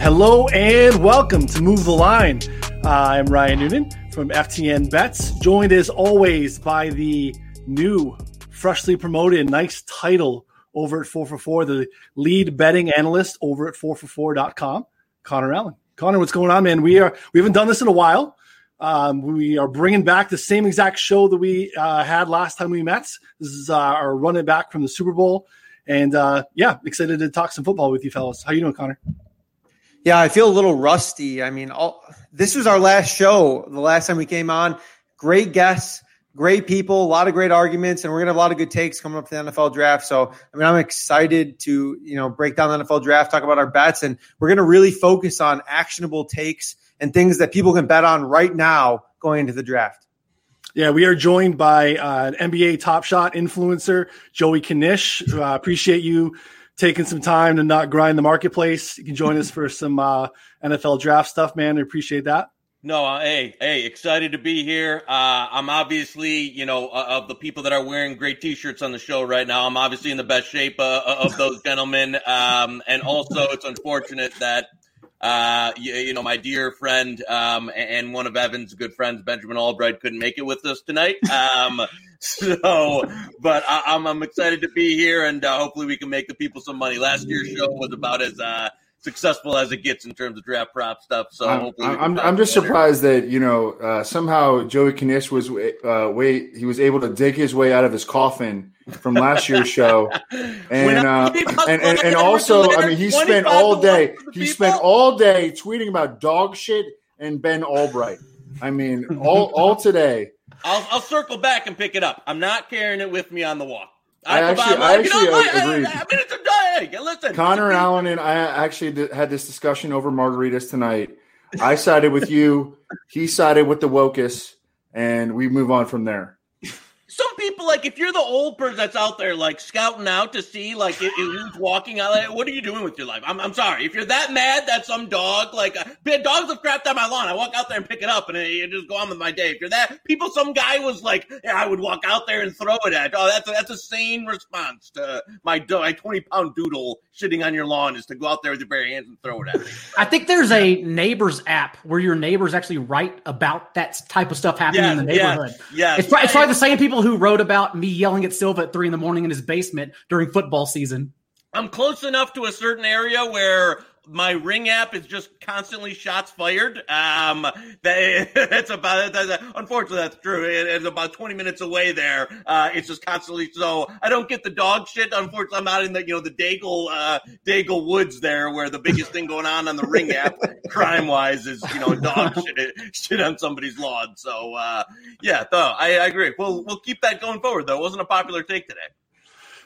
Hello and welcome to Move the Line. Uh, I'm Ryan Noonan from FTN Bets, joined as always by the new, freshly promoted, nice title over at 4for4, the lead betting analyst over at 4for4.com, Connor Allen. Connor, what's going on, man? We are we haven't done this in a while. Um, we are bringing back the same exact show that we uh, had last time we met. This is uh, our running back from the Super Bowl, and uh, yeah, excited to talk some football with you fellas. How you doing, Connor? Yeah, I feel a little rusty. I mean, all, this was our last show. The last time we came on, great guests, great people, a lot of great arguments, and we're gonna have a lot of good takes coming up for the NFL draft. So, I mean, I'm excited to you know break down the NFL draft, talk about our bets, and we're gonna really focus on actionable takes and things that people can bet on right now going into the draft. Yeah, we are joined by uh, an NBA Top Shot influencer, Joey Knish. Uh, appreciate you taking some time to not grind the marketplace. You can join us for some uh, NFL draft stuff, man. I appreciate that. No, uh, hey, hey, excited to be here. Uh, I'm obviously, you know, uh, of the people that are wearing great T-shirts on the show right now. I'm obviously in the best shape uh, uh, of those gentlemen, um, and also it's unfortunate that uh, you, you, know, my dear friend um, and one of Evan's good friends, Benjamin Albright, couldn't make it with us tonight. Um, so, but I, am I'm, I'm excited to be here, and uh, hopefully we can make the people some money. Last year's show was about as uh, successful as it gets in terms of draft prop stuff. So I'm, I'm, I'm just surprised that you know uh, somehow Joey Knish was uh, wait he was able to dig his way out of his coffin from last year's show, and uh, and, and, and also I mean he spent all day he spent all day tweeting about dog shit and Ben Albright. I mean all all today. I'll, I'll circle back and pick it up. I'm not carrying it with me on the walk. I, I actually, I actually you know, agreed. I, I, mean, it's a day. Listen, Connor Allen and I actually had this discussion over margaritas tonight. I sided with you. He sided with the Wokus, and we move on from there some people like if you're the old person that's out there like scouting out to see like who's walking out like, what are you doing with your life? I'm, I'm sorry. If you're that mad that some dog like uh, dogs have crapped on my lawn i walk out there and pick it up and it, just go on with my day. If you're that people some guy was like yeah i would walk out there and throw it at oh that's a, that's a sane response to my, my 20 pound doodle sitting on your lawn is to go out there with your bare hands and throw it at me. I think there's a neighbors app where your neighbors actually write about that type of stuff happening in the neighborhood. yeah yes. it's, it's probably the same people who wrote about me yelling at Silva at three in the morning in his basement during football season. I'm close enough to a certain area where my ring app is just constantly shots fired. Um, they, that's about that's, unfortunately that's true. It, it's about 20 minutes away there. Uh, it's just constantly so I don't get the dog shit. Unfortunately, I'm not in the you know the Daigle uh, Daigle Woods there where the biggest thing going on on the ring app crime wise is you know dog shit shit on somebody's lawn. So uh, yeah, though I, I agree. We'll we'll keep that going forward though. It wasn't a popular take today.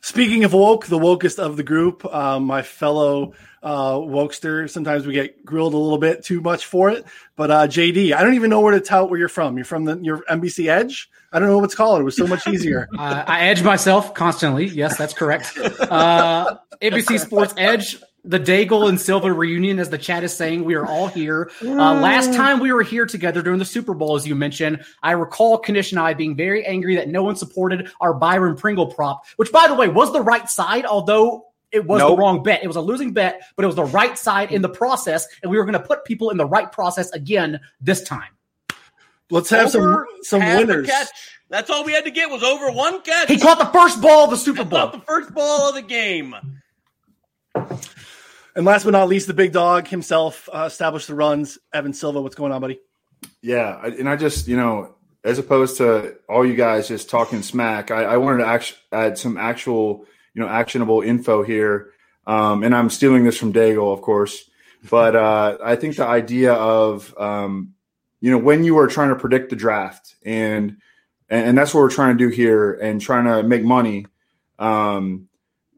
Speaking of woke, the wokest of the group, um, my fellow uh, wokester. Sometimes we get grilled a little bit too much for it. But uh, JD, I don't even know where to tout where you're from. You're from the your NBC Edge. I don't know what's called. It was so much easier. uh, I edge myself constantly. Yes, that's correct. Uh, NBC Sports Edge the Daigle and Silva reunion, as the chat is saying, we are all here. Uh, last time we were here together during the Super Bowl, as you mentioned, I recall Knish and I being very angry that no one supported our Byron Pringle prop, which, by the way, was the right side, although it was nope. the wrong bet. It was a losing bet, but it was the right side in the process, and we were going to put people in the right process again this time. Let's have over some some winners. Catch. That's all we had to get was over one catch. He caught the first ball of the Super Bowl. the first ball of the game. And last but not least, the big dog himself uh, established the runs. Evan Silva, what's going on, buddy? Yeah, and I just you know, as opposed to all you guys just talking smack, I, I wanted to act, add some actual you know actionable info here. Um, and I'm stealing this from Daigle, of course. But uh, I think the idea of um, you know when you are trying to predict the draft and and that's what we're trying to do here and trying to make money. Um,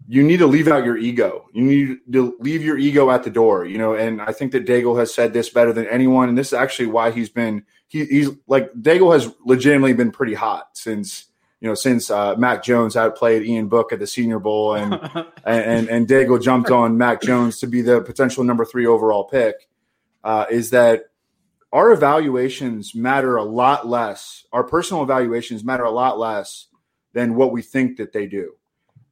you need to leave out your ego. You need to leave your ego at the door, you know. And I think that Daigle has said this better than anyone. And this is actually why he's been he, he's like Daigle has legitimately been pretty hot since you know since uh, Mac Jones outplayed Ian Book at the Senior Bowl, and and and Daigle jumped on Mac Jones to be the potential number three overall pick. Uh, is that our evaluations matter a lot less. Our personal evaluations matter a lot less than what we think that they do,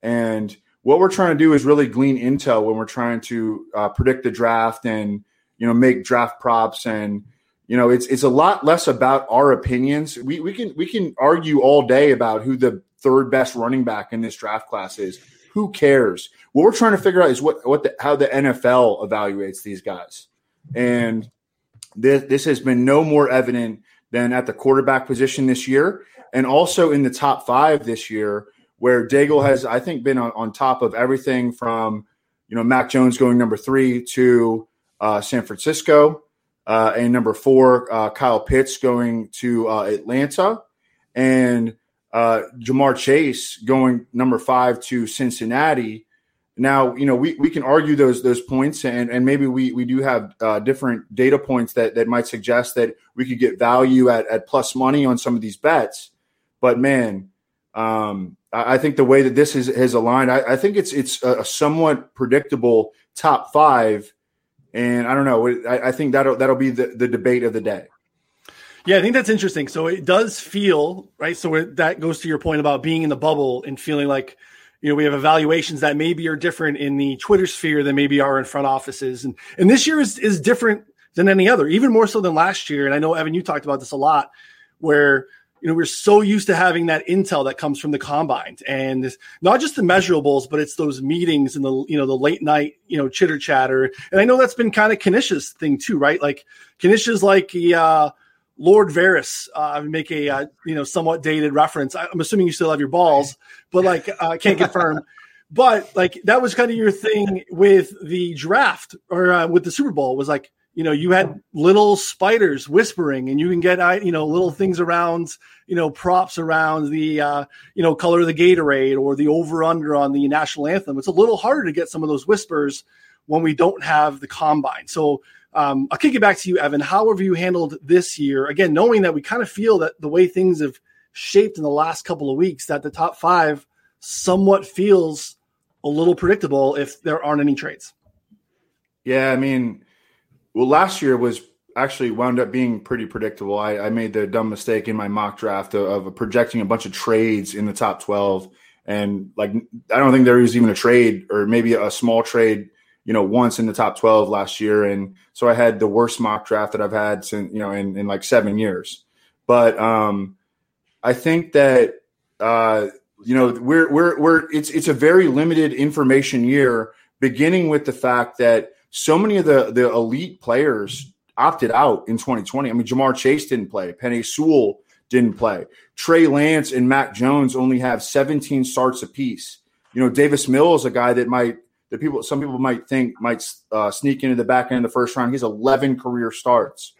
and what we're trying to do is really glean intel when we're trying to uh, predict the draft and you know make draft props and you know it's it's a lot less about our opinions. We we can we can argue all day about who the third best running back in this draft class is. Who cares? What we're trying to figure out is what what the, how the NFL evaluates these guys, and this this has been no more evident than at the quarterback position this year, and also in the top five this year, where Daigle has I think been on, on top of everything from you know Mac Jones going number three to uh, San Francisco, uh, and number four uh, Kyle Pitts going to uh, Atlanta, and uh, Ja'Marr Chase going number five to Cincinnati. Now, you know, we, we can argue those those points, and, and maybe we, we do have uh, different data points that, that might suggest that we could get value at, at plus money on some of these bets. But man, um, I, think the way that this is has aligned, I, I think it's it's a, a somewhat predictable top five, and I don't know. I, I think that'll that'll be the, the debate of the day. Yeah, I think that's interesting. So it does feel right. So it, that goes to your point about being in the bubble and feeling like you know we have evaluations that maybe are different in the Twitter sphere than maybe are in front offices, and and this year is is different than any other, even more so than last year. And I know Evan, you talked about this a lot, where you know we're so used to having that intel that comes from the combine and not just the measurables but it's those meetings and the you know the late night you know chitter chatter and i know that's been kind of Knish's thing too right like Knish's like the uh Lord Varys, uh, make a uh, you know somewhat dated reference. I'm assuming you still have your balls, but like uh, I uh, can't confirm. but like that was kind of your thing with the draft or uh, with the Super Bowl was like you know you had little spiders whispering, and you can get you know little things around you know props around the uh, you know color of the Gatorade or the over under on the national anthem. It's a little harder to get some of those whispers when we don't have the combine. So um, I'll kick it back to you, Evan. How have you handled this year? Again, knowing that we kind of feel that the way things have shaped in the last couple of weeks, that the top five somewhat feels a little predictable if there aren't any trades. Yeah, I mean, well, last year was actually wound up being pretty predictable. I, I made the dumb mistake in my mock draft of, of, projecting a bunch of trades in the top 12. And like, I don't think there was even a trade or maybe a small trade you know, once in the top 12 last year. And so I had the worst mock draft that I've had since, you know, in, in like seven years. But um, I think that, uh, you know, we're, we're, we're, it's, it's a very limited information year, beginning with the fact that so many of the, the elite players opted out in 2020. I mean, Ja'Marr Chase didn't play, Penei Sewell didn't play. Trey Lance and Mac Jones only have 17 starts apiece. You know, Davis Mills, a guy that might that people some people might think might uh, sneak into the back end of the first round. He's 11 career starts,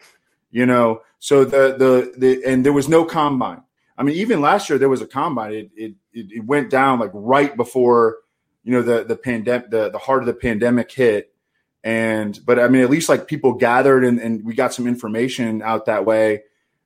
you know. So the the the and there was no combine. I mean, even last year there was a combine. It it it went down like right before you know the the pandemic the the heart of the pandemic hit. And but I mean, at least like people gathered and, and we got some information out that way.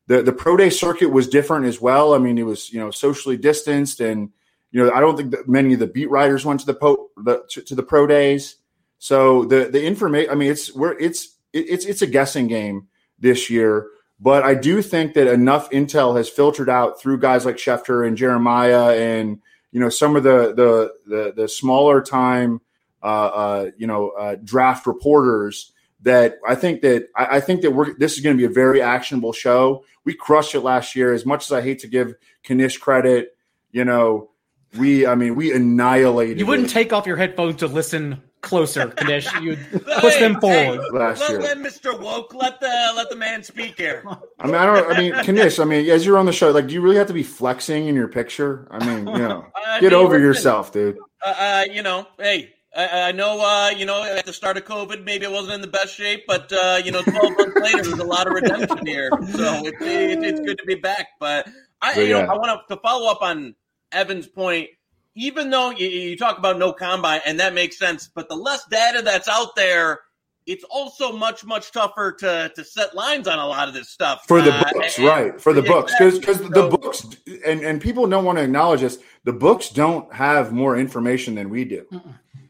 The the pro day circuit was different as well. I mean, it was you know socially distanced and you know, I don't think that many of the beat writers went to the po- the to, to the pro days. So the the information, I mean, it's we're it's it's it's a guessing game this year. But I do think that enough intel has filtered out through guys like Schefter and Jeremiah and you know some of the the the, the smaller time uh, uh, you know uh, draft reporters that I think that I, I think that we're this is going to be a very actionable show. We crushed it last year. As much as I hate to give Knish credit, you know we, I mean, we annihilated. You wouldn't it. take off your headphones to listen closer, Kadesh. You'd push hey, them forward. Hey, last let, year. let Mr. Woke let the let the man speak here. I mean, I don't. I mean, Knish. I mean, as you're on the show, like, do you really have to be flexing in your picture? I mean, you know, get mean, over yourself, dude. Uh, uh, you know, hey, I, I, know, uh, you know, at the start of COVID, maybe it wasn't in the best shape, but uh, you know, 12 months later, there's a lot of redemption here, so it's, it, it's good to be back. But I, so, you know, I want to follow up on Evan's point, even though you, you, talk about no combine, and that makes sense, but the less data that's out there, it's also much much tougher to to set lines on a lot of this stuff for the uh, books, and, right? For the books, because because so, the books and and people don't want to acknowledge this. The books don't have more information than we do.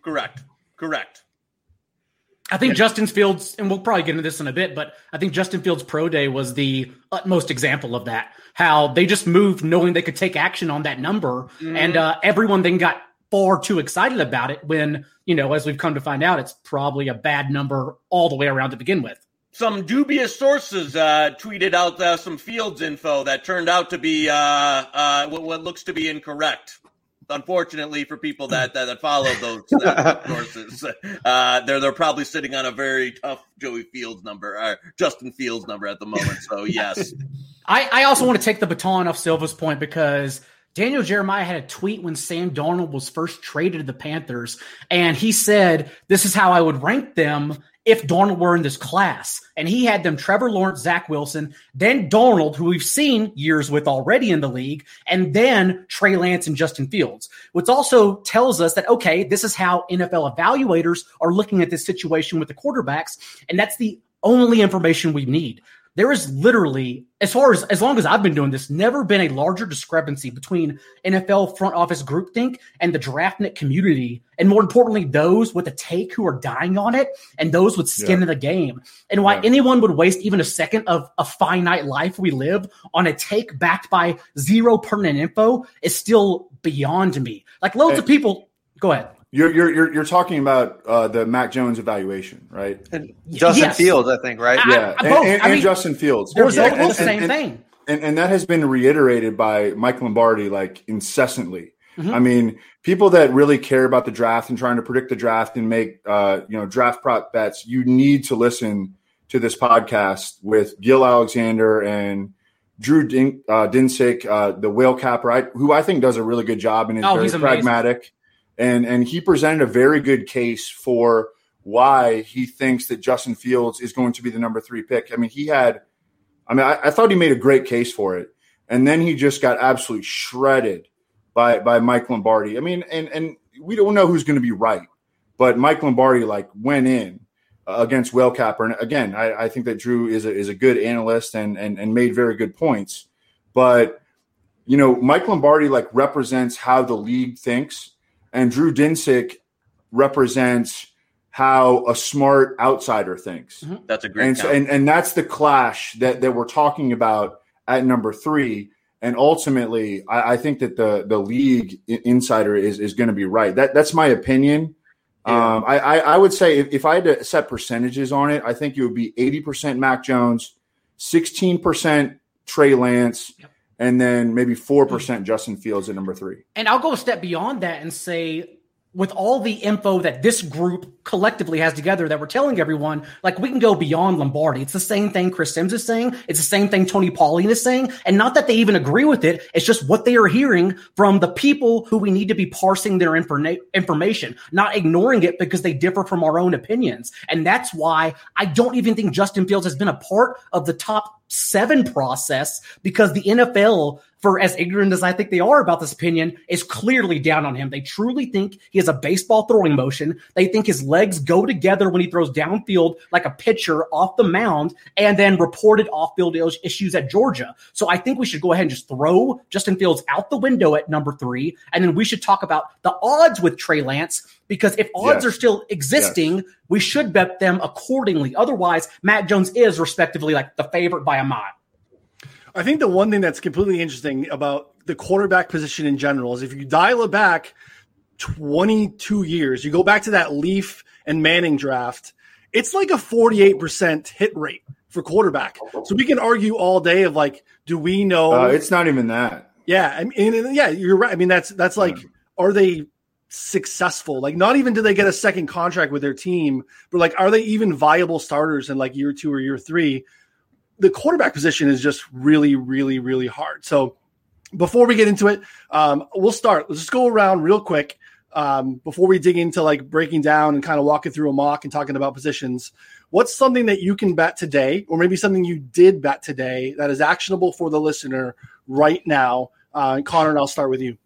Correct. Correct. I think Justin Fields, and we'll probably get into this in a bit, but I think Justin Fields' pro day was the utmost example of that. How they just moved knowing they could take action on that number, mm-hmm. and uh, everyone then got far too excited about it when, you know, as we've come to find out, it's probably a bad number all the way around to begin with. Some dubious sources uh, tweeted out uh, some Fields info that turned out to be uh, uh what, what, looks to be incorrect. Unfortunately, for people that that, that follow those sources, uh, they're they're probably sitting on a very tough Joey Fields number or Justin Fields number at the moment. So yes, I, I also want to take the baton off Silva's point because Daniel Jeremiah had a tweet when Sam Darnold was first traded to the Panthers, and he said, This is how I would rank them if Darnold were in this class. And he had them Trevor Lawrence, Zach Wilson, then Darnold, who we've seen years with already in the league, and then Trey Lance and Justin Fields, which also tells us that, okay, this is how NFL evaluators are looking at this situation with the quarterbacks. And that's the only information we need there is literally, as far as as long as I've been doing this, never been a larger discrepancy between NFL front office groupthink and the draftnet community, and more importantly, those with a take who are dying on it and those with skin yeah. in the game. And why yeah. anyone would waste even a second of a finite life we live on a take backed by zero pertinent info is still beyond me. Like loads and, of people. Go ahead. You're you're you're, talking about uh, the Mac Jones evaluation, right? And Justin yes. Fields, I think, right? I, yeah, I, and, and, and mean, Justin Fields. They're yeah. the same thing. And, and that has been reiterated by Mike Lombardi like incessantly. Mm-hmm. I mean, people that really care about the draft and trying to predict the draft and make uh, you know draft prop bets, you need to listen to this podcast with Gill Alexander and Drew Din- uh, Dinsick, uh, the whale capper, who I think does a really good job and is oh, very pragmatic and and he presented a very good case for why he thinks that Justin Fields is going to be the number three pick. I mean, he had, I mean, I, I thought he made a great case for it, and then he just got absolutely shredded by by Mike Lombardi. I mean, and and we don't know who's going to be right, but Mike Lombardi like went in uh, against Whale Capper, and again, I, I think that Drew is a, is a good analyst and and and made very good points, but you know, Mike Lombardi like represents how the league thinks and Drew Dinsick represents how a smart outsider thinks. Mm-hmm. That's a great and, so, and and that's the clash that that we're talking about at number three. And ultimately, I, I think that the the league insider is is going to be right. That that's my opinion. Yeah. Um, I, I, I would say if, if I had to set percentages on it, I think it would be eighty percent Mac Jones, sixteen percent Trey Lance, yep and then maybe 4% mm. Justin Fields at number three. And I'll go a step beyond that and say, with all the info that this group collectively has together that we're telling everyone, like we can go beyond Lombardi. It's the same thing Chris Sims is saying. It's the same thing Tony Pauline is saying. And not that they even agree with it. It's just what they are hearing from the people who we need to be parsing their informa- information, not ignoring it because they differ from our own opinions. And that's why I don't even think Justin Fields has been a part of the top seven process because the NFL, for as ignorant as I think they are about this opinion, is clearly down on him. They truly think he has a baseball throwing motion. They think his legs go together when he throws downfield like a pitcher off the mound and then reported off field issues at Georgia. So I think we should go ahead and just throw Justin Fields out the window at number three. And then we should talk about the odds with Trey Lance because if odds yes. are still existing, yes. we should bet them accordingly. Otherwise, Mac Jones is respectively like the favorite by a mile. I think the one thing that's completely interesting about the quarterback position in general is if you dial it back 22 years, you go back to that Leaf and Manning draft, it's like a 48% hit rate for quarterback. So we can argue all day of like, do we know? Uh, it's not even that. Yeah, I mean, yeah, you're right. I mean, that's that's like, are they successful. Like, not even do they get a second contract with their team, but like, are they even viable starters in like year two or year three? The quarterback position is just really, really, really hard. So, before we get into it, um, we'll start. Let's just go around real quick um, before we dig into like breaking down and kind of walking through a mock and talking about positions. What's something that you can bet today, or maybe something you did bet today that is actionable for the listener right now? Uh, Connor, and I'll start with you.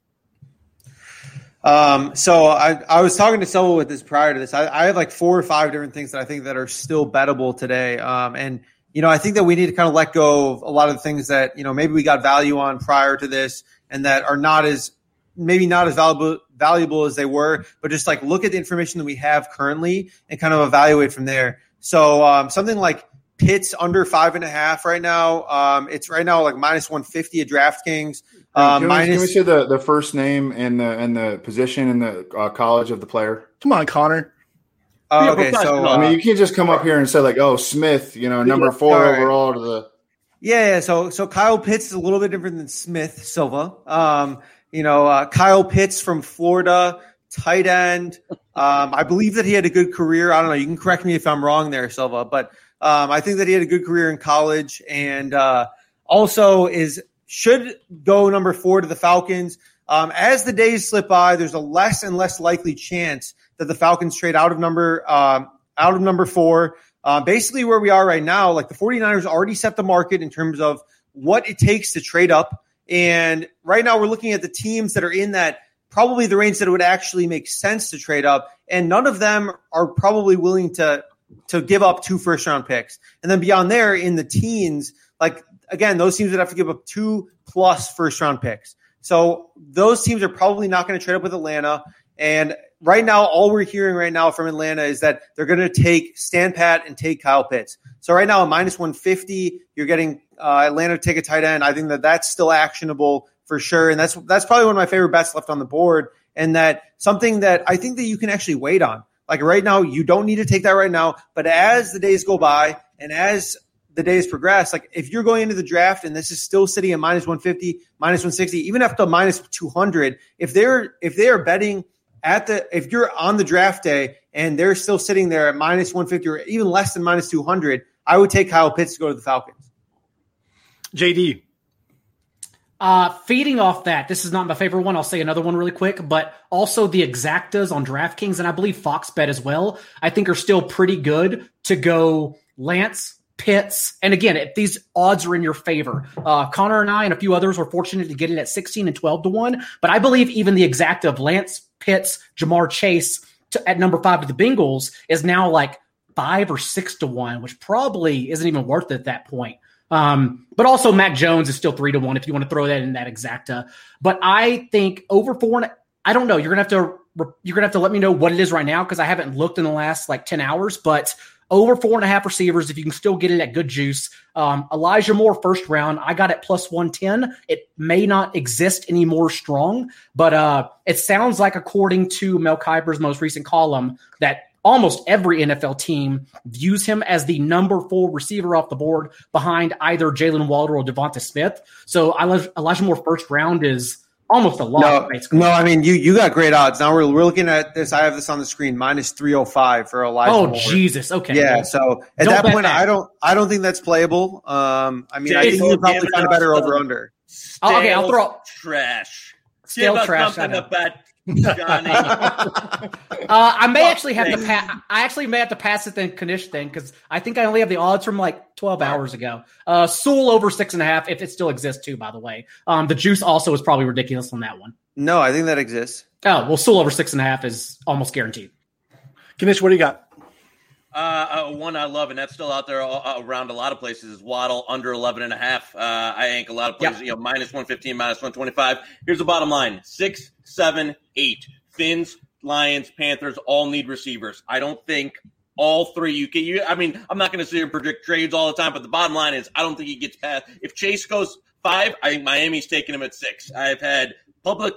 Um, so I, I was talking to someone with this prior to this. I, I have like four or five different things that I think that are still bettable today. Um, and you know, I think that we need to kind of let go of a lot of the things that, you know, maybe we got value on prior to this and that are not as maybe not as valuable valuable as they were, but just like look at the information that we have currently and kind of evaluate from there. So um, something like Pitts under five and a half right now. Um, it's right now like minus one fifty at DraftKings. Um, can, we, minus, can we say the, the first name and the and the position in the uh, college of the player? Come on, Connor. A okay, so uh, I mean, you can't just come up here and say like, "Oh, Smith," you know, number four right. overall to the. Yeah, yeah. So so Kyle Pitts is a little bit different than Smith Silva. Um, you know, uh, Kyle Pitts from Florida, tight end. Um, I believe that he had a good career. I don't know. You can correct me if I'm wrong there, Silva, but um, I think that he had a good career in college, and uh, also is should go number four to the Falcons. Um, as the days slip by, there's a less and less likely chance that the Falcons trade out of number um, out of number four. Uh, basically, where we are right now, like the 49ers already set the market in terms of what it takes to trade up. And right now, we're looking at the teams that are in that probably the range that it would actually make sense to trade up. And none of them are probably willing to to give up two first round picks. And then beyond there, in the teens, like again, those teams would have to give up two plus first round picks. So those teams are probably not going to trade up with Atlanta. And right now, all we're hearing right now from Atlanta is that they're going to take Stan Pat and take Kyle Pitts. So right now, minus 150, you're getting uh, Atlanta take a tight end. I think that that's still actionable for sure. And that's that's probably one of my favorite bets left on the board. And that something that I think that you can actually wait on. Like right now, you don't need to take that right now. But as the days go by and as the days progress, like if you're going into the draft and this is still sitting at minus 150, minus 160, even up to minus 200, if they're if they are betting at the if you're on the draft day and they're still sitting there at minus 150 or even less than minus 200, I would take Kyle Pitts to go to the Falcons. JD. Uh, feeding off that, this is not my favorite one. I'll say another one really quick, but also the exactas on DraftKings and I believe Fox Bet as well. I think are still pretty good to go Lance Pitts. And again, if these odds are in your favor, uh, Connor and I and a few others were fortunate to get it at 16 and 12 to one. But I believe even the exacta of Lance Pitts, Ja'Marr Chase to, at number five to the Bengals is now like five or six to one, which probably isn't even worth it at that point. Um, but also Mac Jones is still three to one if you want to throw that in that exacta. But I think over four, and I don't know. You're gonna have to you're gonna have to let me know what it is right now because I haven't looked in the last like ten hours. But over four and a half receivers, if you can still get it at good juice. Um, Elijah Moore first round, I got it plus one ten. It may not exist anymore strong, but uh, it sounds like according to Mel Kiper's most recent column that almost every NFL team views him as the number four receiver off the board behind either Jaylen Waddle or Devonta Smith. So Elijah Moore first round is almost a lot. No, no, I mean you you got great odds. Now we're, we're looking at this. I have this on the screen minus three hundred five for a Elijah. Oh Moore. Jesus! Okay, Yeah, so at Don't that point, that. I don't I don't think that's playable. Um, I mean, I think you so probably give find a it better over under. Oh, okay, I'll Stale throw- trash. Stale Give us trash, I something know. to bet, Johnny. Uh, I may Fuck actually have to pass. I actually may have to pass it then Knish thing because I think I only have the odds from like twelve hours ago. Uh, Sewell over six and a half if it still exists too. By the way, um, the juice also is probably ridiculous on that one. No, I think that exists. Oh well, Sewell over six and a half is almost guaranteed. Ganesh, what do you got? Uh, uh, one I love, and that's still out there uh, around a lot of places, is Waddle under 11 and a half. Uh, I think a lot of places, Yep. you know, minus 115, minus 125. Here's the bottom line six, seven, eight. Finns, Lions, Panthers all need receivers. I don't think all three you can. You, I mean, I'm not going to sit here and predict trades all the time, but the bottom line is I don't think he gets past. If Chase goes five, I think Miami's taking him at six. I've had public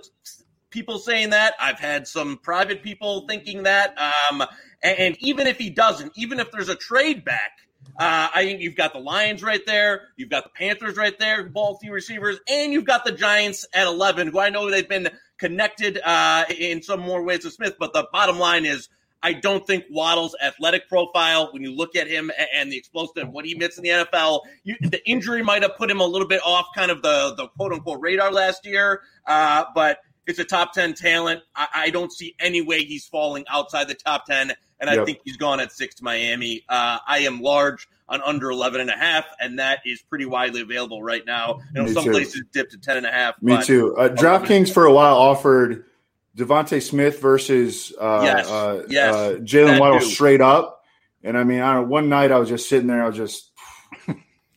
people saying that. I've had some private people thinking that. Um, and, and even if he doesn't, even if there's a trade back, uh, I think you've got the Lions right there. You've got the Panthers right there, ball few receivers, and you've got the Giants at 11, who I know they've been connected uh, in some more ways to Smith. But the bottom line is, I don't think Waddle's athletic profile, when you look at him and the explosive, what he meets in the NFL, you, the injury might have put him a little bit off kind of the, the quote unquote radar last year. Uh, but it's a top 10 talent. I, I don't see any way he's falling outside the top 10. And I think he's gone at six to Miami. Uh, I am large on under 11 and a half, and that is pretty widely available right now. You know, Me some too. places dipped to 10 and a half. Me too. Uh, DraftKings for a while offered Devonta Smith versus uh, Yes. uh, Yes. uh, Jaylen Waddle straight up. And I mean, I don't, one night I was just sitting there, I was just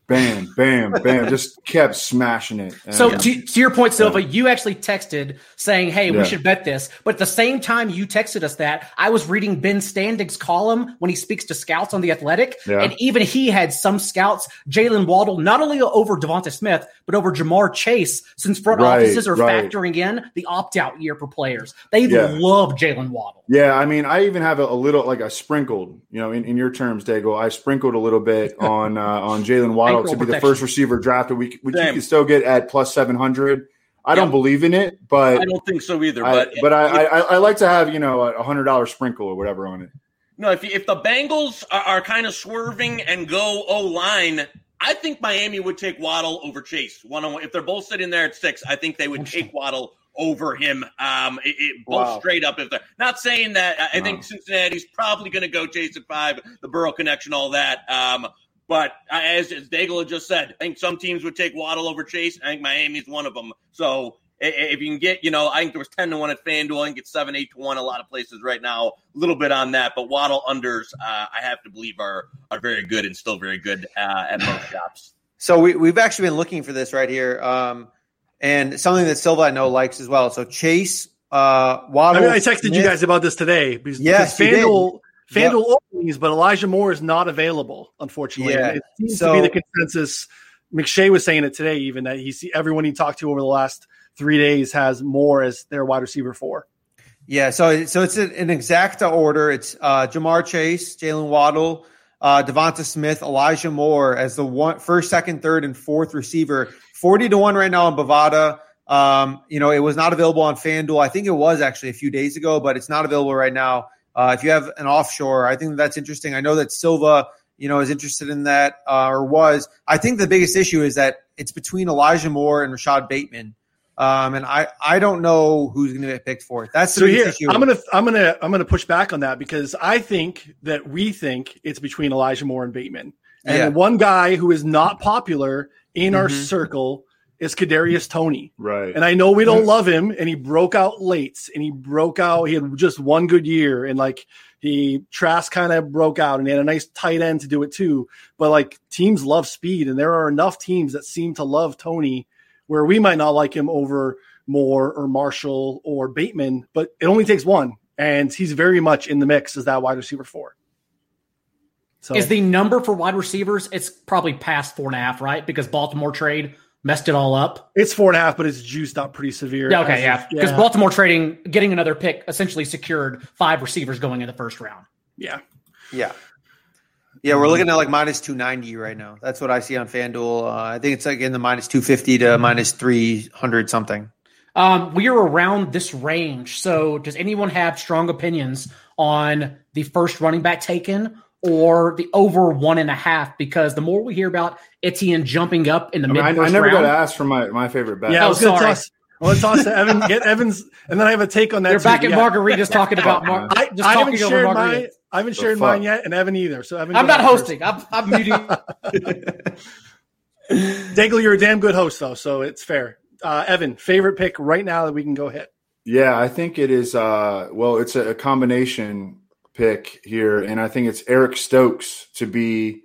bam, bam, bam, just kept smashing it. And So to, to your point, Silva, Yeah. you actually texted saying, "Hey, Yeah. we should bet this." But at the same time you texted us that, I was reading Ben Standig's column when he speaks to scouts on the Athletic, Yeah. and even he had some scouts, Jaylen Waddle, not only over Devonta Smith, but over Ja'Marr Chase, since front Right, offices are right. factoring in the opt-out year for players. They love Jaylen Waddle. Yeah, I mean, I even have a, a little like I sprinkled, you know, in, in your terms, Dago. I sprinkled a little bit on uh, on Jaylen Waddle To be the first receiver drafted. We, we you can still get at plus seven hundred. I don't believe in it, but I don't think so either. I, But but I, I I like to have you know a hundred dollar sprinkle or whatever on it. No, if if the Bengals are, are kind of swerving and go O line, I think Miami would take Waddle over Chase one on one. If they're both sitting there at six, I think they would take Waddle over him. Um, it, it- both Wow. straight up. If they're not saying that, I, I think Wow. Cincinnati's probably going to go Chase at five, the Burrow connection, all that. Um, but as, as Daigle just said, I think some teams would take Waddle over Chase. I think Miami's one of them. So i- i- if you can get, you know, I think there was 10 to 1 at FanDuel. I think it's 7, 8 to 1 a lot of places right now. A little bit on that. But Waddle unders, uh, I have to believe, are are very good and still very good uh, at most shops. So we, we've actually been looking for this right here, um, and something that Silva I know likes as well. So Chase, uh, I Waddle. mean, I texted you guys about this today because, Yes, because you did. FanDuel, Yep. Openings, but Elijah Moore is not available, unfortunately. Yeah. It seems So- to be the consensus. McShay was saying it today, even that he see everyone he talked to over the last three days has Moore as their wide receiver four. Yeah, so so it's an, an exacta order. It's uh, Ja'Marr Chase, Jaylen Waddle, uh, Devonta Smith, Elijah Moore as the one first, second, third, and fourth receiver. Forty to one right now on Bovada. Um, you know, it was not available on FanDuel. I think it was actually a few days ago, but it's not available right now. Uh, if you have an offshore, I think that's interesting. I know that Silva, you know, is interested in that uh, or was. I think the biggest issue is that it's between Elijah Moore and Rashod Bateman. Um, and I, I don't know who's going to get picked for it. That's the So here, issue. I'm gonna, I'm gonna, I'm gonna push back on that because I think that we think it's between Elijah Moore and Bateman, and Yeah. one guy who is not popular in our Mhm. circle is Kadarius Toney. Right. And I know we don't love him, and he broke out late, and he broke out. He had just one good year, and like he Trask kind of broke out, and he had a nice tight end to do it too. But like teams love speed, and there are enough teams that seem to love Toney, where we might not like him over Moore or Marshall or Bateman, but it only takes one, and he's very much in the mix as that wide receiver four. So Is the number for wide receivers? It's probably past four and a half, right? Because Baltimore trade messed it all up. it's four and a half, but it's juiced up pretty severe. Yeah, okay, yeah. Because Baltimore trading, getting another pick, essentially secured five receivers going in the first round. yeah. Yeah. Yeah, we're looking at like minus 290 right now. That's what I see on FanDuel. Uh, I think it's like in the minus 250 to minus 300 something. Um, we are around this range. So, does anyone have strong opinions on the first running back taken or the over one and a half? Because the more we hear about Etienne jumping up in the I, mean, mid I, I never round, got asked for my, my favorite bet. Yeah, I Oh, was going to sorry. toss. I want to toss to Evan. Get Evans, and then I have a take on that. they're too, back at yeah. margaritas talking about Mar- I, just I talking haven't shared margarita. mine. I haven't The shared fuck? mine yet, and Evan either. So Evan, I'm go not first. hosting. I'm, I'm muting. Daigle, you're a damn good host, though, so it's fair. Uh, Evan, favorite pick right now that we can go hit. Yeah, I think it is. Uh, well, it's a, a combination pick here, and I think it's Eric Stokes to be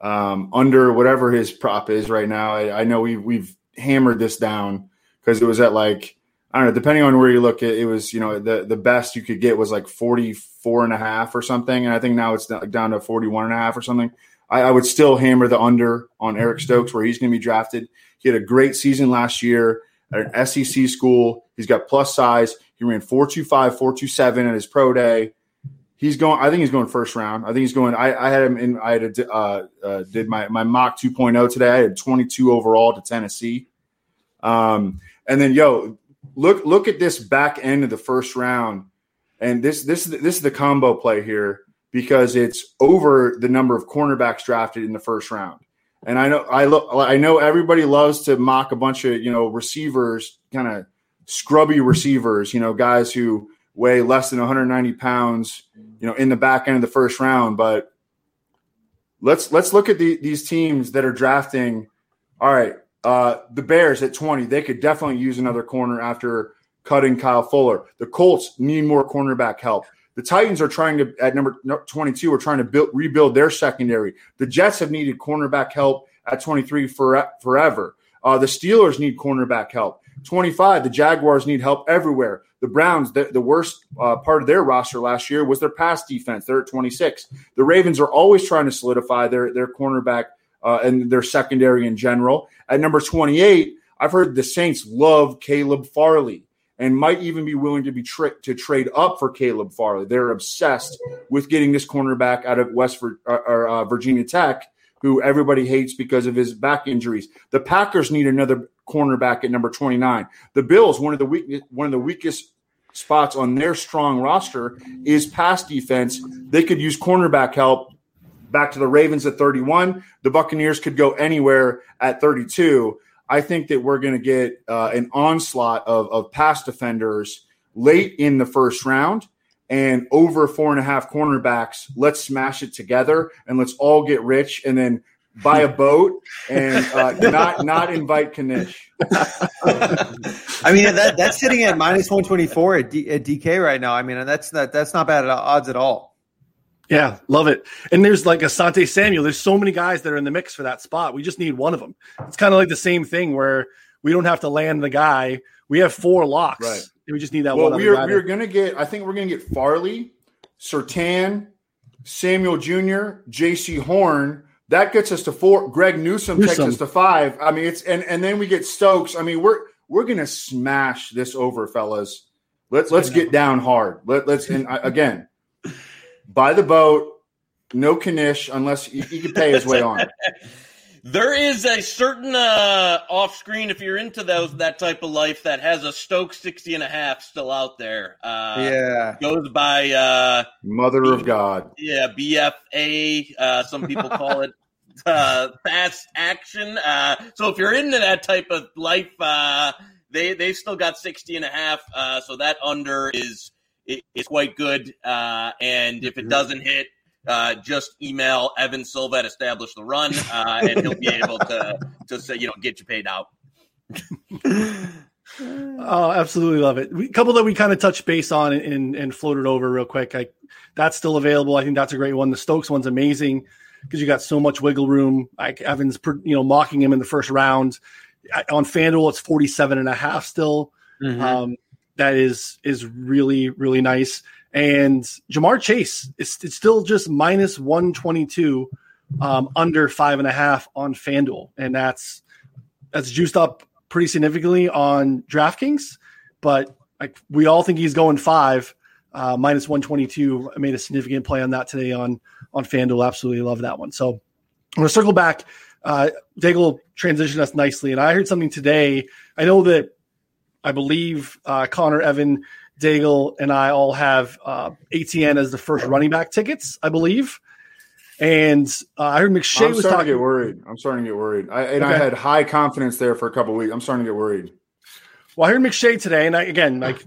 um, under whatever his prop is right now. I, I know we we've hammered this down because it was at like I don't know, depending on where you look at it was, you know, the the best you could get was like 44 and a half or something. And I think now it's down- down to 41 and a half or something. I, I would still hammer the under on Eric Stokes where he's going to be drafted. He had a great season last year at an SEC school. He's got plus size. He ran 425, 427 at his pro day. He's going. I think he's going first round. I think he's going. I, I had him in. I had a, uh, uh, did my my mock 2.0 today. I had 22 overall to Tennessee. Um, and then yo, look look at this back end of the first round, and this this this is the combo play here because it's over the number of cornerbacks drafted in the first round. And I know I look I know everybody loves to mock a bunch of you know receivers, kind of scrubby receivers, you know guys who weigh less than 190 pounds, you know, in the back end of the first round. But let's let's look at the, these teams that are drafting. All right, uh, the Bears at 20, they could definitely use another corner after cutting Kyle Fuller. The Colts need more cornerback help. The Titans are trying to at number 22 are trying to build rebuild their secondary. The Jets have needed cornerback help at 23 for, forever. Uh, the Steelers need cornerback help. 25, the Jaguars need help everywhere. The Browns, the, the worst uh, part of their roster last year was their pass defense. They're at 26. The Ravens are always trying to solidify their, their cornerback uh, and their secondary in general. At number 28, I've heard the Saints love Caleb Farley and might even be willing to be tra- to trade up for Caleb Farley. They're obsessed with getting this cornerback out of West Vir- or, uh, Virginia Tech, who everybody hates because of his back injuries. The Packers need another cornerback at number 29. The Bills, one of the weak, one of the weakest spots on their strong roster is pass defense. They could use cornerback help. Back to the Ravens at 31. The Buccaneers could go anywhere at 32. I think that we're going to get uh, an onslaught of, of pass defenders late in the first round and over four and a half cornerbacks. Let's smash it together and let's all get rich and then buy a boat and uh, not not invite Knish. I mean that that's sitting at minus one twenty four at, D, at DK right now. I mean that's that that's not bad odds at all. Yeah, love it. And there's like Asante Samuel. There's so many guys that are in the mix for that spot. We just need one of them. It's kind of like the same thing where we don't have to land the guy. We have four locks. Right. We just need that one. well, we're we're gonna get. I think we're gonna get Farley, Surtain, Samuel Jr., Jaycee Horn. That gets us to four. Greg Newsom, Newsome, takes us to five. I mean, it's and and then we get Stokes. I mean, we're we're gonna smash this over, fellas. Let's let's get down hard. Let, let's and again, buy the boat. No Knish unless he, he can pay his way on. There is a certain uh, off screen if you're into those that type of life that has a Stoke 60 and a half still out there. Uh, yeah. Goes by uh, Mother B- of God. Yeah, BFA. Uh, some people call it uh, fast action. Uh, so if you're into that type of life, uh, they they've still got 60 and a half. Uh, so that under is is quite good. Uh, and if it doesn't hit, uh, just email Evan Silva at Establish the Run, uh, and he'll be able to to say you know get you paid out. oh, absolutely love it. A couple that we kind of touched base on and, and floated over real quick. I, that's still available. I think that's a great one. The Stokes one's amazing because you got so much wiggle room. Like Evans, you know, mocking him in the first round on FanDuel, it's 47 and a half still. Mm-hmm. Um, that is is really really nice. And Ja'Marr Chase is it's still just minus 122 um, under five and a half on FanDuel. And that's that's juiced up pretty significantly on DraftKings. But like we all think he's going five, uh, minus 122. I made a significant play on that today on on FanDuel. Absolutely love that one. So I'm gonna circle back. Uh Daigle transitioned us nicely. And I heard something today. I know that I believe uh, Connor Evan Daigle and I all have uh, Etienne as the first running back tickets, I believe. And uh, I heard McShay I'm was starting talking. to get worried. I'm starting to get worried. I, and okay. I had high confidence there for a couple weeks. I'm starting to get worried. Well, I heard McShay today, and I, again, like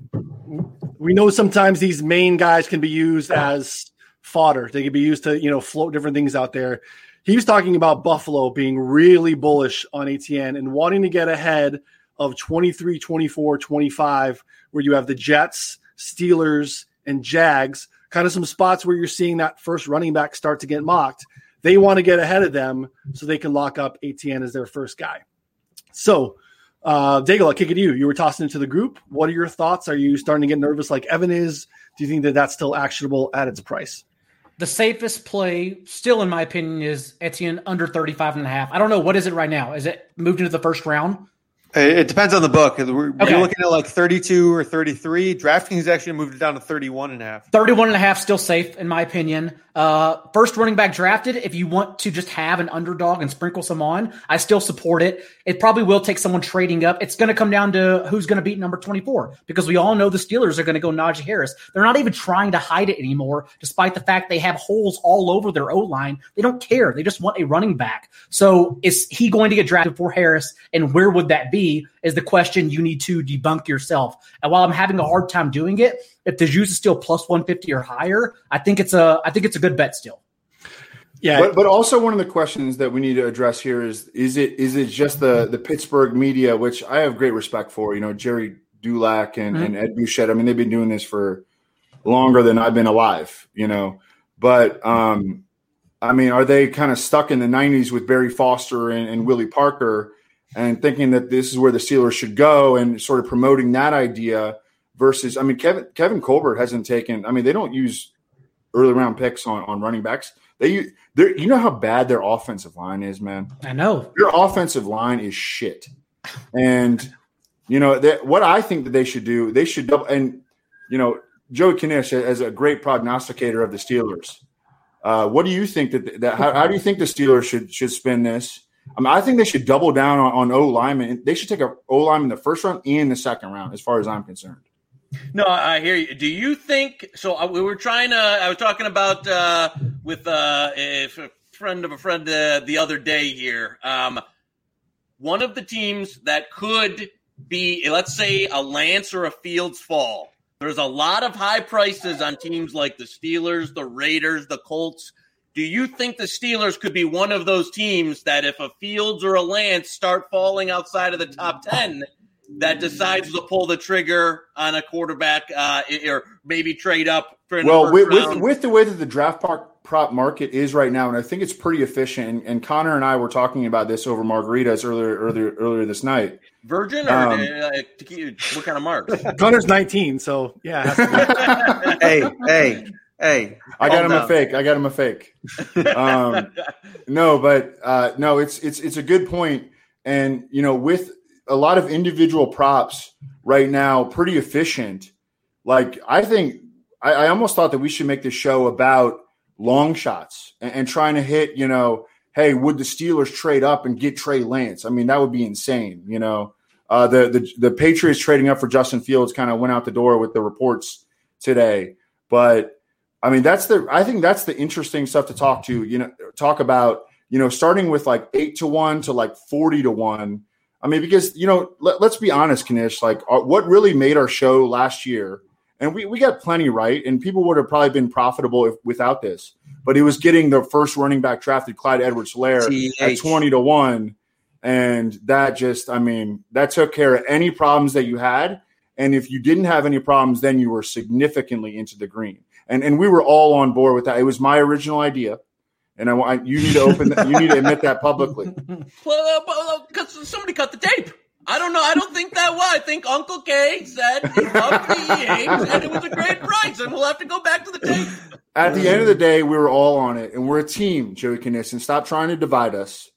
we know sometimes these main guys can be used as fodder. They can be used to you know float different things out there. He was talking about Buffalo being really bullish on Etienne and wanting to get ahead of 23, 24, 25, where you have the Jets, Steelers, and Jags, kind of some spots where you're seeing that first running back start to get mocked. They want to get ahead of them so they can lock up Etienne as their first guy. So, uh, Daigle, I'll kick it to you. You were tossing into the group. What are your thoughts? Are you starting to get nervous like Evan is? Do you think that that's still actionable at its price? The safest play, still in my opinion, is Etienne under 35 and a half. I don't know. What is it right now? Is it moved into the first round? It depends on the book. We're, okay. You're looking at like 32 or 33. DraftKings actually moved it down to 31 and a half. 31 and a half still safe in my opinion. Uh, first running back drafted. If you want to just have an underdog and sprinkle some on, I still support it. It probably will take someone trading up. It's going to come down to who's going to beat number 24 because we all know the Steelers are going to go Najee Harris. They're not even trying to hide it anymore, despite the fact they have holes all over their O line. They don't care. They just want a running back. So is he going to get drafted for Harris? And where would that be? Is the question you need to debunk yourself. And while I'm having a hard time doing it, if the juice is still plus 150 or higher, I think it's a I think it's a good bet still. Yeah, but, but also one of the questions that we need to address here is is it is it just the the Pittsburgh media, which I have great respect for. You know, Gerry Dulac and, mm-hmm. and Ed Bouchette. I mean, they've been doing this for longer than I've been alive. You know, but um, I mean, are they kind of stuck in the '90s with Barry Foster and, and Willie Parker, and thinking that this is where the Steelers should go, and sort of promoting that idea? Versus, I mean, Kevin Kevin Colbert hasn't taken. I mean, they don't use early round picks on, on running backs. They they you know how bad their offensive line is, man. I know Your offensive line is shit, and you know that what I think that they should do. They should double and you know Joey Knish as a great prognosticator of the Steelers. Uh, what do you think that that how, how do you think the Steelers should should spend this? I mean, I think they should double down on, on O lineman. They should take a O lineman in the first round and the second round, as far as I'm concerned. No, I hear you. Do you think so? uh, We were trying to. I was talking about uh, with uh, a friend of a friend uh, the other day here. Um, one of the teams that could be, let's say, a Lance or a Fields fall. There's a lot of high prices on teams like the Steelers, the Raiders, the Colts. Do you think the Steelers could be one of those teams that if a Fields or a Lance start falling outside of the top 10, that decides to pull the trigger on a quarterback uh, or maybe trade up for in Well, with, with with the way that the draft park prop market is right now, and I think it's pretty efficient. And, and Connor and I were talking about this over margaritas earlier earlier earlier this night. Virgin or Um, uh, what kind of marks? Connor's 19, so yeah. it has to be. hey, hey, hey. I got Calm him a fake. I got him a fake. Um, no, but uh, no, it's it's it's a good point, and you know, with a lot of individual props right now, pretty efficient. Like I think I, I almost thought that we should make this show about long shots and, and trying to hit. You know, hey, would the Steelers trade up and get Trey Lance? I mean, that would be insane. You know, uh, the the the Patriots trading up for Justin Fields kind of went out the door with the reports today, but. I mean, that's the. I think that's the interesting stuff to talk to. You know, talk about. You know, starting with like eight to one to like forty to one. I mean, because you know, let, us be honest, Knish. Like, uh, what really made our show last year, and we we got plenty right, and people would have probably been profitable if, without this. But it was getting the first running back drafted, Clyde Edwards-Helaire, at twenty to one, and that just, I mean, that took care of any problems that you had. And if you didn't have any problems, then you were significantly into the green and and we were all on board with that. It was my original idea, and I want you need to open. that you need to admit that publicly. Well, because somebody cut the tape. I don't know. I don't think that was. I think Uncle K said he loved the Yanks and it was a great price, and we'll have to go back to the tape. At the end of the day, we were all on it, and we're a team, Joey Knissen. Stop trying to divide us.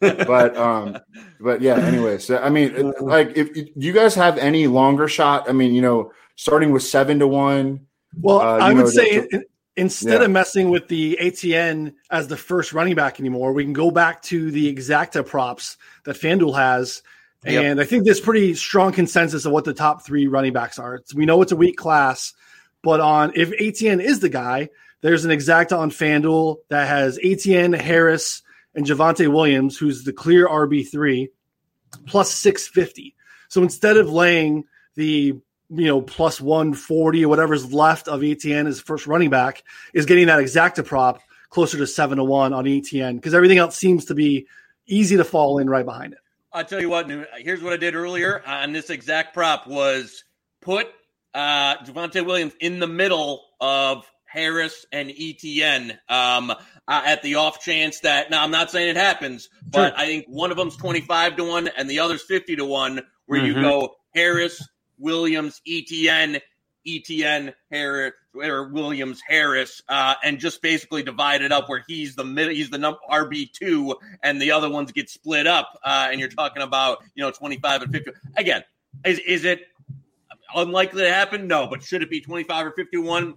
but um, but yeah. Anyways, so, I mean, like, if do you guys have any longer shot? I mean, you know, starting with seven to one. Well, Uh, I would know, say the- in- instead Yeah. of messing with the Etienne as the first running back anymore, we can go back to the exacta props that FanDuel has. Yep. And I think there's pretty strong consensus of what the top three running backs are. It's- we know it's a weak class, but on if Etienne is the guy, there's an exacta on FanDuel that has Etienne, Harris, and Javonte Williams, who's the clear RB3, plus 650. So instead of laying the you know, plus 140 or whatever's left of Etienne as first running back is getting that exacta prop closer to seven to one on Etienne because everything else seems to be easy to fall in right behind it. I'll tell you what. Here's what I did earlier on this exact prop was put uh, Javonte Williams in the middle of Harris and Etienne um, uh, at the off chance that. Now, I'm not saying it happens, but I think one of them's 25 to one and the other's 50 to one, where you Mhm. go Harris, Williams, Etienne, Etienne, Harris, or Williams, Harris, uh, and just basically divide it up where he's the middle, he's the number RB two, and the other ones get split up. Uh, and you're talking about you know 25 and 50. Again, is is it unlikely to happen? No, but should it be 25 or 51?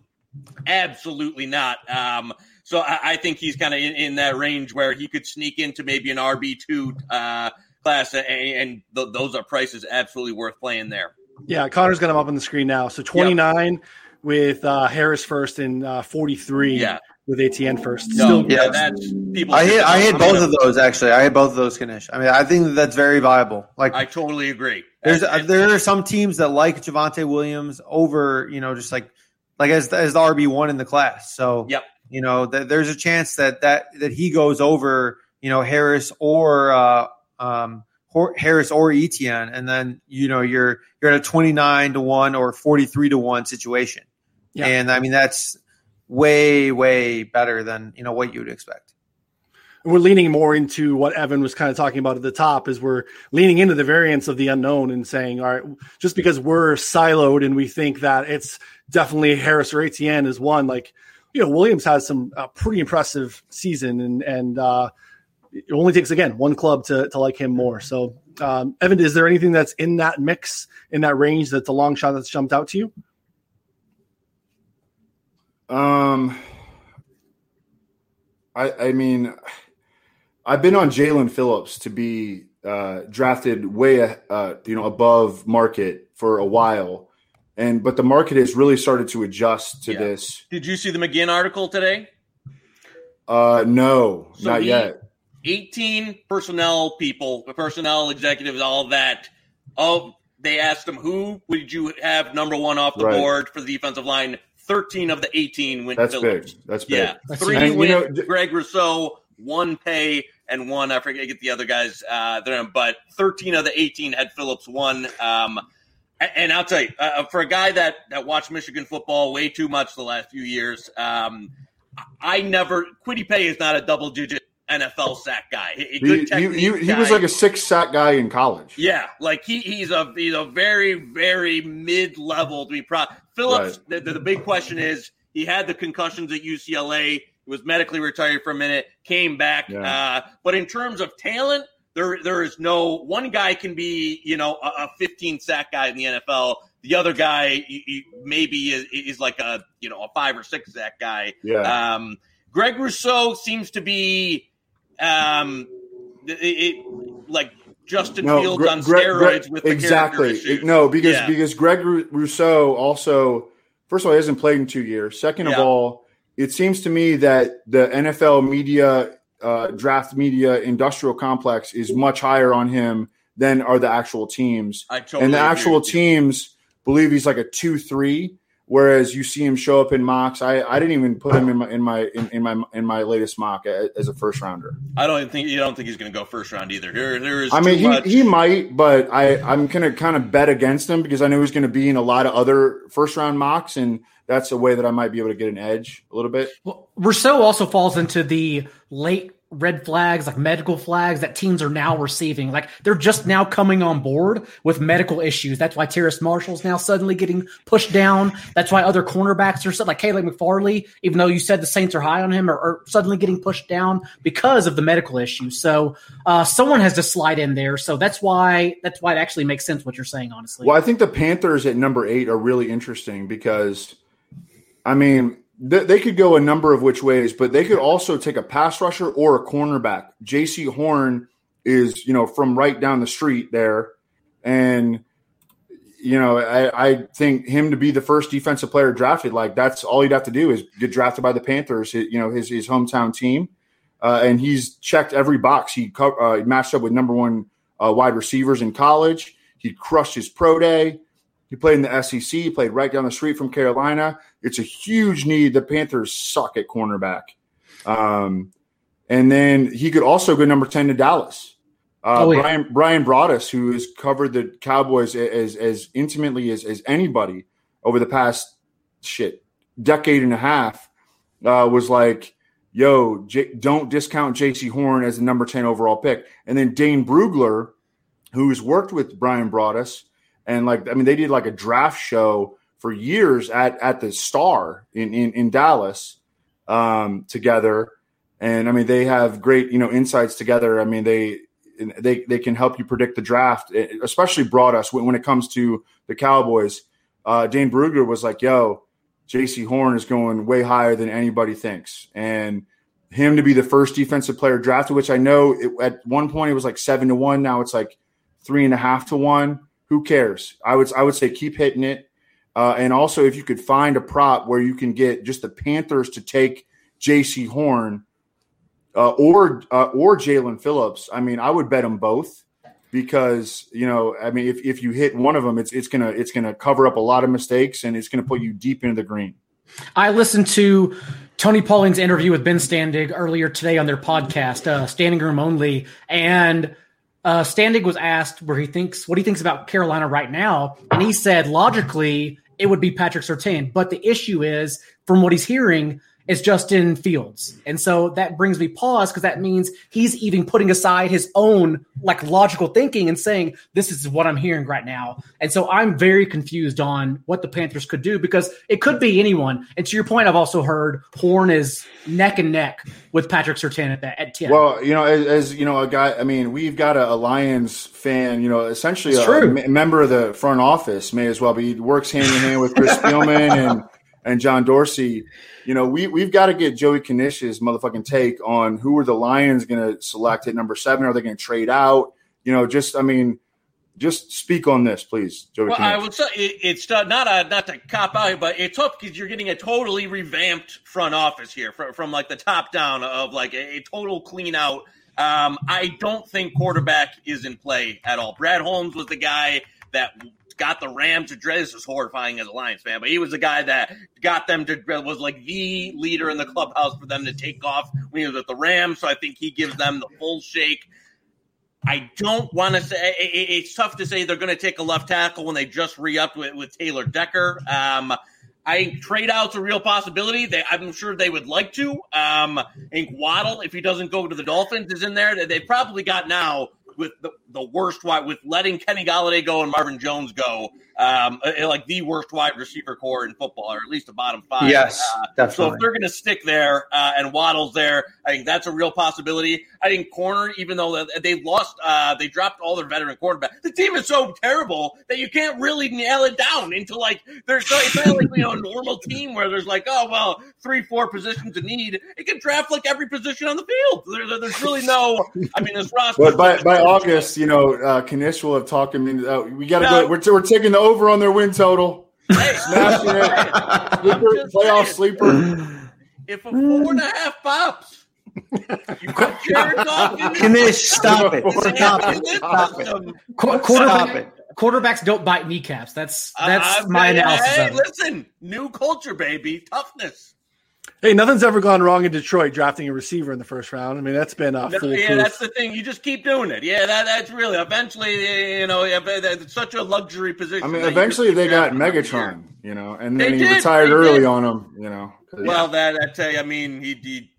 Absolutely not. Um, so I, I think he's kind of in, in that range where he could sneak into maybe an RB two uh, class, and, and th- those are prices absolutely worth playing there. Yeah, Connor's got him up on the screen now. So 29 with uh, Harris first and uh, 43 Yeah. with Etienne first. No, Still, yeah, Yeah. that's people. I hit I hit both gonna- of those actually. I hit both of those Knish. I mean, I think that's very viable. Like I totally agree. there's And- there are some teams that like Javonte Williams over, you know, just like like as as the RB one in the class. So Yep. you know, th- there's a chance that that that he goes over, you know, Harris or uh, um, Hor- Harris or Etienne, and then you know you're you're at a 29 to one or 43 to one situation. Yeah. And I mean that's way, way better than you know what you would expect. We're leaning more into what Evan was kind of talking about at the top, is we're leaning into the variance of the unknown and saying, all right, just because we're siloed and we think that it's definitely Harris or Etienne is one, like you know, Williams has some uh, pretty impressive season, and and uh, it only takes again one club to to like him more. So, um, Evan, is there anything that's in that mix in that range that's a long shot that's jumped out to you? Um, I I mean, I've been on Jaelan Phillips to be uh, drafted way uh, you know above market for a while and but the market has really started to adjust to yeah. this. Did you see the McGinn article today? Uh, no, so not he, yet. 18 personnel people, personnel executives, all that. Oh, they asked them who would you have number one off the right. board for the defensive line. 13 of the 18 went That's Phillips. big. That's big. Yeah, That's three and, went know, Greg Rousseau, one Paye, and one I forget get the other guys uh, there, but 13 of the 18 had Phillips one. Um, and I'll tell you, uh, uh, for a guy that that watched Michigan football way too much the last few years, um, I never Kwity Paye is not a double digit NFL sack guy. He, he, he, he was like a six sack guy in college. Yeah, like he, he's a he's a very very mid level to be proud. Phillips, right. the, the, big question is he had the concussions at UCLA. He was medically retired for a minute, came back. Yeah. Uh, but in terms of talent, there there is no one guy can be you know a, a 15 sack guy in the NFL. The other guy maybe is, is, like a you know a five or six sack guy. Yeah. Um, Greg Rousseau seems to be um, it, it, like Justin no, Fields Gre- on steroids with exactly. No, because yeah. because Greg Rousseau also first of all he hasn't played in two years. Second of all, it seems to me that the NFL media uh, draft media industrial complex is much higher on him than are the actual teams. Totally and the actual teams believe he's like a two three, whereas you see him show up in mocks. I, I didn't even put him in my in my in, in my in my latest mock as a first rounder. I don't think you don't think he's going to go first round either. There there is. I mean, he, much. he might, but I I'm going to kind of bet against him because I know he's going to be in a lot of other first round mocks and that's a way that I might be able to get an edge a little bit. Well, Rousseau also falls into the late red flags, like medical flags that teams are now receiving. Like they're just now coming on board with medical issues. That's why Terrace Marshall's now suddenly getting pushed down. That's why other cornerbacks are like Caleb McFarley, even though you said the Saints are high on him, are, are suddenly getting pushed down because of the medical issues. So uh, someone has to slide in there. So that's why that's why it actually makes sense what you're saying, honestly. Well, I think the Panthers at number eight are really interesting because, I mean, they could go a number of which ways, but they could also take a pass rusher or a cornerback. Jaycee Horn is, you know, from right down the street there. And, you know, I, I, think him to be the first defensive player drafted, like that's all he'd have to do is get drafted by the Panthers, you know, his, his hometown team. Uh, and he's checked every box. He uh, matched up with number one uh, wide receivers in college. He crushed his pro day. He played in the SEC, he played right down the street from Carolina. It's a huge need. The Panthers suck at cornerback. Um, and then he could also go number 10 to Dallas. Uh, oh, yeah. Brian Bryan Broaddus, who has covered the Cowboys as as intimately as, as anybody over the past shit decade and a half, uh, was like, "Yo, J- don't discount Jaycee Horn as the number ten overall pick." And then Dane Brugler, who's worked with Bryan Broaddus, and like I mean, they did like a draft show for years at at the Star in in, in Dallas um, together, and I mean they have great you know insights together. I mean they they they can help you predict the draft, especially Broaddus when, when it comes to the Cowboys. Uh, Dane Brugler was like, "Yo, Jaycee Horn is going way higher than anybody thinks," and him to be the first defensive player drafted, which I know it, at one point it was like seven to one. Now it's like three and a half to one who cares? I would I would say keep hitting it. Uh, and also, if you could find a prop where you can get just the Panthers to take Jaycee Horn uh, or uh, or Jaelan Phillips, I mean, I would bet them both because you know, I mean, if, if you hit one of them, it's it's gonna it's gonna cover up a lot of mistakes and it's gonna put you deep into the green. I listened to Tony Pauline's interview with Ben Standig earlier today on their podcast, uh, Standing Room Only, and uh, Standig was asked where he thinks what he thinks about Carolina right now, and he said logically it would be Patrick Surtain. But the issue is, from what he's hearing, is Justin Fields. And so that brings me pause because that means he's even putting aside his own like logical thinking and saying, this is what I'm hearing right now. And so I'm very confused on what the Panthers could do because it could be anyone. And to your point, I've also heard Horn is neck and neck with Patrick Surtain at, that, at 10. Well, you know, as, as, you know, a guy, I mean, we've got a, a Lions fan, you know, essentially a, a, member of the front office may as well be. He works hand in hand with Chris Spielman and, and John Dorsey you know, we we've got to get Joey Knish's motherfucking take on who are the Lions going to select at number seven? Are they going to trade out? You know, just I mean, just speak on this, please, Joey. Well, I would say it, it's uh, not a, not to cop out, but it's tough because you're getting a totally revamped front office here from, from like the top down of like a, a total clean out. Um, I don't think quarterback is in play at all. Brad Holmes was the guy that got the Rams to. This is horrifying as a Lions fan, but he was the guy that got them to was like the leader in the clubhouse for them to take off when he was at the Rams. So I think he gives them the full shake. I don't want to say it's tough to say they're going to take a left tackle when they just re upped with, with Taylor Decker. Um, I think trade out's a real possibility. They, I'm sure they would like to. Um, I think Waddle, if he doesn't go to the Dolphins, is in there. They probably got now with the, the worst wide with letting Kenny Golladay go and Marvin Jones go, um, uh, like the worst wide receiver corps in football, or at least a bottom five. Yes, uh, definitely. So if they're going to stick there uh, and Waddle's there, I think that's a real possibility. I think corner, even though they lost, uh, they dropped all their veteran quarterback. The team is so terrible that you can't really nail it down into like there's so, it's not like you know a normal team where there's like oh well three four positions to need. It can draft like every position on the field. There, there's really no. I mean, this roster. But by by August, you know, uh, Knish will have talked. I mean, uh, we got to no. go. We're, we're taking the over on their win total. Hey, Smashing it. Sleeper, playoff sleeper. If a four and a half pops you put Jared Goff Knish, stop it. Stop it. Stop it. Quarterback, it. Quarterbacks don't bite kneecaps. That's that's uh, my analysis. Hey, listen, new culture, baby, toughness. Hey, nothing's ever gone wrong in Detroit drafting a receiver in the first round. I mean, that's been uh, no, Yeah, that's the thing. You just keep doing it. Yeah, that, that's really eventually, you know, it's such a luxury position. I mean, eventually they got Megatron, you know, and then they he did, retired early did. on him, you know. Well, that I tell you, I mean, he, he,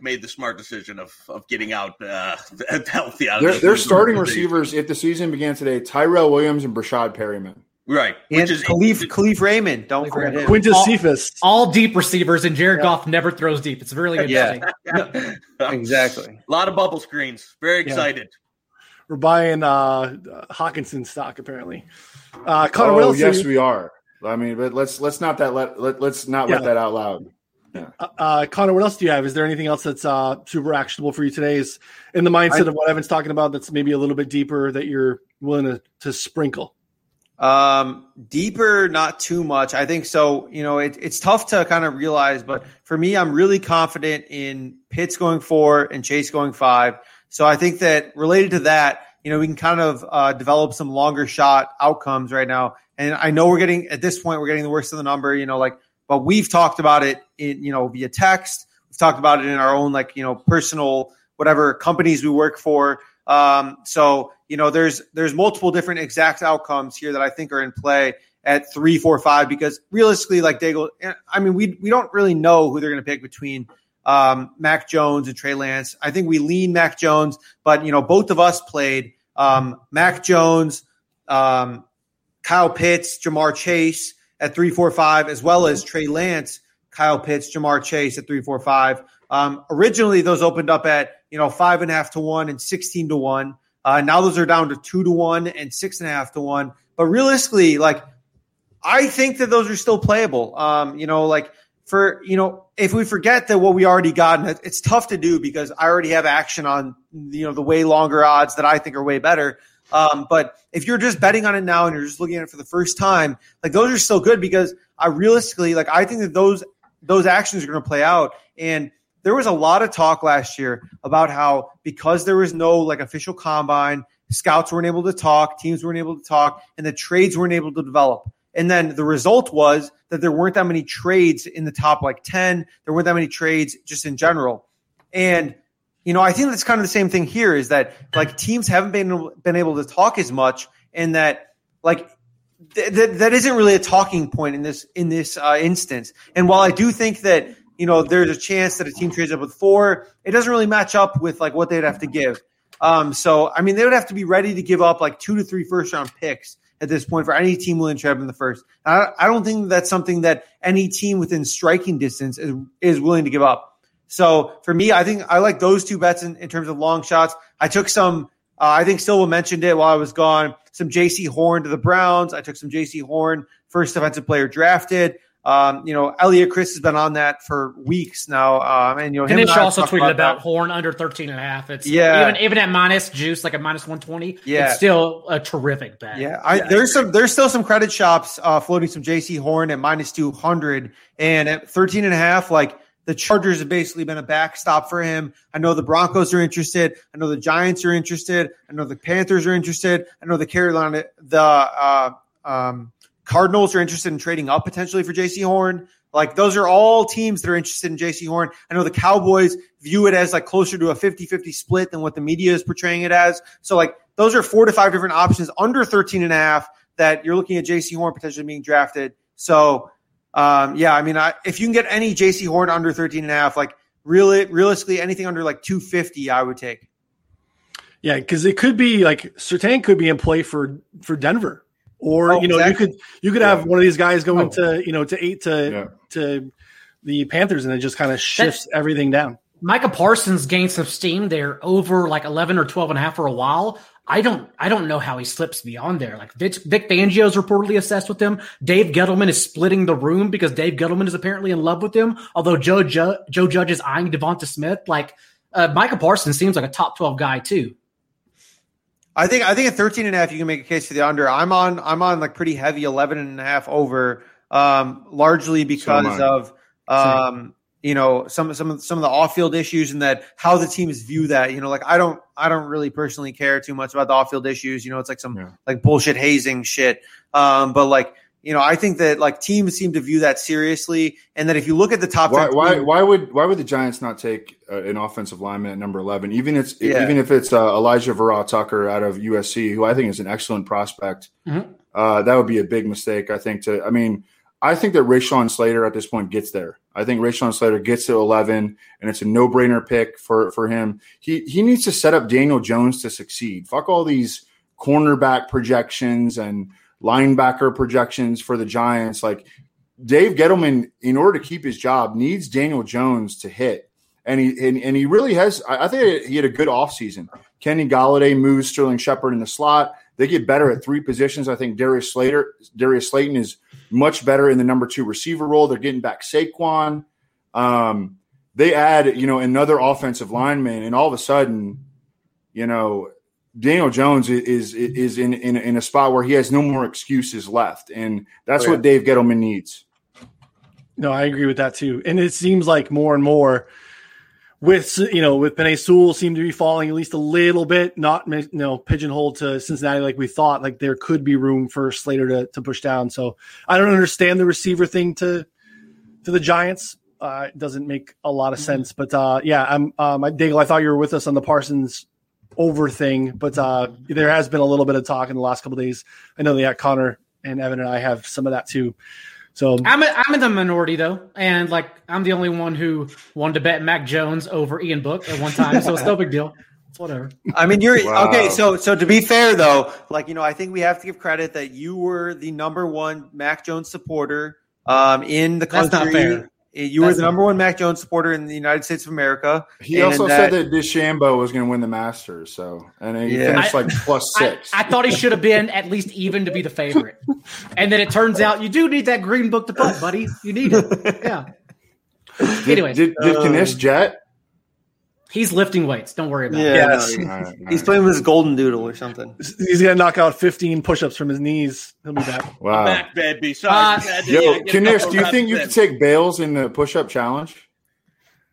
made the smart decision of, of getting out uh, healthy. Out they're, they're starting receivers if the season began today: Tyrell Williams and Breshad Perriman. Right. And Which is Kalif, Kalif Raymond. Don't forget him. Quintez all, Cephus. All deep receivers, and Jared yeah. Goff never throws deep. It's really interesting. Yeah. exactly. A lot of bubble screens. Very excited. Yeah. We're buying uh, Hockenson stock, apparently. Uh, Connor oh, Wilson. yes, we are. I mean, but let's let's not that let, let us not let that out loud. Yeah. Uh, uh, Connor, what else do you have? Is there anything else that's uh, super actionable for you today? Is in the mindset I, of what Evan's talking about that's maybe a little bit deeper that you're willing to, to sprinkle? Um, deeper, not too much. I think so. You know, it, it's tough to kind of realize, but for me, I'm really confident in Pitts going four and Chase going five. So I think that related to that, you know, we can kind of uh, develop some longer shot outcomes right now. And I know we're getting at this point, we're getting the worst of the number. You know, like but we've talked about it in, you know, via text. We've talked about it in our own, like, you know, personal, whatever companies we work for. Um, so, you know, there's, there's multiple different exact outcomes here that I think are in play at three, four, five, because realistically, like Daigle, I mean, we, we don't really know who they're going to pick between, um, Mac Jones and Trey Lance. I think we lean Mac Jones, but, you know, both of us played, um, Mac Jones, um, Kyle Pitts, Ja'Marr Chase, at 345, as well as Trey Lance, Kyle Pitts, Ja'Marr Chase at 345. Um, originally, those opened up at you know five and a half to one and 16 to one. Uh, now those are down to two to one and six and a half to one. But realistically, like I think that those are still playable. Um, you know, like for you know, if we forget that what we already got, and it's tough to do because I already have action on you know the way longer odds that I think are way better. Um, but if you're just betting on it now and you're just looking at it for the first time, like those are still good because I realistically, like I think that those those actions are going to play out. And there was a lot of talk last year about how because there was no like official combine, scouts weren't able to talk, teams weren't able to talk, and the trades weren't able to develop. And then the result was that there weren't that many trades in the top like 10. There weren't that many trades just in general. And you know, I think that's kind of the same thing here is that like teams haven't been been able to talk as much and that like th- th- that isn't really a talking point in this in this uh, instance. And while I do think that you know there's a chance that a team trades up with four, it doesn't really match up with like what they'd have to give. Um, so I mean, they would have to be ready to give up like two to three first round picks at this point for any team willing to trade in the first. I, I don't think that's something that any team within striking distance is, is willing to give up. So for me, I think I like those two bets in, in terms of long shots. I took some. Uh, I think Silva mentioned it while I was gone. Some Jaycee Horn to the Browns. I took some Jaycee Horn, first defensive player drafted. Um, you know, Elliot Chris has been on that for weeks now. Um, and you know, him Knish also tweeted about that. Horn under 13 and a half. It's Yeah. even even at minus juice, like a minus 120, Yeah. it's still a terrific bet. Yeah, I, there's some there's still some credit shops uh, floating some Jaycee Horn at minus 200 and at 13 and a half like the Chargers have basically been a backstop for him. I know the Broncos are interested. I know the Giants are interested. I know the Panthers are interested. I know the Carolina the uh, um, Cardinals are interested in trading up potentially for Jaycee Horn. Like those are all teams that are interested in Jaycee Horn. I know the Cowboys view it as like closer to a 50-50 split than what the media is portraying it as. So like those are four to five different options under 13 and a half that you're looking at Jaycee Horn potentially being drafted. So um, yeah, I mean, I, if you can get any Jaycee Horn under 13 and a half, like really, realistically, anything under like 250, I would take. Yeah, because it could be like Surtain could be in play for for Denver, or Oh, you know exactly. you could you could have one of these guys going Oh. to you know to eight to Yeah. to the Panthers, and it just kind of shifts everything down. Micah Parsons gained some steam there over like 11 or 12 and a half for a while. I don't I don't know how he slips beyond there. Like Vic, Vic Fangio's reportedly obsessed with him. Dave Gettleman is splitting the room because Dave Gettleman is apparently in love with him. Although Joe Ju- Joe Judge is eyeing Devonta Smith. Like uh, Micah Parsons seems like a top 12 guy too. I think I think at 13 and a half you can make a case for the under. I'm on I'm on like pretty heavy 11 and a half over um largely because I. of um you know some some some of the off-field issues and that how the teams view that, you know, like I don't I don't really personally care too much about the off-field issues, you know, it's like some Yeah. like bullshit hazing shit. Um but like you know, I think that like teams seem to view that seriously, and that if you look at the top, Why, 10 why, teams- why would why would the Giants not take uh, an offensive lineman at number eleven? Even if it's Yeah. even if it's uh, Alijah Vera Tucker out of USC, who I think is an excellent prospect, Mhm. uh, that would be a big mistake. I think to I mean I think that Rashawn Slater at this point gets there. I think Rashawn Slater gets to eleven, and it's a no brainer pick for for him. He he needs to set up Daniel Jones to succeed. Fuck all these cornerback projections and linebacker projections for the Giants. Like Dave Gettleman, in order to keep his job, needs Daniel Jones to hit. And he and, and he really has. I, think he had a good offseason. Kenny Golladay moves Sterling Shepard in the slot. They get better at three positions. I think Darius Slater, Darius Slayton is much better in the number two receiver role. They're getting back Saquon. Um, they add, you know, another offensive lineman, and all of a sudden, you know, Daniel Jones is is, is in, in in a spot where he has no more excuses left, and that's Oh, yeah. what Dave Gettleman needs. No, I agree with that too. And it seems like more and more with you know with Penei Sewell seem to be falling at least a little bit, not you know pigeonholed to Cincinnati like we thought. Like there could be room for Slater to, to push down. So I don't understand the receiver thing to to the Giants. Uh, it doesn't make a lot of sense. But uh, yeah, I'm um, I, Daigle. I thought you were with us on the Parsons over thing, but uh, there has been a little bit of talk in the last couple of days. I know that Connor and Evan and I have some of that too. So I'm a, I'm in the minority though, and like I'm the only one who wanted to bet Mac Jones over Ian Book at one time, so it's no big deal. It's whatever. I mean, you're Wow. okay. So, so to be fair, though, like you know, I think we have to give credit that you were the number one Mac Jones supporter um, in the That's country. not fair. You were the number one Mac Jones supporter in the United States of America. He also that- said that DeChambeau was going to win the Masters, so and he Yeah. finished like plus I, six. I thought he should have been at least even to be the favorite, and then it turns out you do need that green book to putt, buddy. You need it. Yeah. did, anyways, did, did um, Knish jet? He's lifting weights. Don't worry about Yeah, it. Yes. no, All right, he's playing with his golden doodle or something. he's gonna knock out 15 push-ups from his knees. He'll be back. Wow. Back, baby. Sorry. Uh, Yo, yeah, get a Knish, couple do you think you could take Bales in the push-up challenge?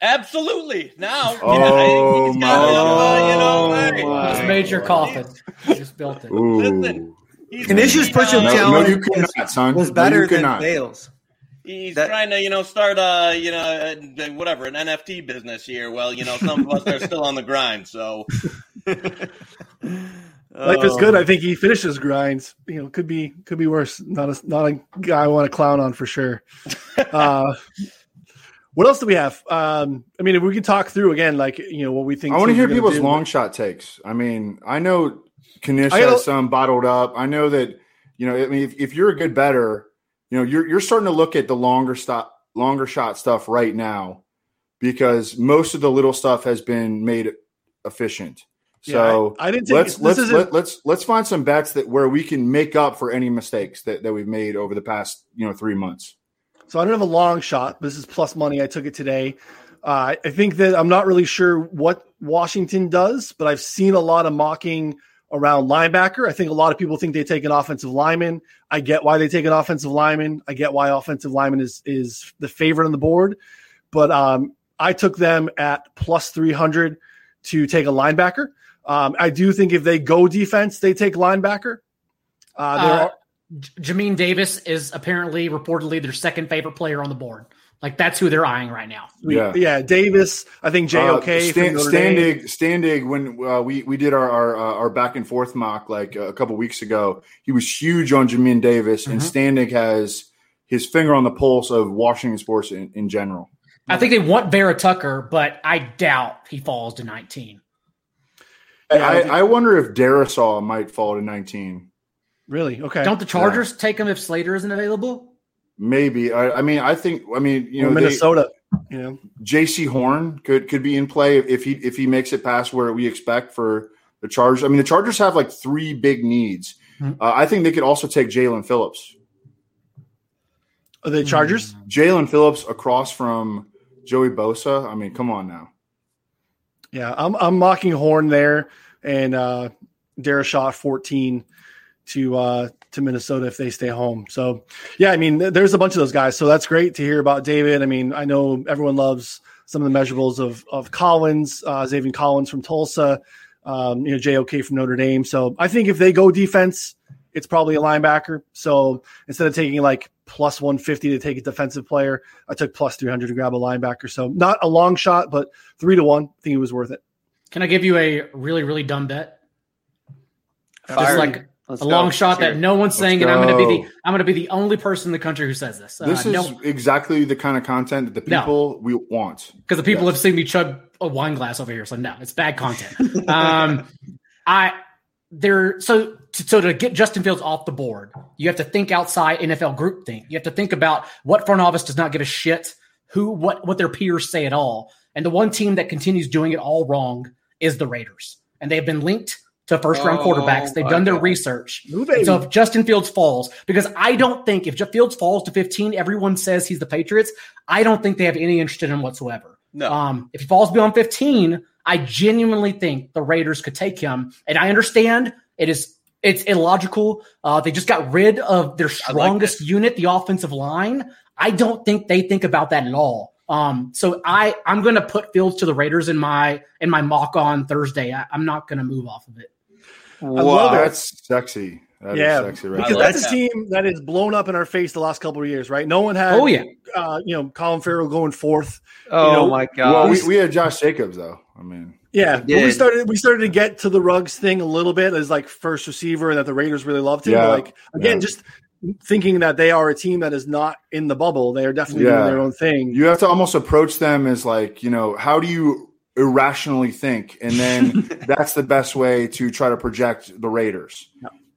Absolutely. Now, Oh, you know, he's got, my uh, you know, God. hey, Oh, Just coffin. You just built it. Ooh. Listen, he's, push-up No, challenge no, you could was- not, son. Was No, better you than not. Bales. He's That- trying to, you know, start a, you know, a, whatever, an NFT business here. Well, you know, some of us are still on the grind. So, Life is good. I think he finishes grinds. You know, could be could be worse. Not a not a guy I want to clown on for sure. Uh, what else do we have? Um, I mean, if we can talk through again, like you know, what we think. I want to hear people's do. long shot takes. I mean, I know Knish I has some bottled up. I know that you know. I mean, if, if you're a good better, you know, you're you're starting to look at the longer stop, longer shot stuff right now because most of the little stuff has been made efficient. So Yeah, I, I didn't. Let's let's let, let's let's find some bets that where we can make up for any mistakes that, that we've made over the past you know three months. So I don't have a long shot. This is plus money. I took it today. Uh, I think that I'm not really sure what Washington does, but I've seen a lot of mocking around linebacker. I think a lot of people think they take an offensive lineman. I get why they take an offensive lineman. I get why offensive lineman is is the favorite on the board, but um, I took them at plus 300 to take a linebacker. Um, I do think if they go defense, they take linebacker. Uh, there Uh, are, J- Jamin Davis is apparently reportedly their second favorite player on the board. Like that's who they're eyeing right now. Yeah. yeah, Davis. I think JOK Uh, from Stan, Standig, Standig, when uh, we we did our our, uh, our back and forth mock like uh, a couple weeks ago, he was huge on Jamin Davis, and Standig has his finger on the pulse of Washington sports in, in general. I think they want Vera Tucker, but I doubt he falls to 19. Yeah, I I, I wonder if Darrisaw might fall to 19. Really? Okay. Don't the Chargers take him if Slater isn't available? Maybe. I, I mean, I think. I mean, you know, they- Minnesota. you know, Jaycee Horn could could be in play if he if he makes it past where we expect for the Chargers. I mean, the Chargers have like three big needs. Mhm. Uh, I think they could also take Jaelan Phillips. are they Chargers? Jaelan Phillips across from Joey Bosa. I mean, come on now. Yeah, I'm I'm mocking Horn there and uh Darrisaw 14 to uh to Minnesota if they stay home. So yeah, I mean there's a bunch of those guys. So that's great to hear about David. I mean, I know everyone loves some of the measurables of of Collins, uh Zaven Collins from Tulsa, um, you know, JOK from Notre Dame. So I think if they go defense, it's probably a linebacker. So instead of taking like plus 150 to take a defensive player, I took plus 300 to grab a linebacker. So not a long shot, but three to one. I think it was worth it. Can I give you a really, really dumb bet? Fire. Just like Let's a go. long shot Sure. that no one's saying, and I'm going to be the. I'm going to be the only person in the country who says this. Uh, This is no, exactly the kind of content that the No. people we want. because the people Yes. have seen me chug a wine glass over here. So no, it's bad content. um, I there so to, so to get Justin Fields off the board, you have to think outside NFL group think. You have to think about what front office does not give a shit who what what their peers say at all. And the one team that continues doing it all wrong is the Raiders, and they have been linked to first round Oh, quarterbacks. They've my done their God. research. Ooh, so if Justin Fields falls, because I don't think if Fields falls to 15, everyone says he's the Patriots. I don't think they have any interest in him whatsoever. No. Um, if he falls beyond 15, I genuinely think the Raiders could take him. And I understand it is it's illogical. Uh, they just got rid of their strongest unit, the offensive line. I don't think they think about that at all. Um, so I I'm going to put Fields to the Raiders in my in my mock on Thursday. I, I'm not going to move off of it. I love it. That's sexy. That is yeah, sexy, right? because I like that's a that. team that is blown up in our face the last couple of years, right? No one had, Oh yeah, uh, you know, Clelin Ferrell going fourth. Oh You know, my well, god. we, we had Josh Jacobs though. I mean, Yeah, but we started we started to get to the Ruggs thing a little bit as like first receiver, and that the Raiders really loved him. Yeah, like again, yeah. just thinking that they are a team that is not in the bubble, they are definitely Yeah. doing their own thing. you have to almost approach them as like, you know, how do you irrationally think? And then that's the best way to try to project the Raiders.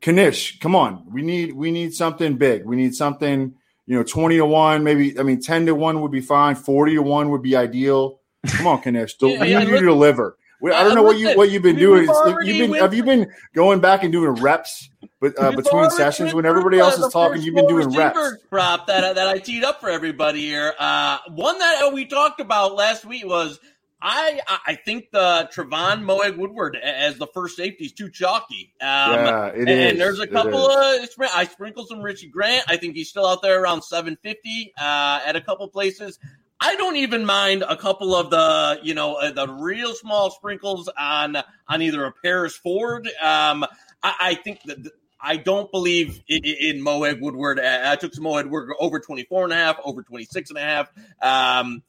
Knish, come on. We need we need something big. We need something, you know, 20 to 1, maybe I mean 10 to 1 would be fine, 40 to 1 would be ideal. Come on, Knish. Yeah, we yeah, need you to deliver. We- I don't know what you what you've been we- doing. Like you've been have you been going back and doing reps but, uh, between sessions when everybody else is talking? You've been doing reps. Prop that that I teed up for everybody here. Uh, one that we talked about last week was I I- think the Trevon Moehrig Woodard as the first safety is too chalky. Um, yeah, it and, is. and there's a couple of I sprinkled some Richie Grant. I think he's still out there around 750 uh, at a couple places. I don't even mind a couple of the you know uh, the real small sprinkles on on either a Paris Ford. Um, I, I think that. th- I don't believe in, in Moehrig Woodard. I I took some Moehrig Woodard over 24 and a half, over 26 and a half. Um,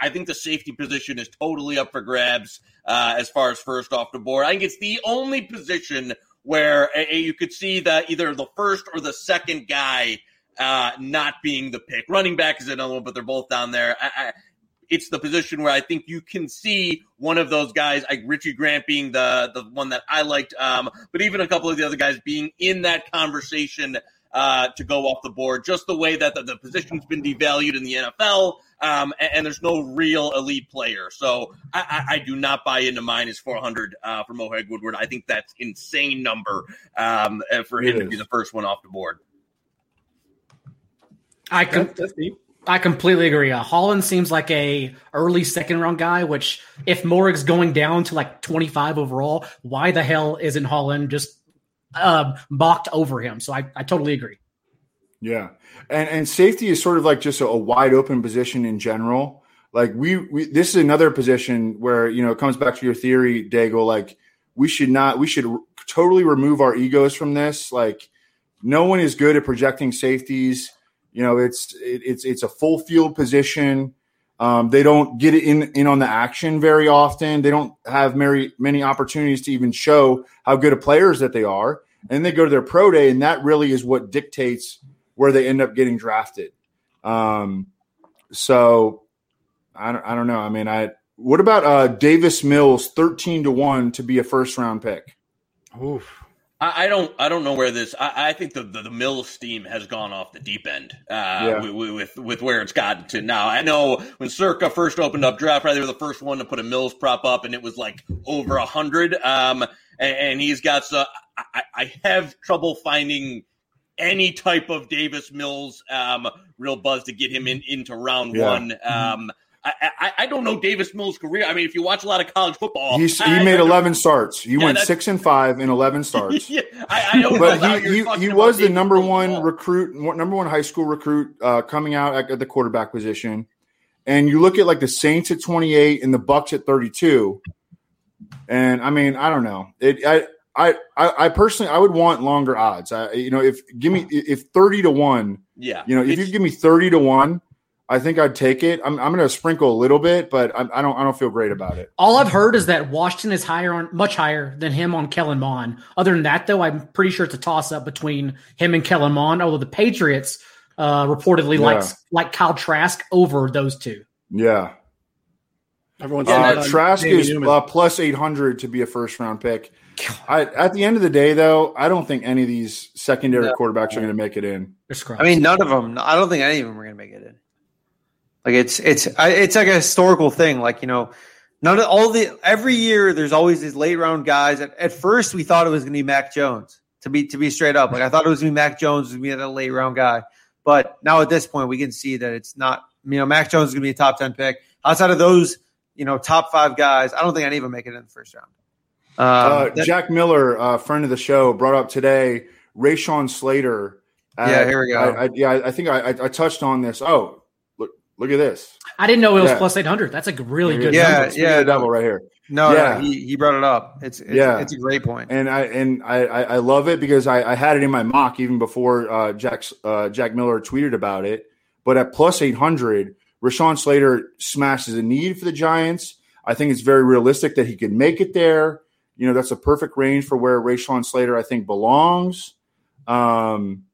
I, think the safety position is totally up for grabs uh, as far as first off the board. I think it's the only position where uh, you could see that either the first or the second guy uh, not being the pick. Running back is another one, but they're both down there. I, I, it's the position where I think you can see one of those guys, like Richie Grant being the the one that I liked, um, but even a couple of the other guys being in that conversation uh, to go off the board. Just the way that the, the position's been devalued in the NFL, um, and, and, there's no real elite player. So I, I, I do not buy into minus 400 uh, for Moehrig Woodard. I think that's insane number um, for him to be the first one off the board. I can. I completely agree. Uh, Holland seems like a early second round guy. Which, if Moehrig's going down to like twenty five overall, why the hell isn't Holland just uh, mocked over him? So I, I totally agree. Yeah, and and safety is sort of like just a, a wide open position in general. Like we, we, this is another position where you know it comes back to your theory, Daigle. Like we should not, we should totally remove our egos from this. Like no one is good at projecting safeties you know, it's it, it's it's a full field position. Um, they don't get it in in on the action very often. They don't have many many opportunities to even show how good of players that they are. And they go to their pro day, and that really is what dictates where they end up getting drafted. Um, so I don't, I don't know. I mean, I what about uh, Davis Mills, thirteen to one to be a first round pick? Oof. I, I don't. I don't know where this. I, I think the, the, the Mills steam has gone off the deep end uh, yeah. with, with, with where it's gotten to now. I know when Circa first opened up draft, right, they were the first one to put a Mills prop up, and it was like over a hundred. Um, and, and, he's got so I, I have trouble finding any type of Davis Mills um, real buzz to get him in into round yeah. one. Um, I, I, don't know Davis Mills' career. I mean, if you watch a lot of college football, He's, he made eleven starts. He yeah, went six and five in eleven starts. yeah, I, I don't but he, he, he was the number one recruit, number one high school recruit uh, coming out at, at, the quarterback position. And you look at like the Saints at twenty eight and the Bucs at thirty two. And I mean, I don't know. It I. I, I personally I would want longer odds. I, you know, if give me if thirty to one, yeah, you know, if you give me thirty to one, I think I'd take it. I'm, I'm going to sprinkle a little bit, but I, I, don't I don't feel great about it. All I've heard is that Washington is higher on much higher than him on Kellen Mond. Other than that, though, I'm pretty sure it's a toss up between him and Kellen Mond. Although the Patriots uh, reportedly yeah. like like Kyle Trask over those two. Yeah. Everyone's uh, Trask is uh, plus 800 to be a first round pick. I, at the end of the day, though, I don't think any of these secondary no. quarterbacks are going to make it in. I mean, none of them. I don't think any of them are going to make it in. Like it's it's it's like a historical thing. Like you know, none of all the every year there's always these late round guys. At, at first, we thought it was going to be Mac Jones. To be to be straight up, like I thought it was going to be Mac Jones was going to be a late round guy. But now at this point, we can see that it's not. You know, Mac Jones is going to be a top ten pick. Outside of those, you know, top five guys, I don't think any of them make it in the first round. Um, uh, that, Jack Miller, uh, friend of the show, brought up today Rashawn Slater. yeah, here we go. I, I, yeah, I think I, I touched on this. Oh, Look at this. I didn't know it was yeah. plus 800. That's a really good yeah, number. Yeah, double right here. No, yeah. No, he, he brought it up. It's, it's, yeah, it's a great point. And I and I, I love it because I, I had it in my mock even before uh, Jack's, uh, Jack Miller tweeted about it. But at plus 800, Rashawn Slater smashes a need for the Giants. I think it's very realistic that he could make it there. You know, that's a perfect range for where Rashawn Slater, I think, belongs. Um,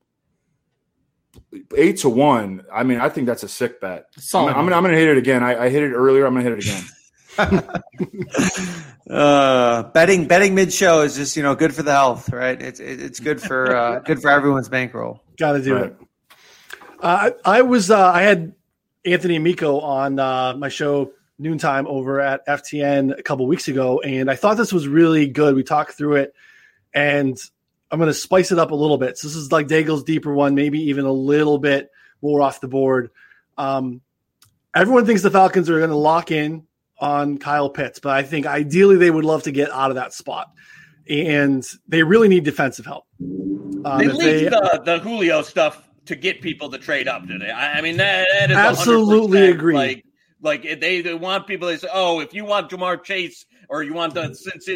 eight to one. I mean, I think that's a sick bet. I'm, I'm, gonna, I'm gonna hit it again. I, I, hit it earlier. I'm gonna hit it again. uh, betting betting mid show is just you know good for the health, right? It's it's good for uh, good for everyone's bankroll. Got to do right. it. Uh, I, I was uh, I had Anthony Amico on uh, my show noontime over at FTN a couple weeks ago, and I thought this was really good. We talked through it, and I'm going to spice it up a little bit. So this is like Daigle's deeper one, maybe even a little bit more off the board. Um, everyone thinks the Falcons are going to lock in on Kyle Pitts, but I think ideally they would love to get out of that spot, and they really need defensive help. Um, they leaked the, the Julio stuff to get people to trade up today. I, I mean that, that is absolutely agree. Like, like they, they want people. They say, "Oh, if you want Ja'Marr Chase or you want the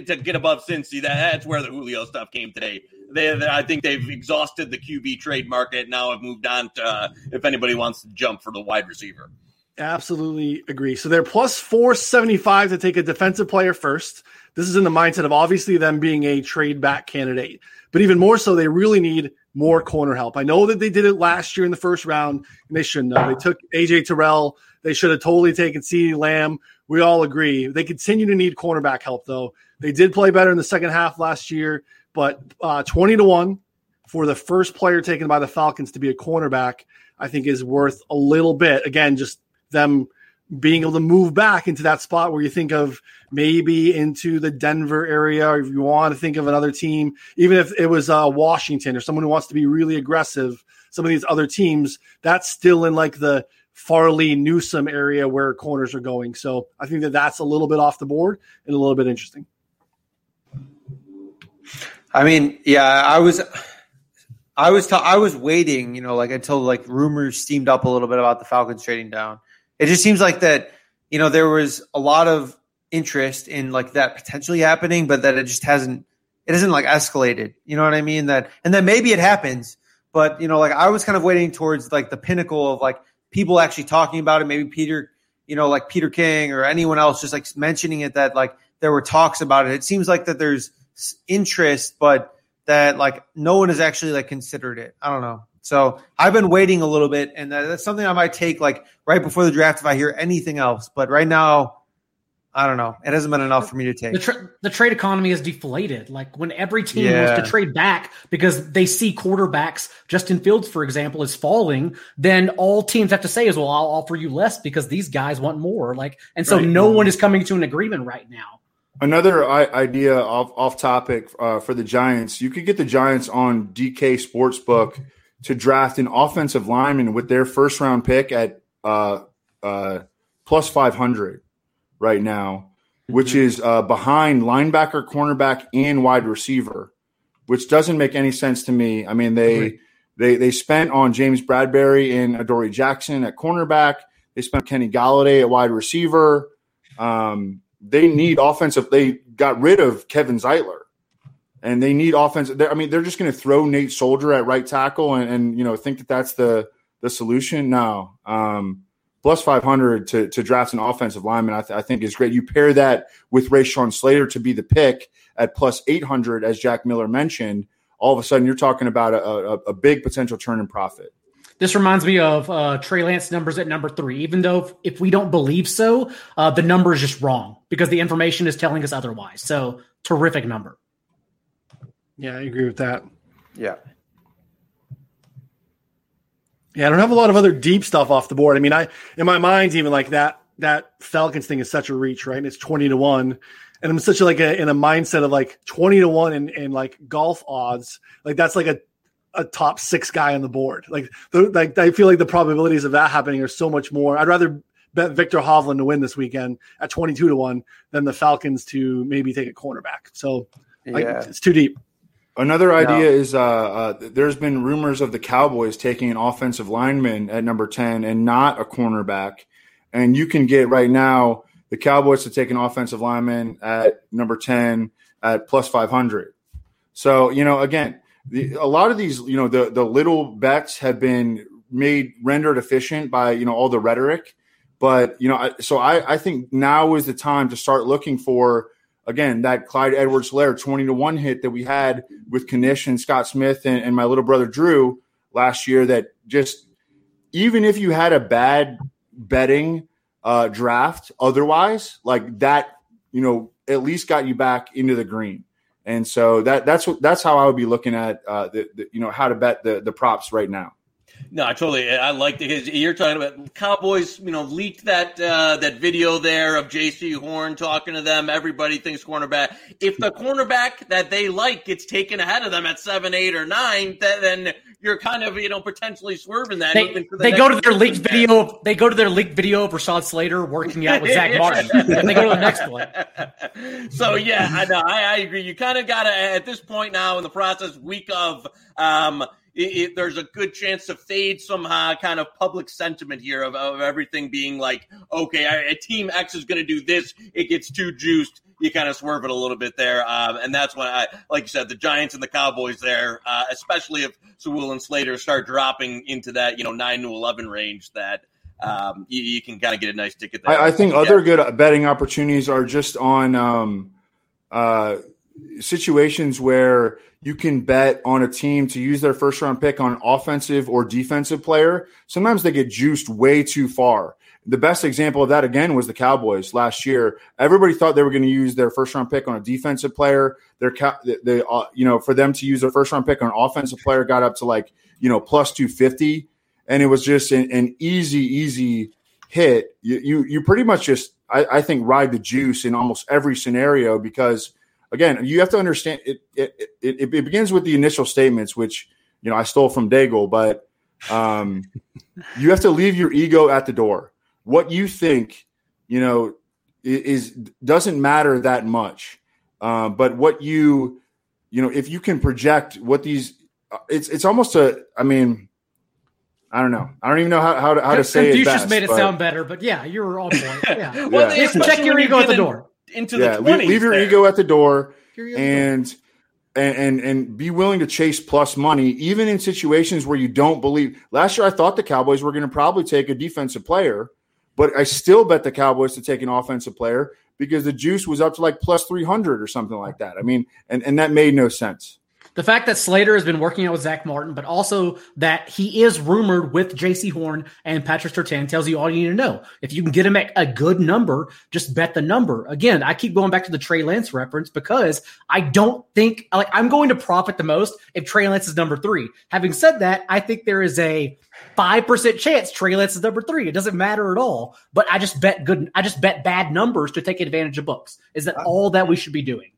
to get above Cincy, that, that's where the Julio stuff came today." they, they, I think they've exhausted the QB trade market. Now have moved on to uh, if anybody wants to jump for the wide receiver. Absolutely agree. So they're plus 475 to take a defensive player first. This is in the mindset of obviously them being a trade back candidate, but even more so, they really need more corner help. I know that they did it last year in the first round, and they shouldn't have. They took AJ Terrell. They should have totally taken CeeDee Lamb. We all agree. They continue to need cornerback help, though. They did play better in the second half last year, but uh, 20 to 1 for the first player taken by the Falcons to be a cornerback, I think is worth a little bit. Again, just them being able to move back into that spot where you think of maybe into the Denver area, or if you want to think of another team, even if it was uh, Washington or someone who wants to be really aggressive, some of these other teams, that's still in like the Farley Newsome area where corners are going. So I think that that's a little bit off the board and a little bit interesting. I mean, yeah, I was. I was I was waiting, you know, like until like rumors steamed up a little bit about the Falcons trading down. It just seems like that, you know, there was a lot of interest in like that potentially happening, but that it just hasn't it hasn't like escalated. You know what I mean? That and then maybe it happens, but you know, like I was kind of waiting towards like the pinnacle of like people actually talking about it. Maybe Peter, you know, like Peter King or anyone else just like mentioning it that like there were talks about it. It seems like that there's interest, but that like no one has actually like considered it. I don't know. So I've been waiting a little bit, and that's something I might take like right before the draft if I hear anything else. But right now, I don't know. It hasn't been enough for me to take. The, tra- the trade economy is deflated. Like when every team yeah. wants to trade back because they see quarterbacks, Justin Fields, for example, is falling, then all teams have to say is, well, I'll offer you less because these guys want more. Like, and so right. no one is coming to an agreement right now. Another idea off off topic uh, for the Giants, you could get the Giants on DK Sportsbook to draft an offensive lineman with their first round pick at uh, uh, plus five hundred right now, which mm-hmm. is uh, behind linebacker, cornerback, and wide receiver, which doesn't make any sense to me. I mean they right. they they spent on James Bradberry and Adoree Jackson at cornerback. They spent Kenny Golladay at wide receiver. Um, they need offensive. They got rid of Kevin Zeitler, and they need offensive. I mean, they're just going to throw Nate Solder at right tackle and, and, you know think that that's the the solution. No, um, plus five hundred to to draft an offensive lineman, I, th- I, think is great. You pair that with Rashawn Slater to be the pick at plus eight hundred, as Jack Miller mentioned. All of a sudden, you're talking about a, a, a big potential turn in profit. This reminds me of uh, Trey Lance numbers at number three. Even though if, if we don't believe so, uh, the number is just wrong because the information is telling us otherwise. So terrific number. Yeah, I agree with that. Yeah. Yeah, I don't have a lot of other deep stuff off the board. I mean, I in my mind even like that that Falcons thing is such a reach, right? And it's twenty to one, and I'm such a, like a, in a mindset of like twenty to one in, in like golf odds. Like that's like a a top six guy on the board. Like, the, like I feel like the probabilities of that happening are so much more. I'd rather bet Viktor Hovland to win this weekend at 22 to 1 than the Falcons to maybe take a cornerback. So yeah. like, it's too deep. Another idea no. is uh, uh, there's been rumors of the Cowboys taking an offensive lineman at number 10 and not a cornerback. And you can get right now the Cowboys to take an offensive lineman at number 10 at plus 500. So, you know, again, the, a lot of these, you know, the the little bets have been made rendered efficient by you know all the rhetoric, but you know, so I I think now is the time to start looking for again that Clyde Edwards-Helaire twenty to one hit that we had with Knish and Scott Smith and, and my little brother Drew last year. That just even if you had a bad betting uh, draft otherwise, like that, you know, at least got you back into the green. And so that that's what that's how I would be looking at uh, the, the you know how to bet the the props right now. No, I totally. I like the. You're talking about Cowboys. You know, leaked that uh, that video there of Jaycee Horn talking to them. Everybody thinks cornerback. If the cornerback that they like gets taken ahead of them at seven, eight, or nine, then you're kind of you know potentially swerving that. They, the they go to their leaked video. Of, they go to their leaked video of Rashawn Slater working out with Zach Martin. and they go to the next one. So yeah, I know. I, I agree. You kind of got to at this point now in the process, week of. Um, it, it, there's a good chance to fade somehow kind of public sentiment here of, of everything being like, okay, a, a team X is going to do this. It gets too juiced you kind of swerve it a little bit there. Um, and that's when I, like you said, the Giants and the Cowboys there, uh, especially if Sewell and Slater start dropping into that, you know, nine to 11 range that, um, you, you, can kind of get a nice ticket there. I, I think yeah. other good betting opportunities are just on um, uh, situations where you can bet on a team to use their first round pick on an offensive or defensive player. Sometimes they get juiced way too far. The best example of that again was the Cowboys last year. Everybody thought they were going to use their first round pick on a defensive player. Their they, uh, you know for them to use their first round pick on an offensive player got up to like you know plus two fifty, and it was just an, an easy easy hit. You, you you pretty much just I, I think ride the juice in almost every scenario because again, you have to understand it, it, it, it, begins with the initial statements, which, you know, I stole from Daigle, but um, you have to leave your ego at the door. What you think, you know, is, doesn't matter that much. Uh, but what you, you know, if you can project what these, uh, it's, it's almost a, I mean, I don't know. I don't even know how, how to, how to say Confucius it. Confucius made it but, sound better, but yeah, you're on point. Yeah. well, yeah. check your ego at the door into yeah, the 20s. Leave, leave your ego at the door and, and and and be willing to chase plus money, even in situations where you don't believe. Last year, I thought the Cowboys were going to probably take a defensive player, but I still bet the Cowboys to take an offensive player because the juice was up to like plus 300 or something like that. I mean, and, and that made no sense. The fact that Slater has been working out with Zach Martin, but also that he is rumored with Jaycee Horn and Patrick Surtain tells you all you need to know. If you can get him at a good number, just bet the number. Again, I keep going back to the Trey Lance reference because I don't think like I'm going to profit the most if Trey Lance is number three. Having said that, I think there is a five percent chance Trey Lance is number three. It doesn't matter at all. But I just bet good. I just bet bad numbers to take advantage of books. Is that all that we should be doing?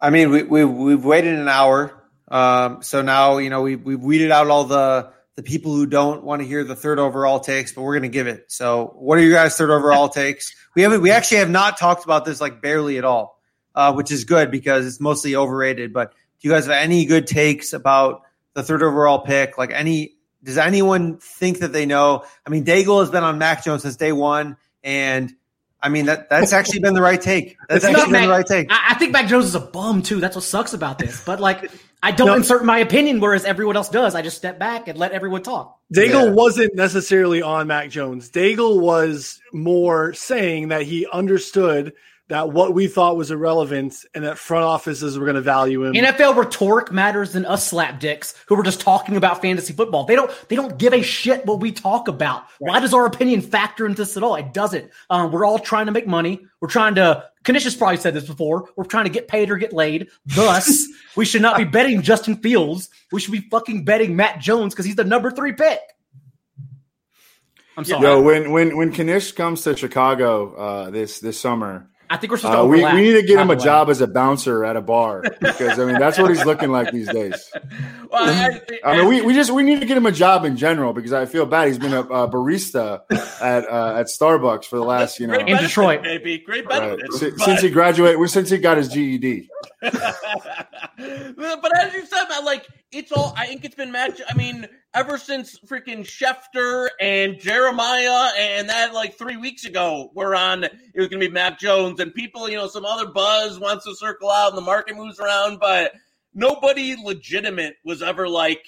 I mean, we, we we've waited an hour um, so now, you know, we, we've weeded out all the, the people who don't want to hear the third overall takes, but we're going to give it. So what are you guys third overall takes? We haven't, we actually have not talked about this like barely at all, uh, which is good because it's mostly overrated. But do you guys have any good takes about the third overall pick? Like any, does anyone think that they know? I mean, Daigle has been on Mac Jones since day one and I mean that that's actually been the right take. That's it's actually been Mac, the right take. I, I think Mac Jones is a bum too. That's what sucks about this. But like I don't no. insert my opinion, whereas everyone else does. I just step back and let everyone talk. Daigle yeah. wasn't necessarily on Mac Jones. Daigle was more saying that he understood that what we thought was irrelevant and that front offices were going to value him. NFL rhetoric matters than us slapdicks who were just talking about fantasy football. They don't they don't give a shit what we talk about. Right. Why does our opinion factor into this at all? It doesn't. Um, we're all trying to make money. We're trying to. Knish probably said this before. We're trying to get paid or get laid. Thus, we should not be betting Justin Fields. We should be fucking betting Mac Jones because he's the number three pick. I'm sorry. Yo, when when when Knish comes to Chicago uh, this this summer, I think we're supposed uh, to. We, we need to get him a job as a bouncer at a bar because I mean that's what he's looking like these days. Well, I, I, mean, we, we just we need to get him a job in general because I feel bad. He's been a, a barista at uh, at Starbucks for the last you know in Detroit, maybe great benefits right. since he graduated, since he got his GED. but as you said, man, like it's all. I think it's been match. I mean, ever since freaking Schefter and Jeremiah and that like three weeks ago, we're on. It was going to be Mac Jones and people. You know, some other buzz wants to circle out and the market moves around, but nobody legitimate was ever like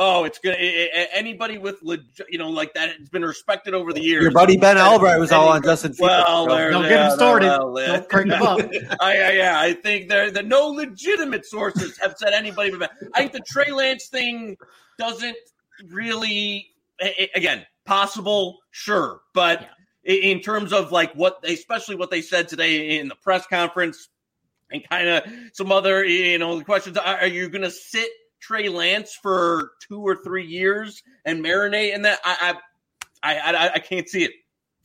Oh, it's gonna anybody with you know like that has been respected over the years. Your buddy Ben Albright was all on Justin. Well, don't get him started. Well, don't crank him up. I, I, yeah, I think there the no legitimate sources have said anybody. But I think the Trey Lance thing doesn't really. Again, possible, sure, but yeah. in terms of like what, especially what they said today in the press conference, and kind of some other you know the questions. Are, are you going to sit? Trey Lance for two or three years and marinate in that, I I, I, I can't see it.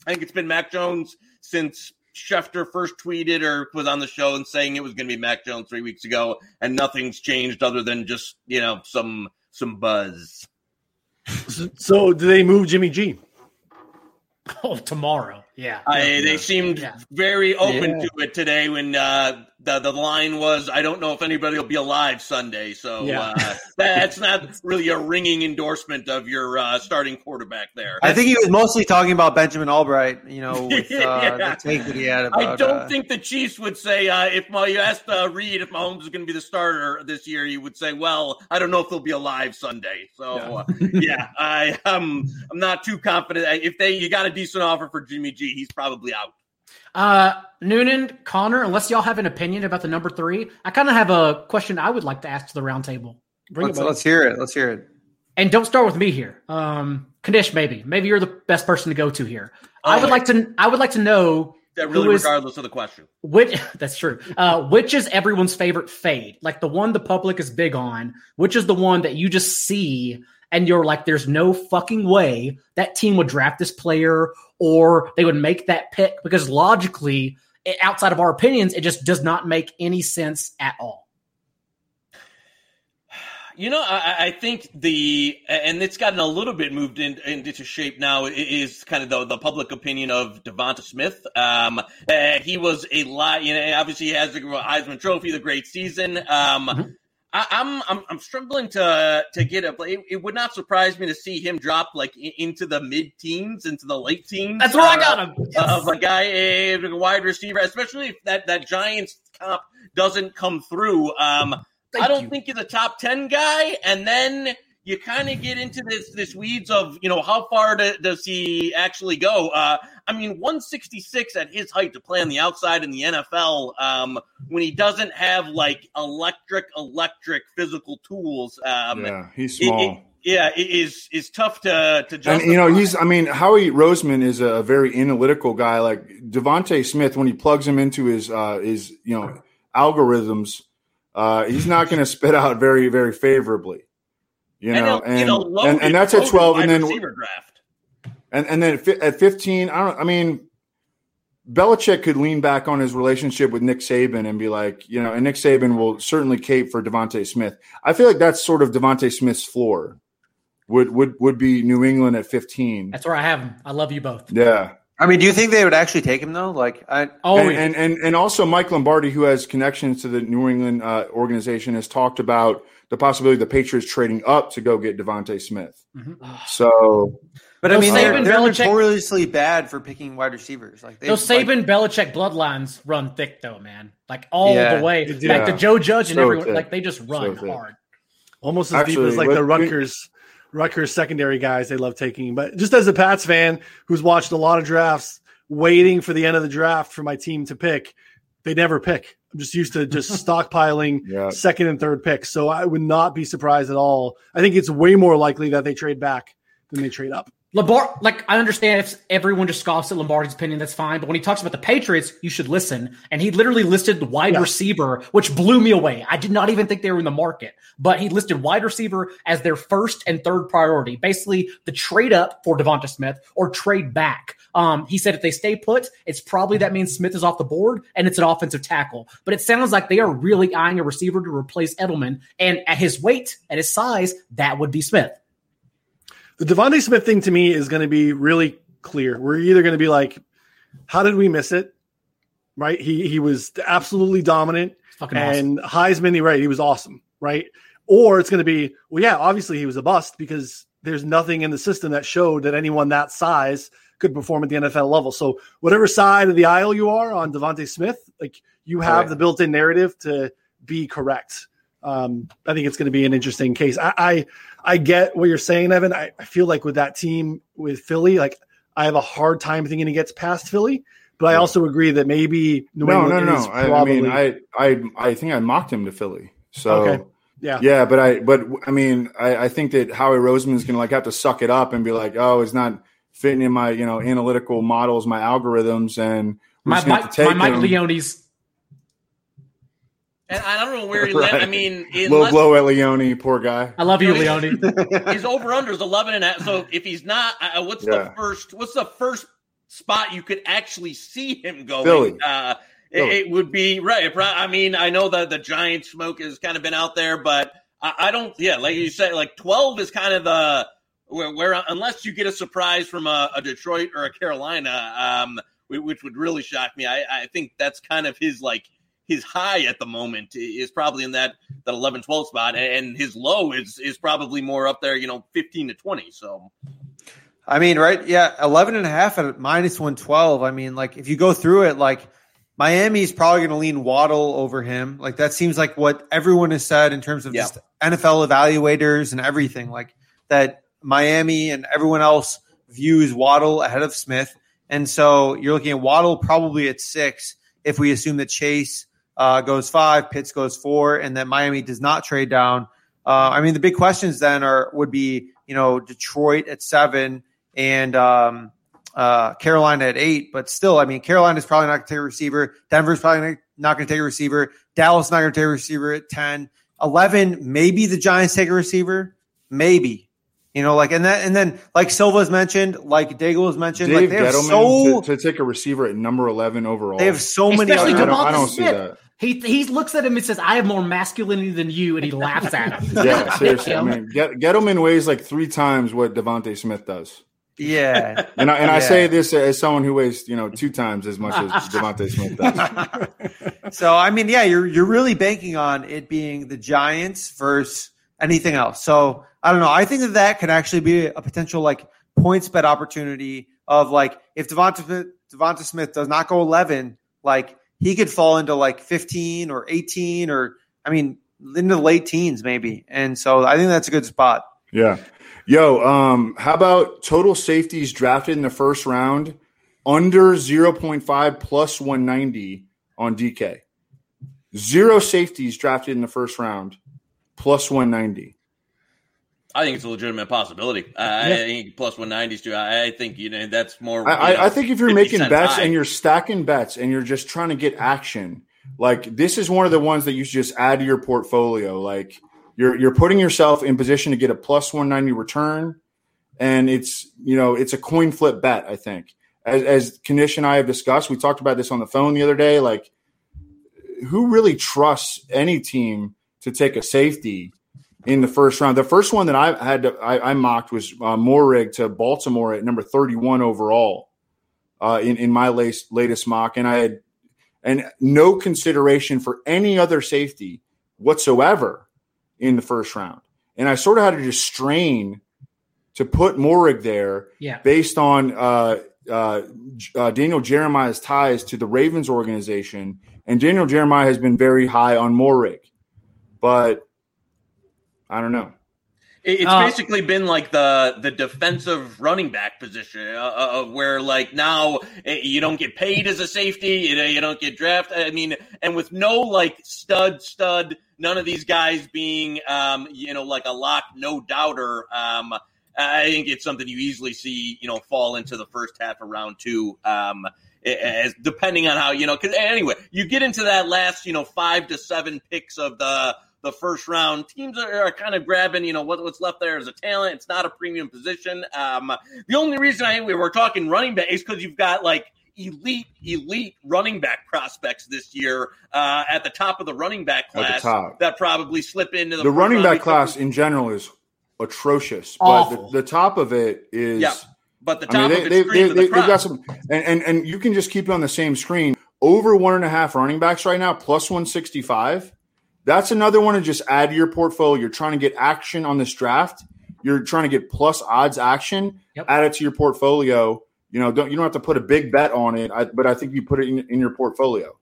I think it's been Mac Jones since Schefter first tweeted or was on the show and saying it was going to be Mac Jones three weeks ago, and nothing's changed other than just you know some some buzz. So, do they move Jimmy G? Oh, tomorrow. Yeah. I, they seemed yeah. very open yeah. to it today when uh, the the line was, "I don't know if anybody will be alive Sunday." So Yeah. uh, that's not really a ringing endorsement of your uh, starting quarterback there. I think he was mostly talking about Benjamin Albright, you know, with uh, Yeah. the take that he had about. I don't uh, think the Chiefs would say uh, if Ma- you asked uh, Reid if Mahomes is going to be the starter this year, he would say, "Well, I don't know if they'll be alive Sunday." So, uh, yeah, I um, I'm not too confident. If they you got a decent offer for Jimmy G, he's probably out. Uh, Noonan, Connor, unless y'all have an opinion about the number three, I kind of have a question I would like to ask to the roundtable. Bring Let's, it, let's hear it. Let's hear it. And don't start with me here. Um, Knish, maybe, maybe you're the best person to go to here. I would like to, I would like to know That really, Who is- regardless of the question. which. That's true. Uh, which is everyone's favorite fade? Like the one the public is big on. Which is the one that you just see and you're like, there's no fucking way that team would draft this player or they would make that pick because logically, outside of our opinions, it just does not make any sense at all. You know, I, I think the and it's gotten a little bit moved in, into shape now. Is kind of the, the public opinion of Devonta Smith. Um, uh, he was a lot. You know, obviously he has the Heisman Trophy, the great season. Um, Mhm. I, I'm, I'm I'm struggling to to get a. It, it would not surprise me to see him drop like i- into the mid teans, into the late teens. That's where I uh, got him. of a guy, a, a wide receiver, especially if that that Giants comp doesn't come through. Um, Thank I don't you. think he's a top ten guy, and then you kind of get into this this weeds of you know how far do, does he actually go? Uh, I mean, 166 at his height to play on the outside in the NFL um, when he doesn't have like electric electric physical tools. Um, yeah, he's small. it- yeah, it is is tough to to and you know he's i mean howie roseman is a very analytical guy like devonta smith when he plugs him into his uh his you know algorithms uh he's not going to spit out very very favorably you know in a- and a and, and that's at 12 and then draft. and and then at 15 i don't i mean Belichick could lean back on his relationship with Nick Saban and be like, you know, and Nick Saban will certainly cape for Devonta Smith. I feel like that's sort of Devonta Smith's floor. Would would would be New England at 15. That's where I have him. I love you both. Yeah. I mean, do you think they would actually take him though? Like, I Oh, and, and and and also Mike Lombardi, who has connections to the New England uh, organization, has talked about the possibility of the Patriots trading up to go get Devonta Smith. Mhm. So but I Those mean, they're, Saban, they're Belichick- notoriously bad for picking wide receivers. Like they, Those like, Saban Belichick bloodlines run thick though, man. Like all Yeah, the way. they do. Like the Joe Judge and So everyone, thick. like they just run thick. hard. almost as deep as like what- the Rutgers Rutgers secondary guys they love taking. But just as a Pats fan who's watched a lot of drafts, waiting for the end of the draft for my team to pick, they never pick. I'm just used to just stockpiling Yeah. second and third picks. So I would not be surprised at all. I think it's way more likely that they trade back than they trade up. Lombard, like I understand if everyone just scoffs at Lombardi's opinion, that's fine. But when he talks about the Patriots, you should listen. And he literally listed the wide Yeah. receiver, which blew me away. I did not even think they were in the market, but he listed wide receiver as their first and third priority. Basically, the trade up for Devonta Smith or trade back. Um, he said if they stay put, it's probably that means Smith is off the board and it's an offensive tackle. But it sounds like they are really eyeing a receiver to replace Edelman. And at his weight, at his size, that would be Smith. The Devonta Smith thing to me is going to be really clear. We're either going to be like, how did we miss it? Right? He he was absolutely dominant. Fucking awesome. and Heisman, right, he was awesome, right? Or it's going to be, well, yeah, obviously he was a bust because there's nothing in the system that showed that anyone that size could perform at the NFL level. So whatever side of the aisle you are on Devonta Smith, like you have Right. the built-in narrative to be correct. Um, I think it's going to be an interesting case. I, I I get what you're saying, Evan. I, I feel like with that team with Philly, like I have a hard time thinking he gets past Philly. But I also agree that maybe New no, no, England no. is I, I mean, I, I, I think I mocked him to Philly. So Okay. yeah. yeah, but I, but I mean, I, I think that Howie Roseman is going to like have to suck it up and be like, oh, it's not fitting in my, you know, analytical models, my algorithms, and we're my just gonna have Mike, to my Mike. Leone's And I don't know where he landed. I Right. mean, Low unless blow at Leone, poor guy. I love you, You know, Leone. his over under is 11 and a half. So if he's not, uh, what's the first? What's the first spot you could actually see him going? Philly. Uh, it, Philly. it would be right. I mean, I know that the Giant smoke has kind of been out there, but I, I don't. Yeah, like you said, like 12 is kind of the where, where unless you get a surprise from a, a Detroit or a Carolina, um, which would really shock me. I, I think that's kind of his like his high at the moment is probably in that that 11 12 spot and his low is is probably more up there you know 15 to 20 so I mean, right? Yeah, 11 and a half at minus 112. I mean, like if you go through it, like Miami's probably going to lean Waddle over him. Like that seems like what everyone has said in terms of Yeah. just NFL evaluators and everything. Like that Miami and everyone else views Waddle ahead of Smith. And so you're looking at Waddle probably at six if we assume that Chase uh, goes five, Pitts goes four, and then Miami does not trade down. Uh, I mean, the big questions then are would be you know Detroit at seven and um, uh, Carolina at eight, but still, I mean, Carolina's probably not going to take a receiver. Denver's probably not going to take a receiver. Dallas not going to take a receiver at 10. 11, maybe the Giants take a receiver. Maybe. You know, like, and that, and then, like Silva's mentioned, like Daigle has mentioned, Dave like they have Gettleman so, to, to take a receiver at number eleven overall. they have so many. I don't, I don't see that. He he looks at him and says, "I have more masculinity than you," and he laughs at him. Yeah, seriously. I mean, Get, Gettleman weighs like three times what Devonta Smith does. yeah. And I, and I say this as someone who weighs, you know, two times as much as Devonta Smith does. So I mean, yeah, you're you're really banking on it being the Giants versus anything else. So I don't know. I think that that could actually be a potential like points bet opportunity of like if Devonta Devonta Smith does not go 11, like he could fall into like 15 or 18 or I mean into the late teens maybe. And so I think that's a good spot. Yeah. Yo, um, how about total safeties drafted in the first round under 0.5 plus 190 on DK? Zero safeties drafted in the first round plus 190. I think it's a legitimate possibility. I I think plus 190s too. I, I think you know that's more. I, you know, I, I think if you're making bets high. and you're stacking bets and you're just trying to get action, like this is one of the ones that you should just add to your portfolio. Like you're you're putting yourself in position to get a plus 190 return, and it's you know it's a coin flip bet. I think as as Knish and I have discussed, we talked about this on the phone the other day. Like who really trusts any team to take a safety? In the first round. The first one that I had to, I, I mocked was uh, Moehrig to Baltimore at number 31 overall uh, in, in my latest, latest mock. And I had and no consideration for any other safety whatsoever in the first round. And I sort of had to just strain to put Moehrig there Yeah. based on uh, uh, uh, Daniel Jeremiah's ties to the Ravens organization. And Daniel Jeremiah has been very high on Moehrig. But I don't know. It's Uh, basically been like the the defensive running back position uh, of where like now eh, you don't get paid as a safety, you know, you don't get drafted. I mean, and with no like stud stud, none of these guys being um, you know like a lock, no doubter. Um, I think it's something you easily see you know fall into the first half of round two. Um, as depending on how you know because anyway you get into that last you know five to seven picks of the the first round teams are, are kind of grabbing you know what, what's left there as a talent it's not a premium position um the only reason i we were talking running back is because you've got like elite elite running back prospects this year uh at the top of the running back class that probably slip into the, The running back class in general is atrocious, Awful. but the, the top of it is. Yeah. but the I top mean, of they, it's they, cream they, of the they've got some, and, and and you can just keep it on the same screen. Over one and a half running backs right now, plus one sixty five. That's another one to just add to your portfolio. You're trying to get action on this draft. You're trying to get plus odds action. Yep. Add it to your portfolio. You know, don't you don't have to put a big bet on it, I, but I think you put it in, in your portfolio.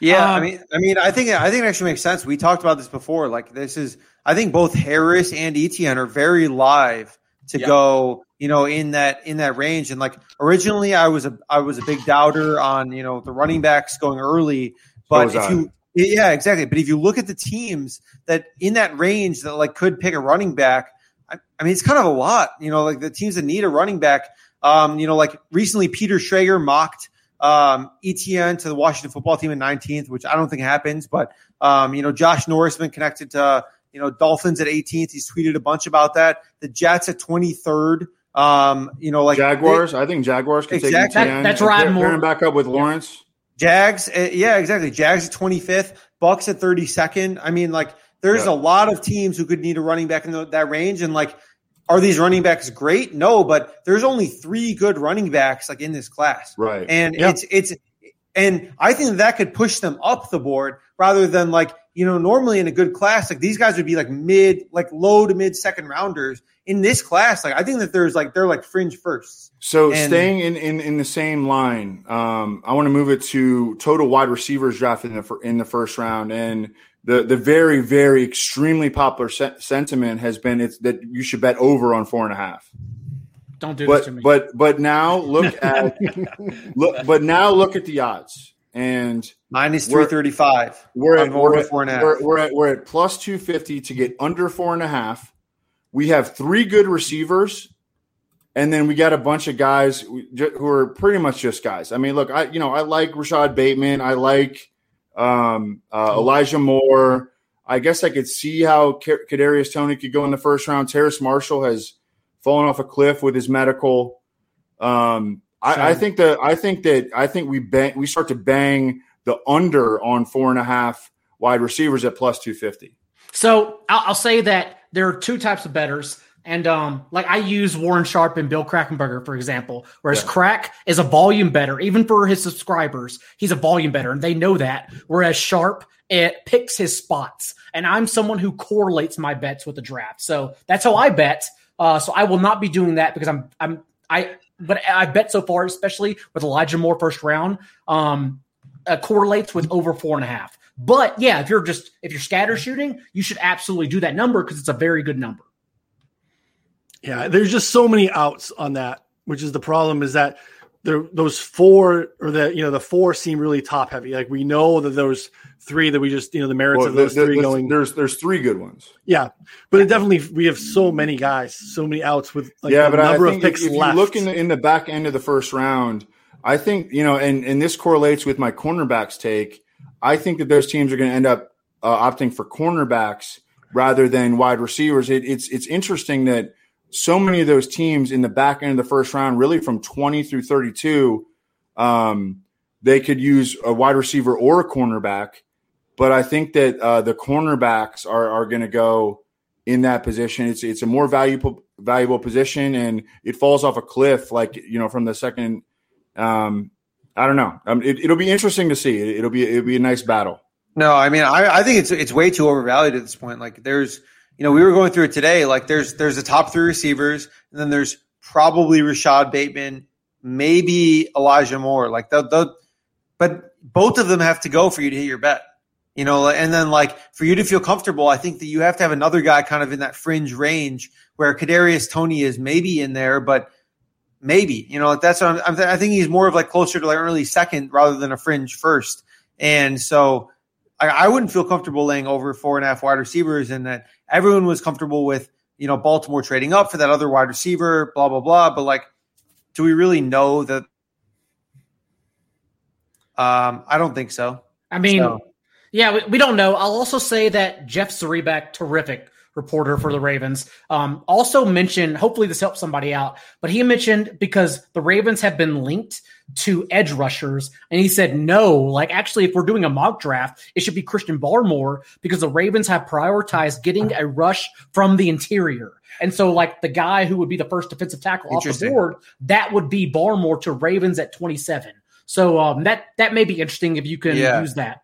Yeah, I Um, mean, I mean, I think I think it actually makes sense. We talked about this before. Like this is, I think both Harris and Etienne are very live to Yeah. go, you know, in that in that range. And like originally, I was a I was a big doubter on you know the running backs going early, but was if I. you yeah exactly. But if you look at the teams that in that range that like could pick a running back, I, I mean, it's kind of a lot. You know, like the teams that need a running back. Um, you know, like recently Peter Schrager mocked um, Etienne to the Washington football team in 19th, which I don't think happens. But um, you know, Josh Norris been connected to you know Dolphins at 18th. He's tweeted a bunch about that. The Jets at 23rd. Um, you know, like Jaguars, I think Jaguars can Exactly. take That- Etienne. that's and right, pair- more- pair him back up with Lawrence. Jags, uh, yeah, exactly. Jags at 25th, Bucs at 32nd. I mean, like, there's Yeah. a lot of teams who could need a running back in the, that range. And, like, are these running backs great? No, but there's only three good running backs, like, in this class. Right. And Yeah. it's, it's, And I think that could push them up the board rather than like, you know, normally in a good class, like these guys would be like mid, like low to mid second rounders. In this class, like I think that there's like they're like fringe firsts. So And- staying in, in, in the same line, um, I want to move it to total wide receivers drafted in the in the first round, and the the very very extremely popular se- sentiment has been it's that you should bet over on four and a half. Don't do this to But me. but but now look at look but now look at the odds and Minus We're- 335. we're at, over we're, at, four and a half. we're, we're at we're at plus two fifty to get under four and a half. We have three good receivers, and then we got a bunch of guys who who are pretty much just guys. I mean, look, I you know I like Rashod Bateman, I like um, uh, Elijah Moore. I guess I could see how Ka- Kadarius Toney could go in the first round. Terrace Marshall has fallen off a cliff with his medical. Um, I, I think that I think that I think we bang, we start to bang the under on four and a half wide receivers at plus two fifty. So I'll, I'll say that there are two types of betters. And um, like I use Warren Sharp and Bill Krackomberger, for example, whereas Yeah. Crack is a volume better, even for his subscribers, he's a volume better, and they know that. Whereas Sharp it picks his spots, and I'm someone who correlates my bets with the draft, so that's how I bet. Uh, so I will not be doing that because I'm I'm I but I bet so far, especially with Elijah Moore first round, um, uh, correlates with over four and a half. But yeah, if you're just if you're scatter shooting, you should absolutely do that number because it's a very good number. Yeah, there's just so many outs on that, which is the problem. Is that there those four or the you know the four seem really top heavy. Like we know that those three that we just you know the merits Well, of those there- three going. there's there's three good ones. Yeah, but it definitely we have so many guys, so many outs with like yeah, a but I think of picks if, if left. you look in the in the back end of the first round, I think you know, and and this correlates with my cornerbacks take. I think that those teams are going to end up uh, opting for cornerbacks rather than wide receivers. It, it's it's interesting that so many of those teams in the back end of the first round, really from twenty through thirty two, um, they could use a wide receiver or a cornerback. But I think that uh, the cornerbacks are are going to go in that position. It's it's a more valuable valuable position, and it falls off a cliff. Like you know, from the second. Um, I don't know. Um, it, it'll be interesting to see. It, will be it'll be a nice battle. No, I mean, I, I think it's it's way too overvalued at this point. Like, there's, you know, we were going through it today. Like, there's there's the top three receivers, and then there's probably Rashod Bateman, maybe Elijah Moore. Like, the, the, but both of them have to go for you to hit your bet. You know, and then like for you to feel comfortable, I think that you have to have another guy kind of in that fringe range where Kadarius Toney is maybe in there, but maybe you know that's what I'm, I'm, I think he's more of like closer to like early second rather than a fringe first. And so I, I wouldn't feel comfortable laying over four and a half wide receivers, in that everyone was comfortable with you know Baltimore trading up for that other wide receiver, blah blah blah. But like, do we really know that? Um, I don't think so. I mean, So- yeah, we, we don't know. I'll also say that Jeff Zrebiec, terrific reporter for the Ravens, um, also mentioned. Hopefully, this helps somebody out. But he mentioned because the Ravens have been linked to edge rushers, and he said no. Like, actually, if we're doing a mock draft, it should be Christian Barmore because the Ravens have prioritized getting a rush from the interior. And so, like the guy who would be the first defensive tackle off the board, that would be Barmore to Ravens at twenty seven. So um, that that may be interesting if you can Yeah. use that.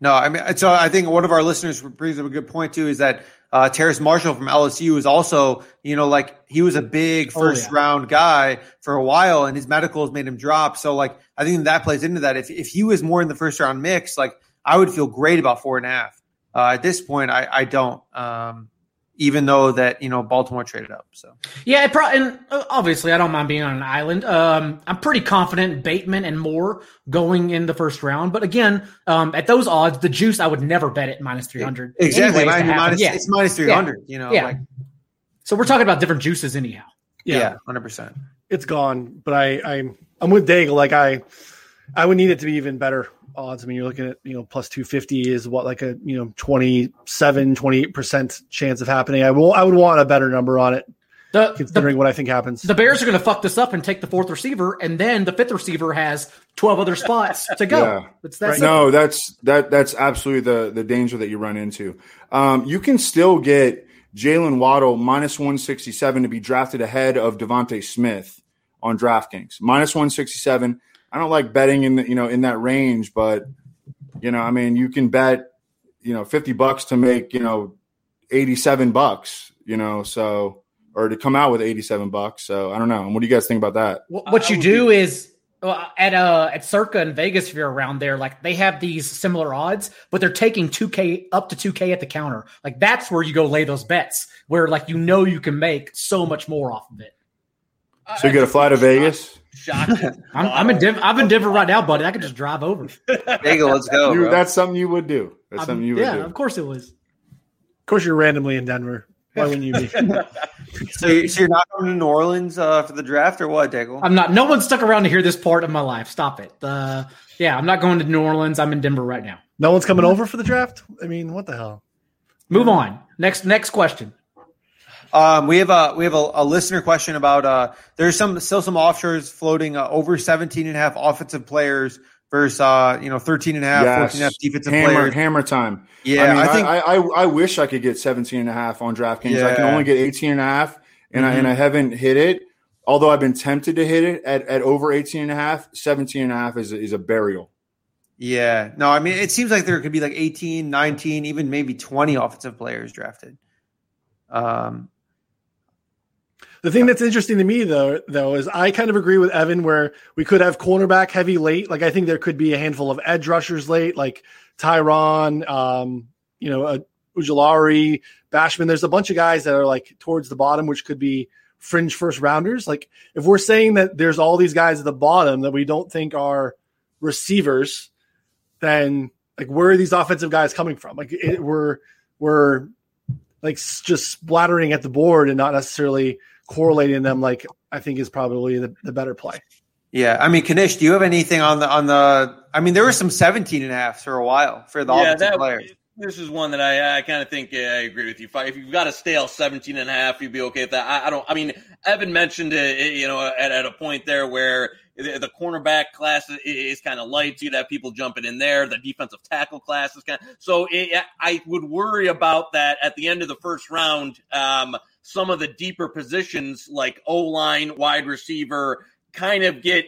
No, I mean, so I think one of our listeners brings up a good point too. Is that uh, Terrace Marshall from LSU is also, you know, like he was a big Oh, first yeah. round guy for a while, and his medicals made him drop. So, like, I think that plays into that. If if he was more in the first round mix, like, I would feel great about four and a half. Uh, at this point, I I don't. Um, even though that you know Baltimore traded up, so Yeah, it pro- and uh, obviously I don't mind being on an island. Um, I'm pretty confident Bateman and Moore going in the first round. But again, um, at those odds, the juice I would never bet it minus 300. exactly, anyways to I mean, happen. minus, yeah. it's minus three hundred. You know, Yeah. like So we're talking about different juices anyhow. yeah, hundred percent. it's gone. But I, I'm I'm with Daigle. Like I, I would need it to be even better odds. I mean, you're looking at you know plus two fifty is what like a you know 27, 28 percent chance of happening. I will I would want a better number on it The, considering the, what I think happens. the Bears are going to fuck this up and take the fourth receiver, and then the fifth receiver has 12 other spots to go. Yeah. It's that simple. No, that's that that's absolutely the the danger that you run into. Um, you can still get Jaylen Waddle minus one sixty seven to be drafted ahead of Devonta Smith on DraftKings. Minus one sixty seven. I don't like betting in the, you know in that range, but you know, I mean, you can bet you know fifty bucks to make you know eighty seven bucks, you know, so or to come out with eighty seven bucks. So I don't know. What do you guys think about that? What, what you do is well, at uh at Circa in Vegas, if you're around there, like they have these similar odds, but they're taking 2K up to 2K at the counter. Like that's where you go lay those bets, where like you know you can make so much more off of it. So you got to fly to Vegas? Shocking. I'm, I'm in Denver. I'm in Denver right now, buddy. I could just drive over. There. Let's go. You- bro. that's something you would do. That's I'm- something you would yeah, do. of course it was. Of course, you're randomly in Denver. Why wouldn't you be? so, you- so you're not going to New Orleans uh, for the draft or what, Daigle? I'm not. No one stuck around to hear this part of my life. Stop it. Uh, yeah, I'm not going to New Orleans. I'm in Denver right now. no one's coming over for the draft. I mean, what the hell? Move on. Next next question. Um, we have a we have a, a listener question about uh, there's some still some offshores floating uh, over 17 and a half offensive players versus uh, you know 13 and a half, 14 and a half defensive hammer, players. hammer time. Yeah, I, mean, I think- I, I, I wish I could get 17 and a half on DraftKings. I can Mm-hmm. only get 18 and a half, and, I, and I haven't hit it. Although I've been tempted to hit it at, at over 18 and a half, 17 and a half is, a- is a burial. Yeah, no, I mean it seems like there could be like 18, 19, even maybe 20 offensive players drafted. Um, The thing that's interesting to me though, though, is I kind of agree with Evan where we could have cornerback heavy late. Like I think there could be a handful of edge rushers late, like Tryon, um, you know, uh, Ojulari, Basham. There's a bunch of guys that are like towards the bottom, which could be fringe first rounders. Like if we're saying that there's all these guys at the bottom that we don't think are receivers, then like where are these offensive guys coming from? Like it, we're we're like just splattering at the board and not necessarily correlating them like I think is probably the, the better play. yeah, I mean, Knish, do you have anything on the on the? I mean, there were some 17 and a half for a while for the yeah, offensive that, players. this is one that I, I kind of think uh, I agree with you. If, you've got a stale 17 and a half, you'd be okay with that. I, I don't, I mean, Evan mentioned it, you know, at, at a point there where the, the cornerback class is, is kind of light. So you'd have people jumping in there. The defensive tackle class is kind of, so it, I would worry about that at the end of the first round. Um, some of the deeper positions like O line, wide receiver, kind of get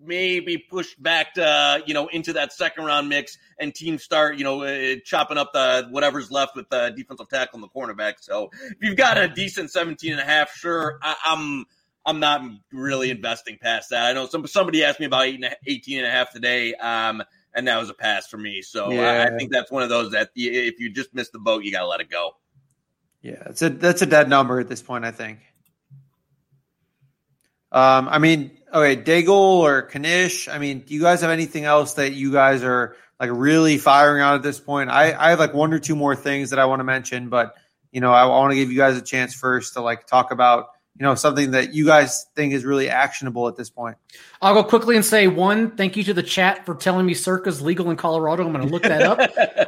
maybe pushed back to you know into that second round mix and teams start you know uh, chopping up the whatever's left with the defensive tackle and the cornerback. So if you've got a decent 17 and a half sure I, i'm i'm not really investing past that. I know some somebody asked me about eight and a, 18 and a half today um and that was a pass for me. So I, Yeah. I think that's one of those that if you just missed the boat you gotta let it go Yeah, that's a that's a dead number at this point. I think. Um, I mean, okay, Daigle or Knish. I mean, do you guys have anything else that you guys are like really firing out at this point? I I have like one or two more things that I want to mention, but you know, I want to give you guys a chance first to like talk about you know something that you guys think is really actionable at this point. I'll go quickly and say one, thank you to the chat for telling me Circa's legal in Colorado. I'm going to look that up.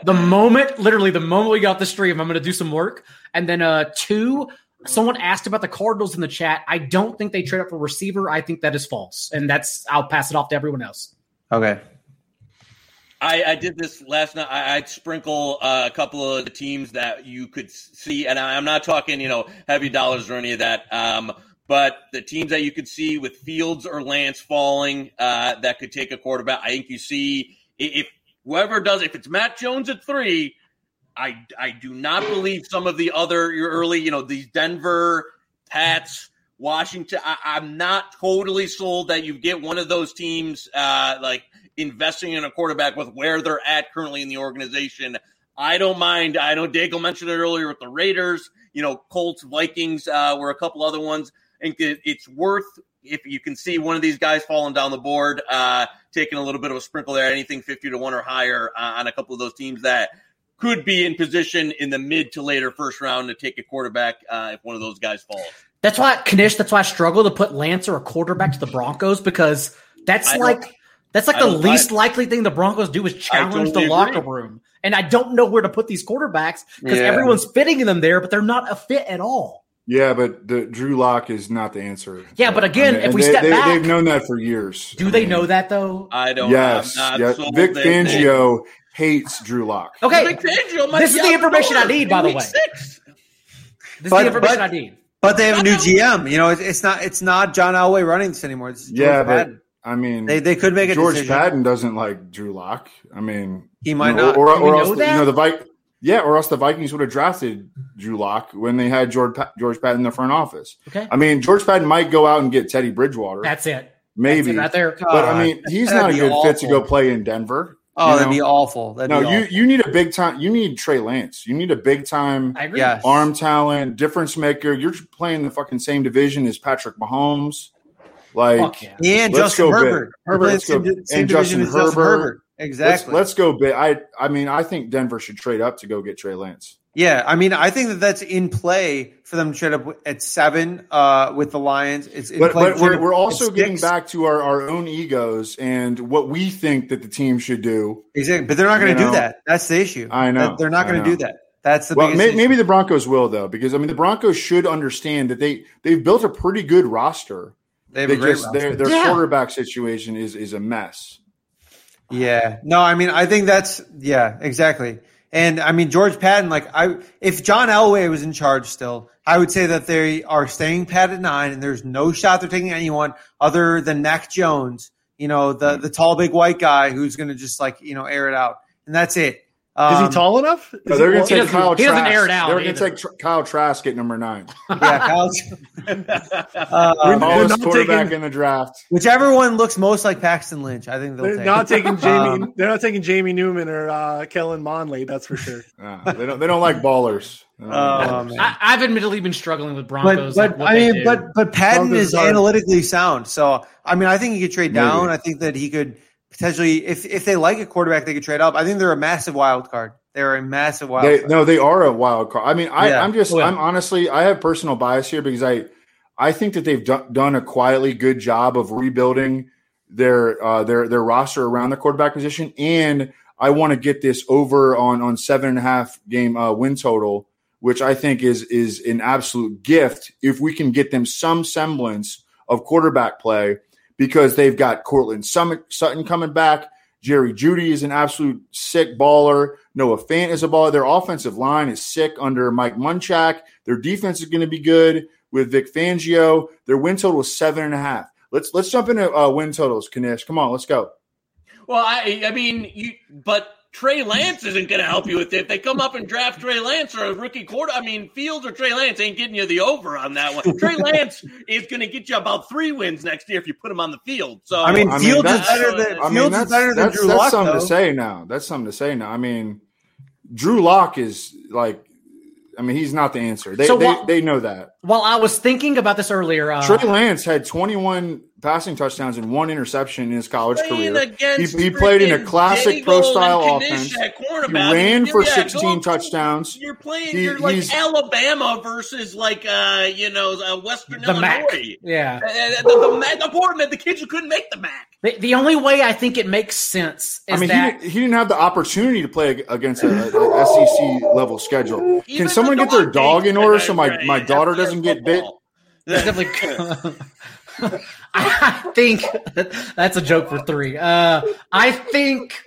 the moment, literally the moment we got the stream, I'm going to do some work. And then uh two, someone asked about the Cardinals in the chat. I don't think they trade up for receiver. I think that is false. And that's I'll pass it off to everyone else. Okay. I, I did this last night. I, I'd sprinkle uh, a couple of the teams that you could see, and I, I'm not talking, you know, heavy dollars or any of that. Um, but the teams that you could see with Fields or Lance falling, uh, that could take a quarterback. I think you see if whoever does, if it's Mac Jones at three, I I do not believe some of the other your early, you know, these Denver Pats. Washington, I, I'm not totally sold that you get one of those teams, uh, like investing in a quarterback with where they're at currently in the organization. I don't mind. I know Daigle mentioned it earlier with the Raiders, you know, Colts, Vikings uh, were a couple other ones. I think it's worth if you can see one of these guys falling down the board, uh, taking a little bit of a sprinkle there, anything 50 to 1 or higher uh, on a couple of those teams that could be in position in the mid to later first round to take a quarterback uh, if one of those guys falls. That's why Knish, that's why I struggle to put Lance or a quarterback to the Broncos because that's I like that's like the least I- likely thing the Broncos do is challenge totally the locker agree. room. And I don't know where to put these quarterbacks because Yeah. everyone's fitting in them there, but they're not a fit at all. Yeah, but the Drew Lock is not the answer. Yeah, but again, And if we they, step they, back- they've known that for years. Do they know that though? I don't. Yes, I'm not yeah. sold Vic that- Fangio hates Drew Lock. Okay, Vic Fangio might This is the information door I need, by the way. Six. this But- is the information but- I need. But they have a new GM. You know, it's, it's not it's not John Elway running this anymore. It's George Yeah, but Madden. I mean, They they could make a George decision. Paton doesn't like Drew Lock. I mean, He might you know, not. or, Do we or else the- that? you know the Vi- Yeah, or else the Vikings would have drafted Drew Lock when they had George Pa- George Paton in the front office. Okay. I mean, George Paton might go out and get Teddy Bridgewater, That's it. maybe, That's it right there. but I mean, he's That'd not a be good fit to go play in Denver. oh, you that'd be awful. That'd no, be you awful. you need a big time. You need Trey Lance. You need a big time I agree. Yes. arm talent, difference maker. You're playing the fucking same division as Patrick Mahomes. Like, yeah. and Let's Justin go. Herbert. Herbert, let's go- same, same and Justin as Justin Herbert. Herbert. let's, Exactly. let's go big. I I mean, I think Denver should trade up to go get Trey Lance. Yeah, I mean, I think that that's in play for them to trade up at seven uh, with the Lions. It's in But, play but we're, we're also getting back to our, our own egos and what we think that the team should do. Exactly, but they're not going to do know, that. That's the issue. I know, they're not going to do that. That's the Well, biggest. may, issue. maybe the Broncos will though, because I mean the Broncos should understand that they they've built a pretty good roster. They have a They great just roster. their their Yeah. quarterback situation is is a mess. Yeah. No, I mean, I think that's yeah, exactly. And I mean, George Paton, like I, if John Elway was in charge still, I would say that they are staying pat at nine, and there's no shot they're taking anyone other than Mac Jones. You know, the hmm. the tall, big white guy who's going to just like you know air it out, and that's it. Is Um, he tall enough? Is No, he they're going long- to take doesn't- Kyle he doesn't Trask. air it out They're going to take Tr- Kyle Trask at number nine. Yeah, Kyle's, uh, They're Tallest quarterback taking- in the draft. whichever one looks most like Paxton Lynch, I think they'll They're take. not taking Jamie. Um, they're not taking Jamie Newman or uh, Kellen Monley. That's for sure. Uh, they don't they don't like ballers. They don't like Oh, man. I, I've admittedly been struggling with But Broncos. but like I mean, do. but but Paton Broncos is are- analytically sound. So I mean, I think he could trade Maybe. down. I think that he could potentially, if if they like a quarterback, they could trade up. I think they're a massive wild card. They're a massive wild They, card. no, they are a wild card. I mean, I, Yeah. I'm just, Oh, yeah. I'm honestly, I have personal bias here because I, I think that they've do, done a quietly good job of rebuilding their, uh, their, their roster around the quarterback position, and I want to get this over on on seven and a half game uh, win total, which I think is is an absolute gift if we can get them some semblance of quarterback play because they've got Courtland Sutton coming back. Jerry Jeudy is an absolute sick baller. Noah Fant is a baller. Their offensive line is sick under Mike Munchak. Their defense is going to be good with Vic Fangio. Their win total is seven and a half. Let's let's jump into uh, win totals, Knish. Come on, let's go. Well, I I mean, you but Trey Lance isn't going to help you with it. If they come up and draft Trey Lance or a rookie quarter, I mean, Fields or Trey Lance ain't getting you the over on that one. Trey Lance is going to get you about three wins next year if you put him on the field. So I mean, I mean, Fields is that's- better than I I Fields is better than that's, Drew that's Lock. something though. to say now. That's something to say now. I mean, Drew Lock is like, I mean, he's not the answer. They So they, what- they know that. While I was thinking about this earlier, uh, Trey Lance had 21 passing touchdowns and one interception in his college career. He, he played in a classic pro style offense. He ran for Yeah, 16 go- touchdowns. You're playing. He- you're like Alabama versus like uh, you know uh, Western the Mac. Yeah. Uh, the, the, the poor man, the kids who couldn't make the Mac. The, the only way I think it makes sense is I mean, he, that didn't- he didn't have the opportunity to play against a, a SEC level schedule. Even Can someone get their dog dog in order so my, great. my That's daughter their doesn't get bit? football. There's definitely. I think that's a joke for three. Uh, I think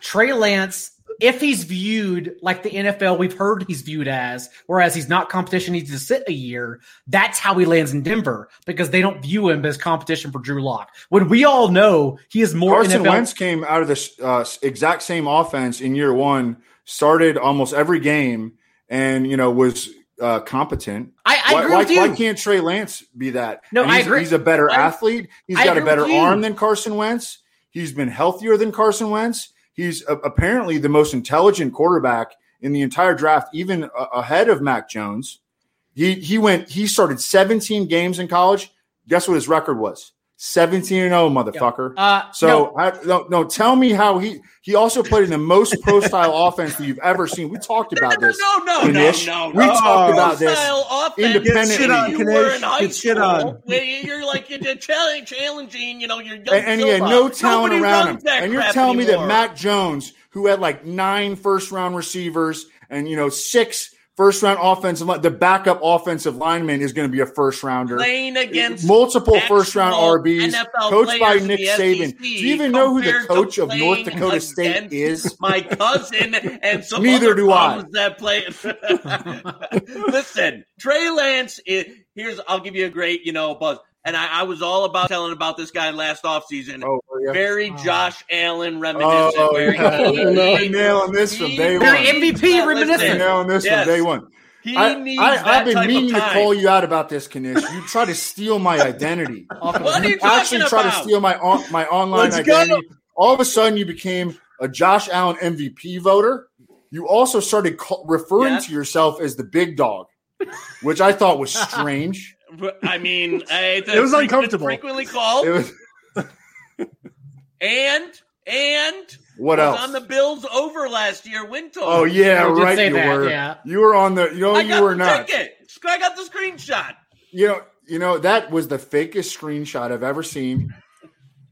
Trey Lance, if he's viewed like the NFL we've heard he's viewed as, whereas he's not competition, he's to sit a year. That's how he lands in Denver because they don't view him as competition for Drew Lock. When we all know he is more Carson NFL. Wentz came out of the uh, exact same offense in year one, started almost every game, and you know was uh, competent. I, I why, agree why, with you. why can't Trey Lance be that? No, And I agree. He's a better I- athlete. He's I got a better arm than Carson Wentz. He's been healthier than Carson Wentz. He's a- apparently the most intelligent quarterback in the entire draft, even a- ahead of Mac Jones. He he went. He started 17 games in college. Guess what his record was? 17 and 0, motherfucker. uh, So no, I, no, no, tell me how he he also played in the most pro style offense that you've ever seen. We talked about no, this. no, no, no, Knish. no. We no. talked about this Pro-style independently. Shit on, You Knish. were in high shit school, on. you're like you're challenging, challenging, you know, your young and, and he had no talent Nobody around him. And you're telling me that anymore. Mac Jones, who had like nine first round receivers and you know six first round offensive line, the backup offensive lineman is going to be a first rounder. playing against Multiple first round RBs, NFL coached by Nick Saban. Do you even know who the coach of North Dakota State is? My cousin and some Neither do I. that play. Listen, Trey Lance. Is, here's I'll give you a great you know buzz. And I, I was all about telling about this guy last offseason. Oh, yeah. Very Oh. Josh Allen reminiscent. Oh, where yeah. he, No, he- nailing this from he- day Very one. MVP reminiscent. listen. nailing this Yes. from day one. he I, needs I, that I've been type meaning of to call you out about this, Knish. You try to steal my identity. What are you You actually talking try to steal my on, my online Let's go. identity. All of a sudden, you became a Josh Allen MVP voter. You also started ca- referring Yes. to yourself as the big dog, which I thought was strange. I mean, I, It was uncomfortable. Frequently called, It was and and what was else? on the Bills over last year win total. Oh yeah, You right. You that, were. yeah. You were on the. You know, I you were not. ticket. I got the screenshot. You know, you know that was the fakest screenshot I've ever seen.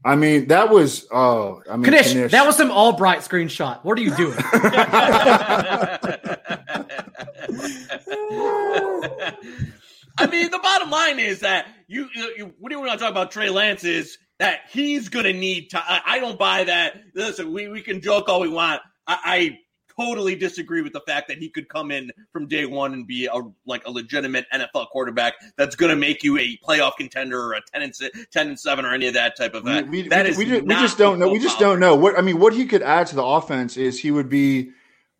I mean, that was. Oh, I mean, Knish, Knish. that was some Albright screenshot. What are you doing? I mean, the bottom line is that you, you what do you want to talk about Trey Lance is that he's going to need time. I, I don't buy that. Listen, we, we can joke all we want. I, I totally disagree with the fact that he could come in from day one and be a like a legitimate NFL quarterback that's going to make you a playoff contender or a 10 and, si- 10 and 7 or any of that type of we, that. we, that we, is we just, we just don't know. We just don't know what I mean. What he could add to the offense is he would be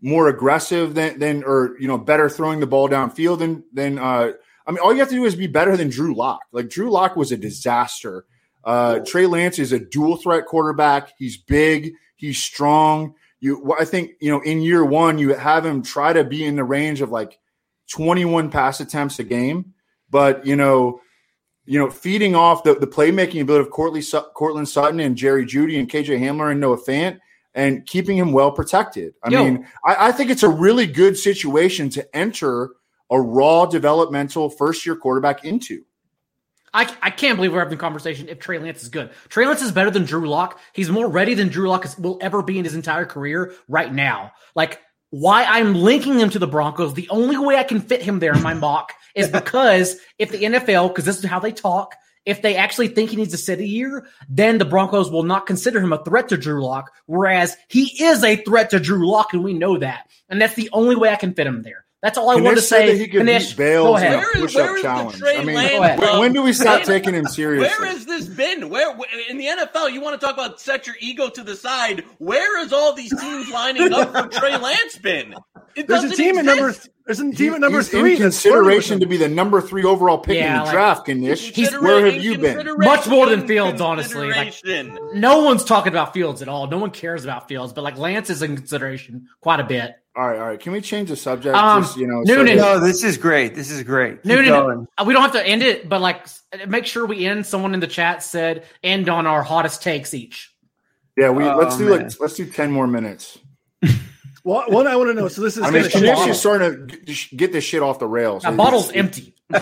more aggressive than than or you know better throwing the ball downfield than than. Uh, I mean, all you have to do is be better than Drew Lock. Like Drew Lock was a disaster. Uh, Trey Lance is a dual threat quarterback. He's big. He's strong. You, I think you know in year one you have him try to be in the range of like twenty one pass attempts a game, but you know you know, feeding off the, the playmaking ability of Courtland, Courtland Sutton and Jerry Jeudy and KJ Hamler and Noah Fant and keeping him well protected. I Yo. mean, I, I think it's a really good situation to enter a raw developmental first year quarterback into. I, I can't believe we're having a conversation if Trey Lance is good. Trey Lance is better than Drew Lock. He's more ready than Drew Lock will ever be in his entire career right now. Like, why I'm linking him to the Broncos, the only way I can fit him there in my mock is because if the NFL, because this is how they talk, if they actually think he needs to sit a year, then the Broncos will not consider him a threat to Drew Lock, whereas he is a threat to Drew Lock, and we know that. And that's the only way I can fit him there. That's all I Knish want to say. that he could Knish, beat Bales go ahead. a Where is- push-up the challenge. Trey I mean, Lance when, when do we stop taking him seriously? Where has this been? Where in the NFL? You want to talk about set your ego to the side? Where has all these teams lining up for Trey Lance been? It There's a doesn't team at number. There's a team at number He's three. in that's flirting with consideration to be the number three overall pick Yeah, in the like- draft, Knish. He's- Where have you been? Much more than Fields, honestly. Like- No one's talking about Fields at all. No one cares about Fields, but like Lance is in consideration quite a bit. All right, all right. Can we change the subject? Um, Just, you know, Noonan. that- No, this is great. This is great. No, Keep no, going. Uh, We don't have to end it, but like make sure we end. Someone in the chat said end on our hottest takes each. yeah, we let's Oh, do man. like let's do ten more minutes. Well, one I want to know. So this is I mean, gonna Knish change. is starting to get this shit off the rails. The bottle's empty.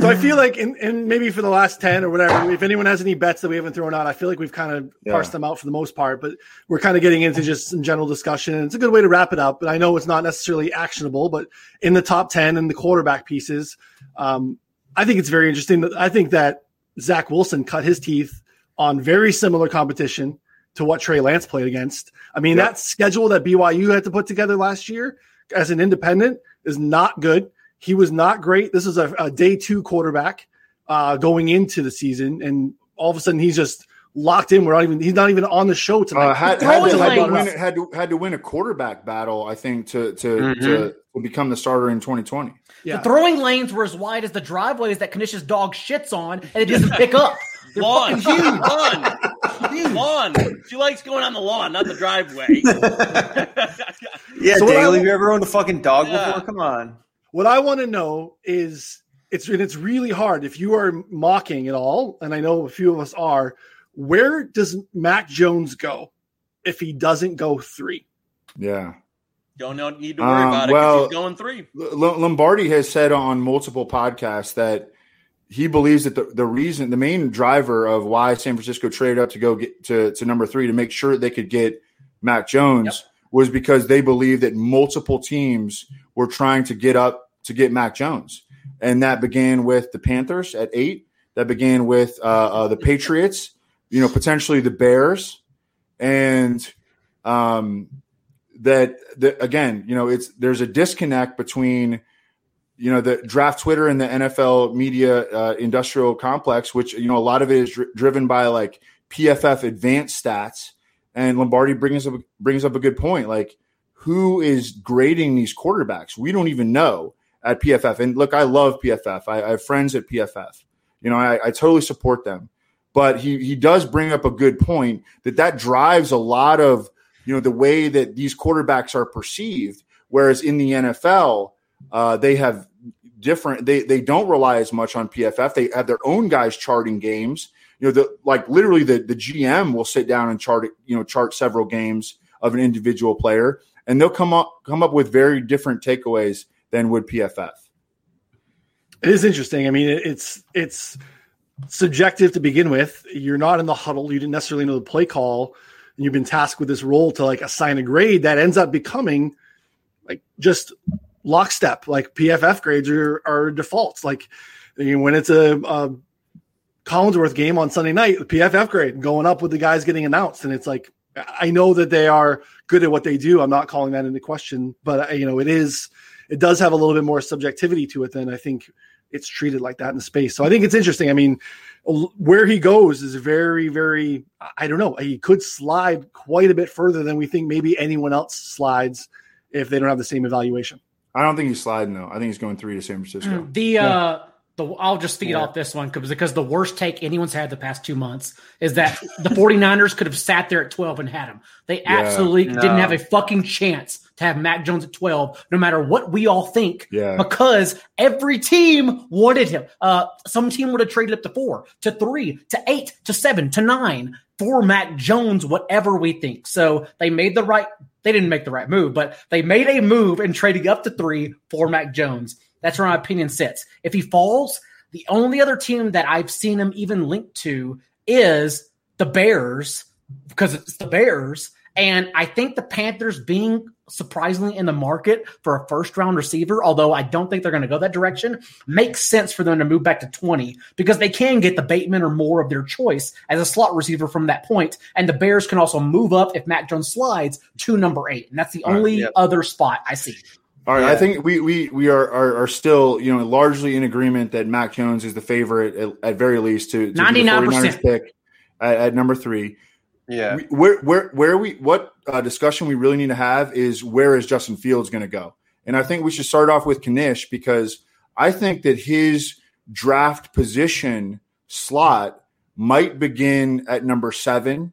So I feel like, in, in maybe for the last ten or whatever, if anyone has any bets that we haven't thrown out, I feel like we've kind of Yeah. parsed them out for the most part. But we're kind of getting into just some general discussion, and it's a good way to wrap it up. But I know it's not necessarily actionable, but in the top ten and the quarterback pieces, um, I think it's very interesting. That I think that Zach Wilson cut his teeth on very similar competition to what Trey Lance played against. I mean, Yep. that schedule that BYU had to put together last year as an independent is not good. He was not great. This is a, a day two quarterback uh, going into the season, and all of a sudden he's just locked in. We're not even. He's not even on the show tonight. Uh, had, had, to, had, to win, had to had to win a quarterback battle, I think, to to, Mhm. to, to become the starter in 2020. yeah. The throwing lanes were as wide as the driveways that Knish's dog shits on, and it doesn't pick up. They're Lawn, huge. lawn, lawn. She likes going on the lawn, not the driveway. Yeah, So what I- Daly, you ever owned a fucking dog Yeah. before? Come on. What I want to know is it's and it's really hard if you are mocking at all, and I know a few of us are. Where does Mac Jones go if he doesn't go three? Yeah. Don't need to worry Um, about it. well- he's going three. L- Lombardi has said on multiple podcasts that he believes that the, the reason, the main driver of why San Francisco traded up to go get to, to number three to make sure they could get Mac Jones was because they believe that multiple teams were trying to get up to get Mac Jones. And that began with the Panthers at eight. That began with uh, uh, the Patriots, you know, potentially the Bears. And um, that, that, again, you know, it's there's a disconnect between you know the draft Twitter and the NFL media uh, industrial complex, which you know a lot of it is dr- driven by like PFF advanced stats. And Lombardi brings up brings up a good point. Like, who is grading these quarterbacks? We don't even know at PFF. And look, I love PFF. I, I have friends at PFF. You know, I, I totally support them. But he he does bring up a good point that that drives a lot of you know the way that these quarterbacks are perceived. Whereas in the NFL, uh, they have different. They they don't rely as much on PFF. They have their own guys charting games. You know, the like literally the the GM will sit down and chart you know chart several games of an individual player, and they'll come up come up with very different takeaways than would PFF. It is interesting. I mean, it's it's subjective to begin with. You're not in the huddle. You didn't necessarily know the play call, and you've been tasked with this role to like assign a grade that ends up becoming like just lockstep. Like PFF grades are, are defaults. Like when it's a, a Collinsworth game on Sunday night, the PFF grade going up with the guys getting announced, and it's like I know that they are good at what they do. I'm not calling that into question, but you know it is it does have a little bit more subjectivity to it than I think it's treated like that in the space. So I think it's interesting. I mean, where he goes is very, very. I don't know. He could slide quite a bit further than we think maybe anyone else slides if they don't have the same evaluation. I don't think he's sliding though. I think he's going three to San Francisco. Mm, the yeah. uh the I'll just feed yeah. off this one because because the worst take anyone's had the past two months is that the 49ers could have sat there at 12 and had him. They yeah, absolutely no. didn't have a fucking chance to have Mac Jones at 12, no matter what we all think, yeah. because every team wanted him. Uh, some team would have traded up to four, to three, to eight, to seven, to nine for Mac Jones, whatever we think. So they made the right, they didn't make the right move, but they made a move in trading up to three for Mac Jones. That's where my opinion sits. If he falls, the only other team that I've seen him even linked to is the Bears because it's the Bears. And I think the Panthers being surprisingly in the market for a first round receiver, although I don't think they're going to go that direction, makes sense for them to move back to 20 because they can get the Bateman or more of their choice as a slot receiver from that point. And the Bears can also move up if Mac Jones slides to number eight. And that's the only right, other spot I see. All right, yeah. I think we we we are, are, are still you know largely in agreement that Mac Jones is the favorite at, at very least to ninety nine percent pick at, at, number three. Yeah, we, where where where we what uh, discussion we really need to have is where is Justin Fields going to go? And I think we should start off with Knish because I think that his draft position slot might begin at number seven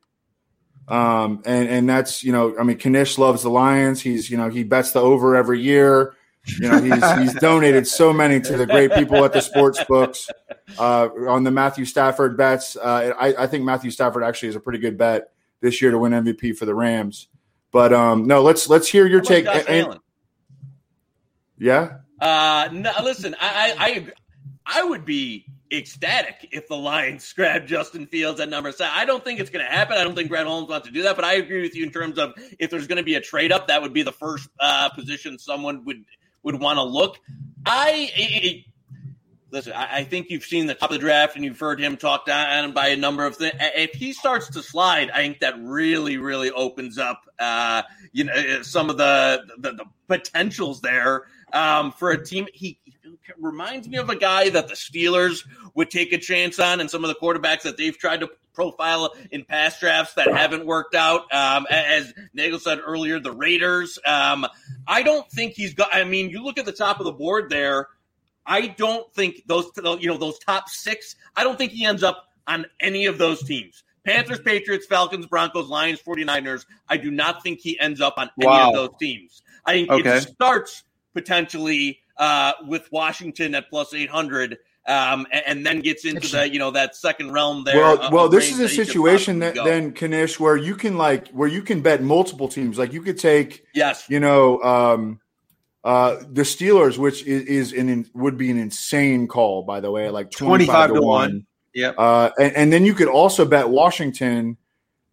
um, and, and that's, you know, I mean, Knish loves the Lions. He's, you know, he bets the over every year. You know, he's, he's donated so many to the great people at the sports books uh, on the Matthew Stafford bets. Uh, I, I think Matthew Stafford actually is a pretty good bet this year to win MVP for the Rams. But um, no, let's let's hear your take. And, and, yeah. Uh, no, listen, I, I I would be ecstatic if the Lions grab Justin Fields at number seven. I don't think it's going to happen. I don't think Brett Holmes wants to do that, but I agree with you in terms of if there's going to be a trade up, that would be the first uh, position someone would would want to look. I, I listen. I, I, think you've seen the top of the draft and you've heard him talk down by a number of things. If he starts to slide, I think that really, really opens up, uh, you know, some of the the, the potentials there um, for a team. He reminds me of a guy that the Steelers would take a chance on, and some of the quarterbacks that they've tried to profile in past drafts that haven't worked out. Um, as Nagel said earlier, the Raiders. Um, I don't think he's got. I mean, you look at the top of the board there. I don't think those you know those top six. I don't think he ends up on any of those teams. Panthers, Patriots, Falcons, Broncos, Lions, 49ers. I do not think he ends up on any of those teams. I think okay. it starts potentially uh, with Washington at plus 800. Um, and, and, then gets into the you know that second realm there. Well, well, this is a situation that then Knish where you can like where you can bet multiple teams. Like you could take yes, you know, um, uh, the Steelers, which is, is an would be an insane call by the way, like twenty five to one. Yeah, uh, and, and then you could also bet Washington.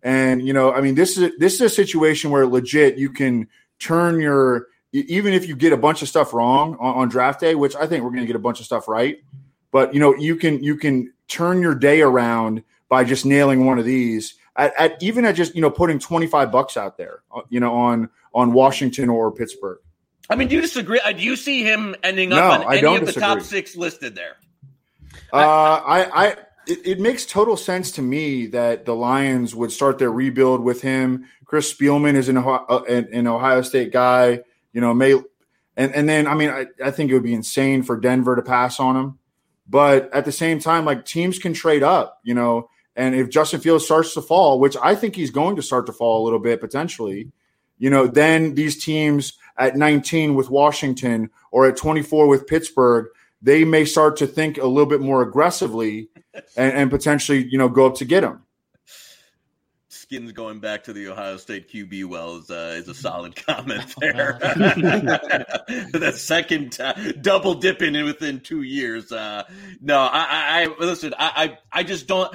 And you know, I mean, this is this is a situation where legit you can turn your even if you get a bunch of stuff wrong on, on draft day, which I think we're going to get a bunch of stuff right, but you know you can you can turn your day around by just nailing one of these at, at even at just you know putting 25 bucks out there uh, you know on on Washington or Pittsburgh. I mean, do you disagree? Uh, Do you see him ending up No, on I any don't of the top six listed there? Uh, I, I, it, it makes total sense to me that the Lions would start their rebuild with him. Chris Spielman is an Ohio, uh, an, an Ohio State guy, you know, may, and, and then, I mean, I, I think it would be insane for Denver to pass on him. But at the same time, like teams can trade up, you know, and if Justin Fields starts to fall, which I think he's going to start to fall a little bit potentially, you know, then these teams at 19 with Washington or at 24 with Pittsburgh, they may start to think a little bit more aggressively and, and potentially, you know, go up to get him. Skins going back to the Ohio State QB well is, uh, is a solid comment there. that second uh, double dipping in within two years. Uh, no, I, I, I listen. I, I, I just don't.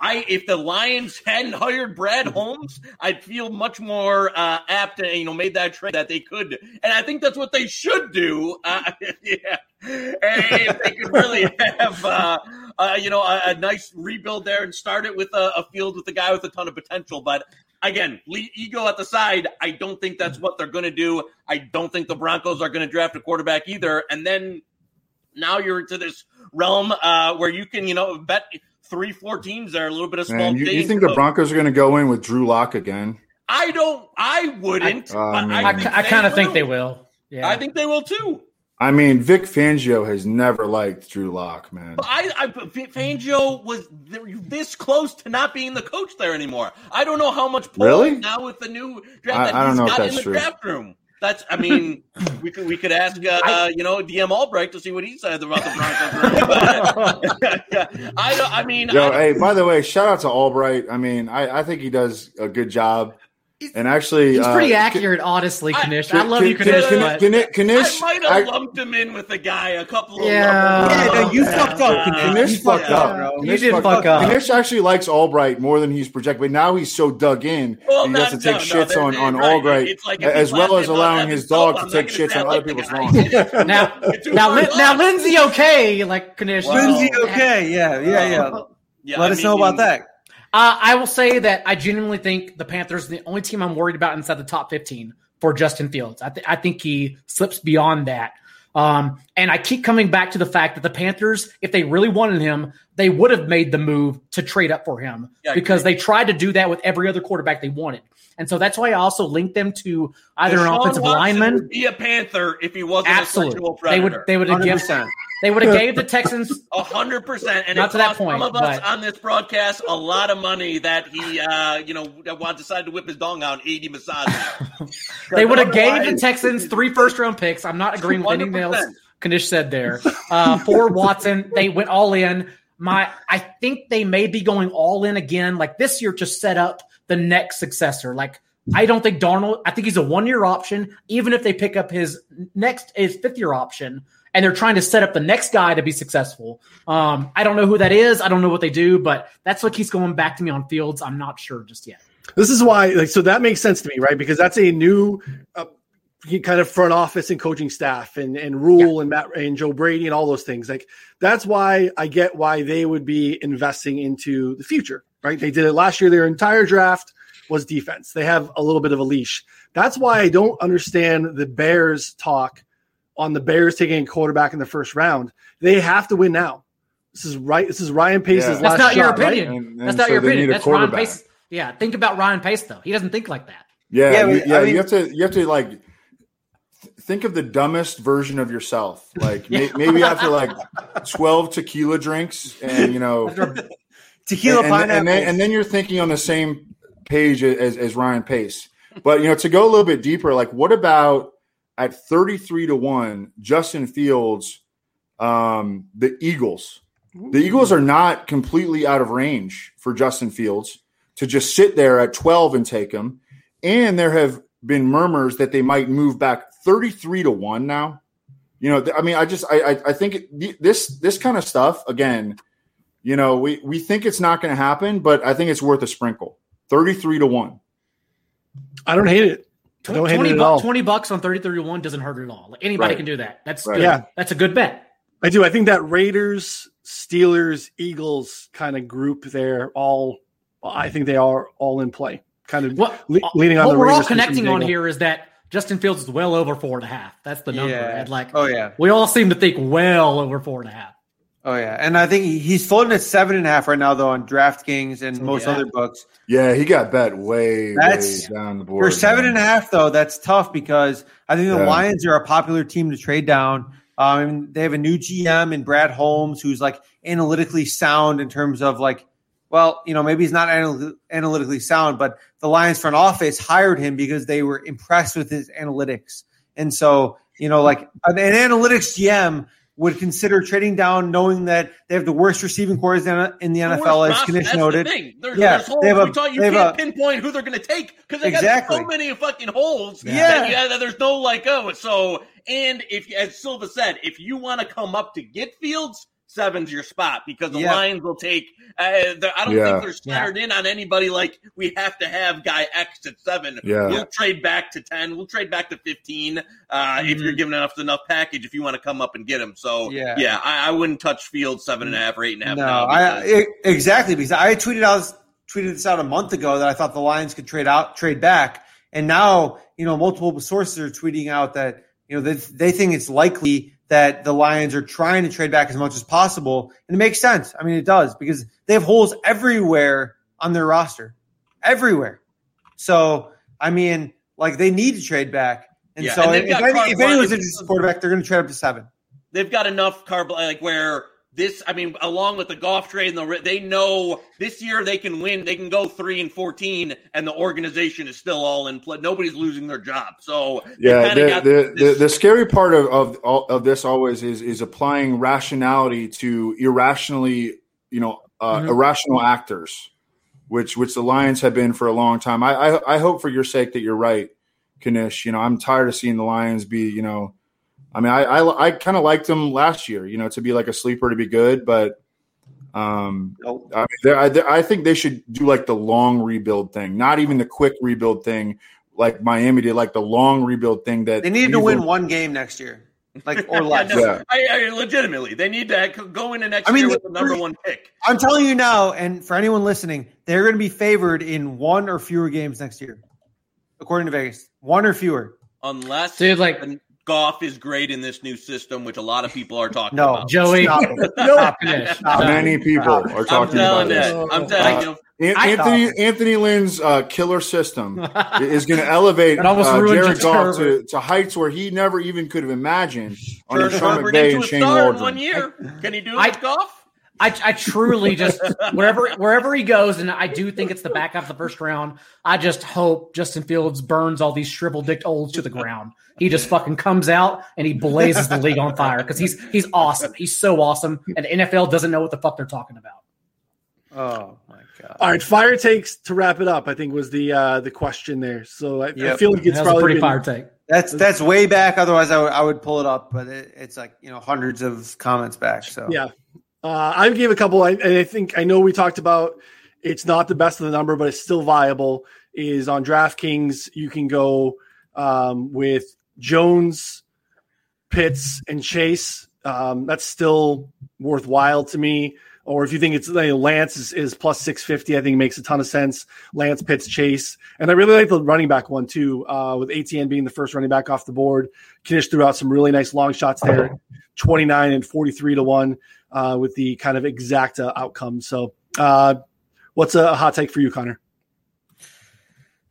I if the Lions hadn't hired Brad Holmes, I'd feel much more uh, apt and you know made that trade that they could, and I think that's what they should do. Uh, yeah, if they could really have uh, uh, you know a, a nice rebuild there and start it with a, a field with a guy with a ton of potential, but. Again, le- ego at the side. I don't think that's what they're going to do. I don't think the Broncos are going to draft a quarterback either. And then now you're into this realm uh, where you can, you know, bet three, four teams there, a little bit of small Man, you, you think the Broncos are going to go in with Drew Lock again? I don't. I wouldn't. I- uh. I, I, I kind of think they will. Yeah. I think they will too. I mean, Vic Fangio has never liked Drew Lock, man. But I, I Fangio was this close to not being the coach there anymore. I don't know how much Really? now with the new draft I- that I don't he's know got in the true. draft room. That's. I mean, we could we could ask uh, uh, you know DM Albright to see what he says about the Broncos. But, I don't. I mean, Yo, I, hey, by the way, shout out to Albright. I mean, I, I think he does a good job. And actually, He's pretty uh, accurate, honestly, I- Knish. Can- I love can- you, can- Knish. can- but- can- I Knish, might I- have lumped him in with a guy a couple of Yeah. Yeah, no, you Yeah. fucked up, Knish. Knish You fucked fucked up, bro. You did fucked fuck up. Knish actually likes Albright more than he's projected, but now he's so dug in. Well, he has to take no, no, shits they're- on, they're on right. Albright, It's like as well as allowing his dog to take shits on other people's guy. lawn. now, now, far Lin- off. now, Lindsay, okay, like Knish. Lindsay, okay, yeah, yeah, yeah. Yeah, Let us know about that. Uh, I will say that I genuinely think the Panthers the only team I'm worried about inside the top 15 for Justin Fields. I, th- I think he slips beyond that. Um, and I keep coming back to the fact that the Panthers, if they really wanted him, they would have made the move to trade up for him Yeah, because they tried to do that with every other quarterback they wanted. And so that's why I also linked them to either an offensive Watson lineman. would be a Panther if he wasn't a Absolutely, sexual they would. They would have given. 100%. They would have gave the Texans A hundred percent, and Not it to that cost point, some of us but- on this broadcast a lot of money that he, uh, you know, decided to whip his dong out and eighty massages. They would have gave the Texans three first round picks. I'm not agreeing with anything else 100%. Knish said there. Uh, for Watson, they went all in. My, I think they may be going all in again, like this year, to set up the next successor. Like I don't think Darnold. I think he's a one year option. Even if they pick up his next his fifth year option, and they're trying to set up the next guy to be successful. Um, I don't know who that is. I don't know what they do, but that's what keeps going back to me on Fields. I'm not sure just yet. This is why, like, so that makes sense to me, right? Because that's a new uh, kind of front office and coaching staff, and and Rhule and Matt and Joe Brady and all those things. Like, that's why I get why they would be investing into the future, right? They did it last year. Their entire draft was defense. They have a little bit of a leash. That's why I don't understand the Bears talk on the Bears taking a quarterback in the first round. They have to win now. This is right. This is Ryan Pace's Yeah. last That's not your shot, right? opinion. And- That's not so your opinion. That's Ryan. Pace. Yeah, think about Ryan Pace though. He doesn't think like that. Yeah, Yeah, you, we- yeah. I mean- you have to you have to like th- think of the dumbest version of yourself. Like may, maybe after like twelve tequila drinks, and you know, Tequila and, and, pineapple. and then, and then you're thinking on the same page as, as Ryan Pace. But you know, to go a little bit deeper, like what about at 33 to 1, Justin Fields, um, the Eagles. The Eagles are not completely out of range for Justin Fields to just sit there at 12 and take him. And there have been murmurs that they might move back 33 to 1 now. You know, th- I mean, I just I I, I think it, this this kind of stuff again, you know, we we think it's not going to happen, but I think it's worth a sprinkle. 33 to 1. I don't hate it. I don't hate 20, it at bu- all. 20 bucks on 30 31 doesn't hurt at all. Like anybody Right. can do that. That's Right. good. Yeah. That's a good bet. I do. I think that Raiders, Steelers, Eagles kind of group there all I think they are all in play. Kind of What, le- leaning on what the we're all Raiders for some connecting on here is that Justin Fields is well over four and a half. That's the number. Yeah. And like, Oh yeah. we all seem to think well over four and a half. Oh yeah. And I think he's floating at seven and a half right now though on DraftKings and most Yeah. other books. Yeah, he got bet way, That's- way down the board. For seven man. and a half though, that's tough because I think the Yeah. Lions are a popular team to trade down. Um, they have a new GM in Brad Holmes, who's like analytically sound in terms of like, well, you know, maybe he's not anal- analytically sound, but the Lions front office hired him because they were impressed with his analytics. And so, you know, like an, an analytics GM would consider trading down, knowing that they have the worst receiving corps in, in the The NFL, as roster, noted. The. There's, Yeah, there's holes. they have a- talk, you they can't a- pinpoint who they're going to take because they Exactly. got so many fucking holes. Yeah. that, yeah, that there's no like oh. So and if as Silva said, if you want to come up to get Fields, seven's your spot because the Yeah. Lions will take. Uh, they're- I don't Yeah. think they're centered in on anybody like we have to have guy X at seven. Yeah. We'll trade back to ten. We'll trade back to fifteen uh, if Mhm. you're giving enough enough package. If you want to come up and get him, so Yeah. yeah, I, I wouldn't touch Field seven and a half or eight and a half. No, now I because- e- exactly because I tweeted out tweeted this out a month ago that I thought the Lions could trade out trade back, and now you know multiple sources are tweeting out that you know they, they think it's likely that the Lions are trying to trade back as much as possible, and it makes sense. I mean, it does because they have holes everywhere on their roster, everywhere. So I mean, like they need to trade back, and Yeah, so and if, any, if anyone's interested in quarterback, they're going to trade up to seven. they've got enough carb like where this i mean along with the Goff trade and the they know this year they can win they can go 3 and 14 and the organization is still all in play nobody's losing their job so Yeah, kinda the, got the, the, this- the scary part of, of of this always is is applying rationality to irrationally, you know, uh, Mhm. irrational actors, which which the Lions have been for a long time. I, I I hope for your sake that you're right, Knish. You know, I'm tired of seeing the Lions be, you know, I mean, I I, I kind of liked them last year, you know, to be like a sleeper to be good, but um, Nope. I mean, they're- I, they're- I think they should do like the long rebuild thing, not even the quick rebuild thing like Miami did, like the long rebuild thing that They need to win one game next year, like or Yeah, less. no, Yeah. I, I, legitimately they need to go into next I mean, year with the- the number one pick I'm telling you now, and for anyone listening, they're going to be favored in one or fewer games next year, according to Vegas. One or fewer. unless Dude, like Goff is great in this new system which a lot of people are talking No, about Joey, Stop it. stop finish. Stop it. Many people are i'm talking telling about you this. i'm telling Uh, you Anthony Anthony Lynn's uh, killer system is going to elevate uh, Jared your Goff to, to heights where he never even could have imagined under Turn Sean Herbert McVay into and a Shane star in Waldron. one year can he do it I- with Goff I, I truly just wherever wherever he goes, and I do think it's the back half of the first round. I just hope Justin Fields burns all these shriveled dick olds to the ground. He just fucking comes out and he blazes the league on fire because he's he's awesome. He's so awesome, and the NFL doesn't know what the fuck they're talking about. Oh my god! All right, fire takes to wrap it up. I think was the uh, the question there. So I, I feel like it's That a probably pretty been- fire take. That's that's way back. Otherwise, I would I would pull it up, but it, it's like you know hundreds of comments back. So Yeah. Uh, I gave a couple. And I think I know we talked about it's not the best of the number, but it's still viable. Is on DraftKings you can go um, with Jones, Pitts, and Chase. Um, that's still worthwhile to me. Or if you think it's you know, Lance is, is plus six fifty, I think it makes a ton of sense. Lance, Pitts, Chase, and I really like the running back one too. Uh, with Etienne being the first running back off the board, Knish threw out some really nice long shots there, twenty nine and forty three to one uh, with the kind of exact uh, outcome. So, uh, what's a hot take for you, Connor?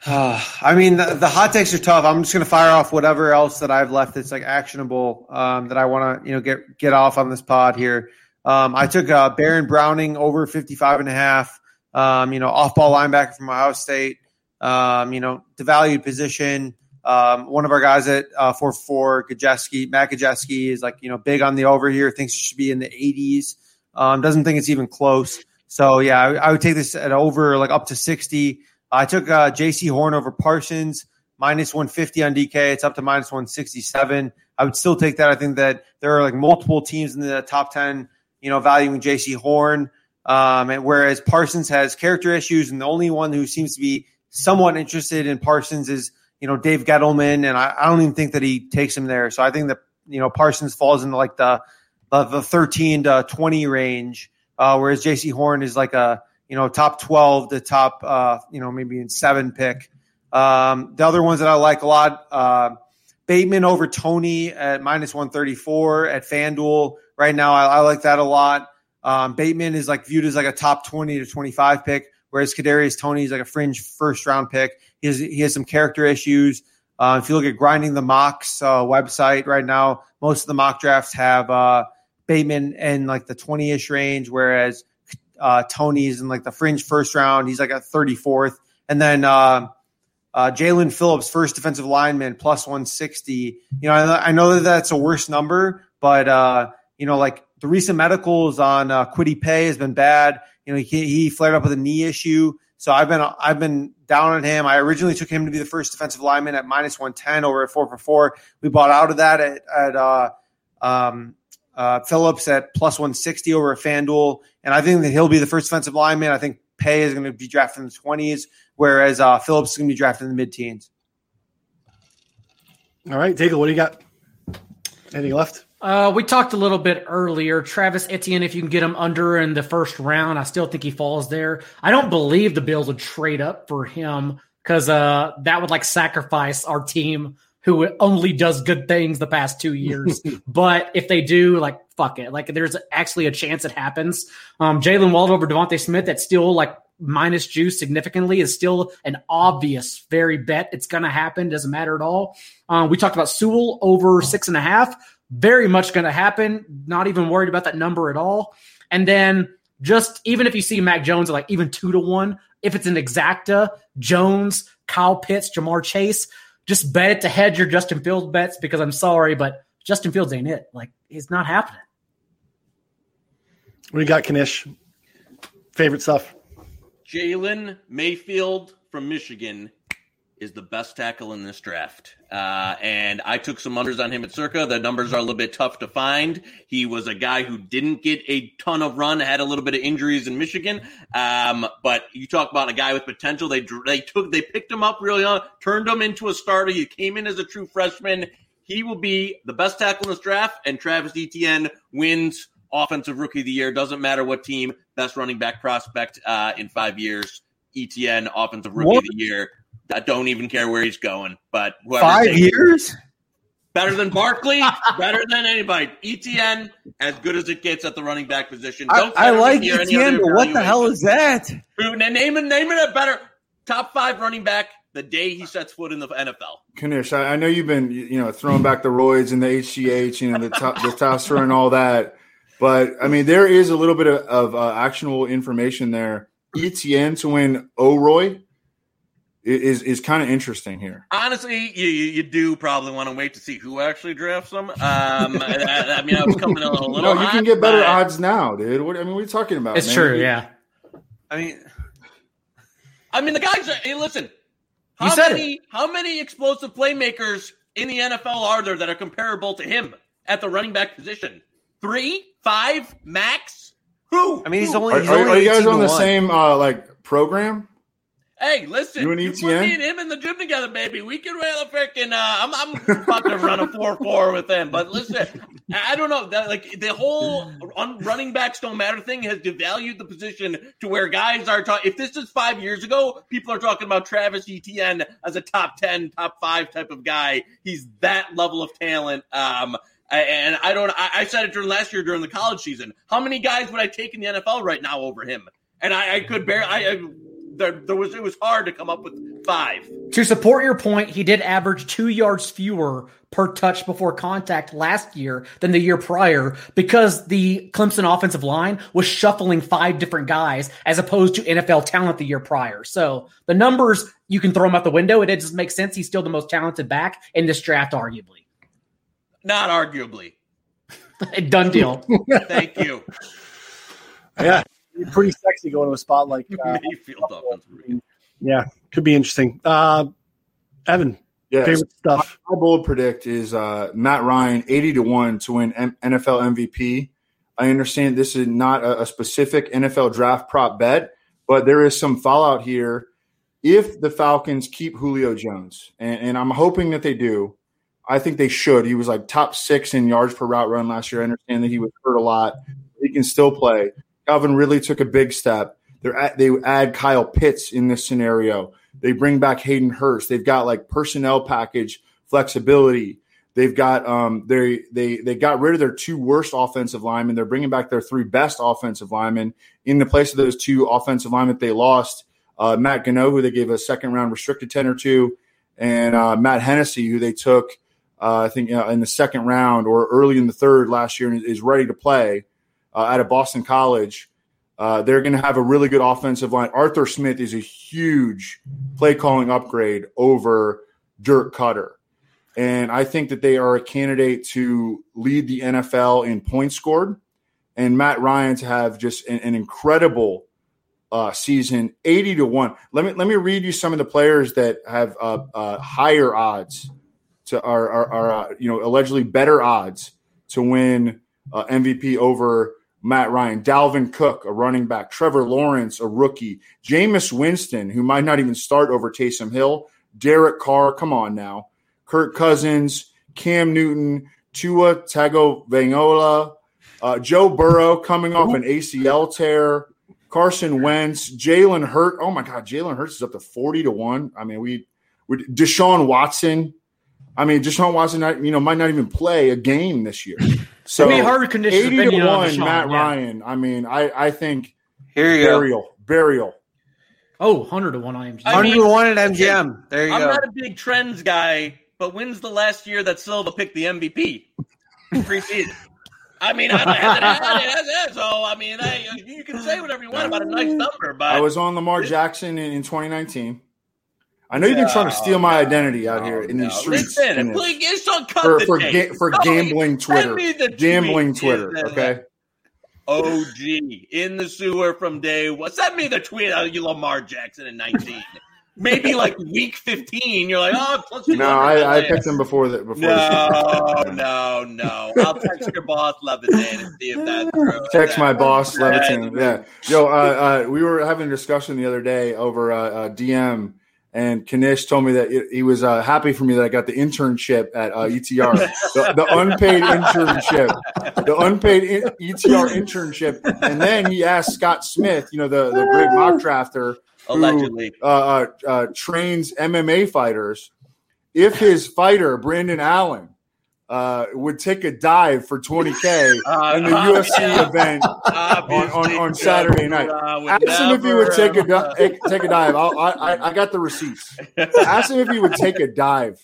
I mean, the, the hot takes are tough. I'm just going to fire off whatever else that I've left that's like actionable um, that I want to, you know, get get off on this pod here. Um, I took uh, Baron Browning over 55 and a half. Um, you know, off ball linebacker from Ohio State. Um, you know, devalued position. Um, one of our guys at uh, four four Gajeski, Matt Gajeski is like you know big on the over here. Thinks it should be in the 80s. Um, doesn't think it's even close. So yeah, I, I would take this at over like up to 60. I took uh, Jaycee Horn over Parsons minus 150 on DK. It's up to minus 167. I would still take that. I think that there are like multiple teams in the top 10, you know, valuing Jaycee Horn. Um, and whereas Parsons has character issues, and the only one who seems to be somewhat interested in Parsons is you know Dave Gettleman, and I, I don't even think that he takes him there. So I think that you know Parsons falls into like the the, the 13 to 20 range, uh, whereas Jaycee Horn is like a you know top 12 to top uh, you know maybe in seven pick. Um, the other ones that I like a lot, uh, Bateman over Toney at minus 134 at FanDuel. Right now, I, I like that a lot. Um, Bateman is like viewed as like a top 20 to 25 pick, whereas Kadarius Toney is like a fringe first round pick. He has, he has some character issues. Uh, if you look at grinding the mocks uh, website right now, most of the mock drafts have uh, Bateman in like the 20 ish range, whereas uh, Toney's in like the fringe first round. He's like a 34th. And then uh, uh, Jaelan Phillips, first defensive lineman, plus 160. You know, I, I know that that's a worse number, but, you know, like the recent medicals on uh, Kwity Paye has been bad. You know, he, he flared up with a knee issue. So I've been I've been down on him. I originally took him to be the first defensive lineman at minus one ten over at four for four. We bought out of that at, at uh, um, uh, Phillips at plus one sixty over at FanDuel, and I think that he'll be the first defensive lineman. I think Paye is going to be drafted in the twenties, whereas uh, Phillips is going to be drafted in the mid teens. All right, Daigle, what do you got? Anything left? Uh, we talked a little bit earlier. Travis Etienne, if you can get him under in the first round, I still think he falls there. I don't believe the Bills would trade up for him because uh, that would like sacrifice our team who only does good things the past two years. but if they do, like, fuck it. Like, there's actually a chance it happens. Um, Jaylen Waddle over DeVonta Smith, that's still like minus juice significantly is still an obvious very bet. It's going to happen. Doesn't matter at all. Um, we talked about Sewell over six and a half very much going to happen. Not even worried about that number at all. And then just even if you see Mac Jones at like even two to one, if it's an exacta, Jones, Kyle Pitts, Ja'Marr Chase, just bet it to hedge your Justin Fields bets because I'm sorry, but Justin Fields ain't it. Like it's not happening. We got Knish. Favorite stuff. Jalen Mayfield from Michigan is the best tackle in this draft. Uh, and I took some unders on him at Circa. The numbers are a little bit tough to find. He was a guy who didn't get a ton of run, had a little bit of injuries in Michigan. Um, but you talk about a guy with potential. They they took they picked him up really young, turned him into a starter. He came in as a true freshman. He will be the best tackle in this draft, and Travis Etienne wins offensive rookie of the year. Doesn't matter what team, best running back prospect uh, in five years. Etienne, offensive rookie what? of the year I don't even care where he's going. But five years better than Barkley, better than anybody. Etienne, as good as it gets at the running back position. Don't I, I like Etienne, but what the hell is that? Who name it? Name it a better top five running back the day he sets foot in the NFL. Knish, I, I know you've been you know throwing back the roids and the HGH, you know the top, the testosterone and all that. But I mean, there is a little bit of, of uh, actionable information there. Etienne to win Oroy is is kind of interesting here. Honestly, you you do probably want to wait to see who actually drafts them. Um, I, I, mean, I was coming in a little. No, you can get better but... odds now, dude. What I mean, what are you talking about? It's man? true, yeah. I mean, I mean, the guys. Are, hey, listen. How many it. how many explosive playmakers in the NFL are there that are comparable to him at the running back position? Three, five, max. Who? I mean, he's only. Are, he's are, only are you guys on the same uh, like program? Hey, listen, you, and you put me and him in the gym together, baby. We can run a freaking. Uh, I'm, I'm about to run a four four with him. But listen, I don't know that like the whole running backs don't matter thing has devalued the position to where guys are talking. If this is five years ago, people are talking about Travis Etienne as a top ten, top five type of guy. He's that level of talent. Um, and I don't. I, I said it during last year during the college season. How many guys would I take in the NFL right now over him? And I, I could bear. I, I there, there was it was hard to come up with five. To support your point, he did average two yards fewer per touch before contact last year than the year prior because the Clemson offensive line was shuffling five different guys as opposed to NFL talent the year prior. So the numbers you can throw them out the window. It doesn't make sense. He's still the most talented back in this draft, arguably. Not arguably. Done deal. Thank you. Yeah pretty sexy going to a spot like uh, Mayfield Yeah, could be interesting. Uh, Evan, yes. favorite stuff. My bold predict is uh, Matt Ryan, eighty to one to win M- NFL MVP. I understand this is not a, a specific NFL draft prop bet, but there is some fallout here if the Falcons keep Julio Jones, and, and, I'm hoping that they do. I think they should. He was like top six in yards per route run last year. I understand that he was hurt a lot. He can still play. Calvin really took a big step. They add Kyle Pitts in this scenario. They bring back Hayden Hurst. They've got like personnel package flexibility. They've got um they they they got rid of their two worst offensive linemen. They're bringing back their three best offensive linemen in the place of those two offensive linemen that they lost. Uh, Matt Gono, who they gave a second round restricted ten or two, and uh, Matt Hennessy, who they took uh, I think uh, in the second round or early in the third last year, and is ready to play uh, out of Boston College. Uh, they're going to have a really good offensive line. Arthur Smith is a huge play calling upgrade over Dirk Koetter. And I think that they are a candidate to lead the NFL in points scored. And Matt Ryan to have just an, an incredible uh, season, eighty to one. Let me let me read you some of the players that have uh, uh, higher odds to are, are, are uh, you know allegedly better odds to win uh, MVP over Matt Ryan, Dalvin Cook, a running back, Trevor Lawrence, a rookie, Jameis Winston, who might not even start over Taysom Hill, Derek Carr, come on now, Kirk Cousins, Cam Newton, Tua Tagovailoa, uh, Joe Burrow coming off an ACL tear, Carson Wentz, Jalen Hurt. Oh my God, Jalen Hurts is up to forty to one. I mean, we, we Deshaun Watson. I mean, Deshaun Watson, you know, might not even play a game this year. So Maybe hard conditions. eighty to opinion on one, Matt yeah. Ryan. I mean, I I think Here you go. burial, burial. Oh, 100 to 1 I am. I mean- 101 at MGM. There you go. I'm not a big trends guy, but when's the last year that Silva picked the MVP preseason? I mean, I, I, I, so I mean, I, you can say whatever you want about a nice number, but I was on Lamar Jackson in, in 2019. I know you've been trying to steal my identity out here in these streets Listen, in this- please, it's on cut for for, ga- for No, gambling send Twitter, me the gambling tweet. Twitter. Yeah, Okay, OG in the sewer from day one. Send me the tweet of you, Lamar Jackson in 19. Maybe like week 15, you're like, oh, plus no, I, I picked him before the before. the. No, no, no. I'll text your boss Levitan and see if that's true. Text my boss, Yeah. Levitan. Yeah, yo, uh, uh, we were having a discussion the other day over uh, uh, DM, and Knish told me that he was uh, happy for me that I got the internship at uh, ETR, the, the unpaid internship, the unpaid in, ETR internship, and then he asked Scott Smith, you know, the the great mock drafter, who, Allegedly. uh, uh, uh, trains MMA fighters, if his fighter Brendan Allen. Uh, would take a dive for 20k Uh, in the uh, UFC yeah. event Obviously, on Saturday night. Ask him if he would take a uh, di- take a dive. I'll, I I I got the receipts. Ask him if he would take a dive.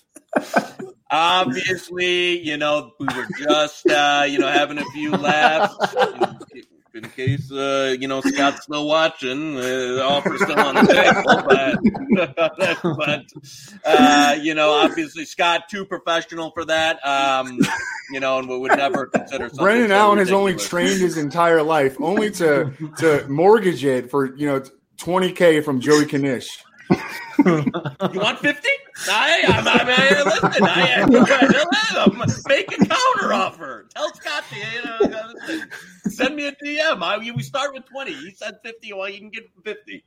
Obviously, you know, we were just, uh, you know, having a few laughs. In case, uh, you know, Scott's still watching, uh, the offer's still on the table. But, but uh, you know, obviously, Scott, too professional for that. Um, you know, and we would never consider something Brandon so Allen has only trained his entire life only to to mortgage it for you know 20k from Joey Knish. You want 50? I, I'm, I'm, I, listen, I, I'm, make a counter offer. Tell Scott to, you know, send me a DM. I, we start with 20. He said 50. Well, you can get 50.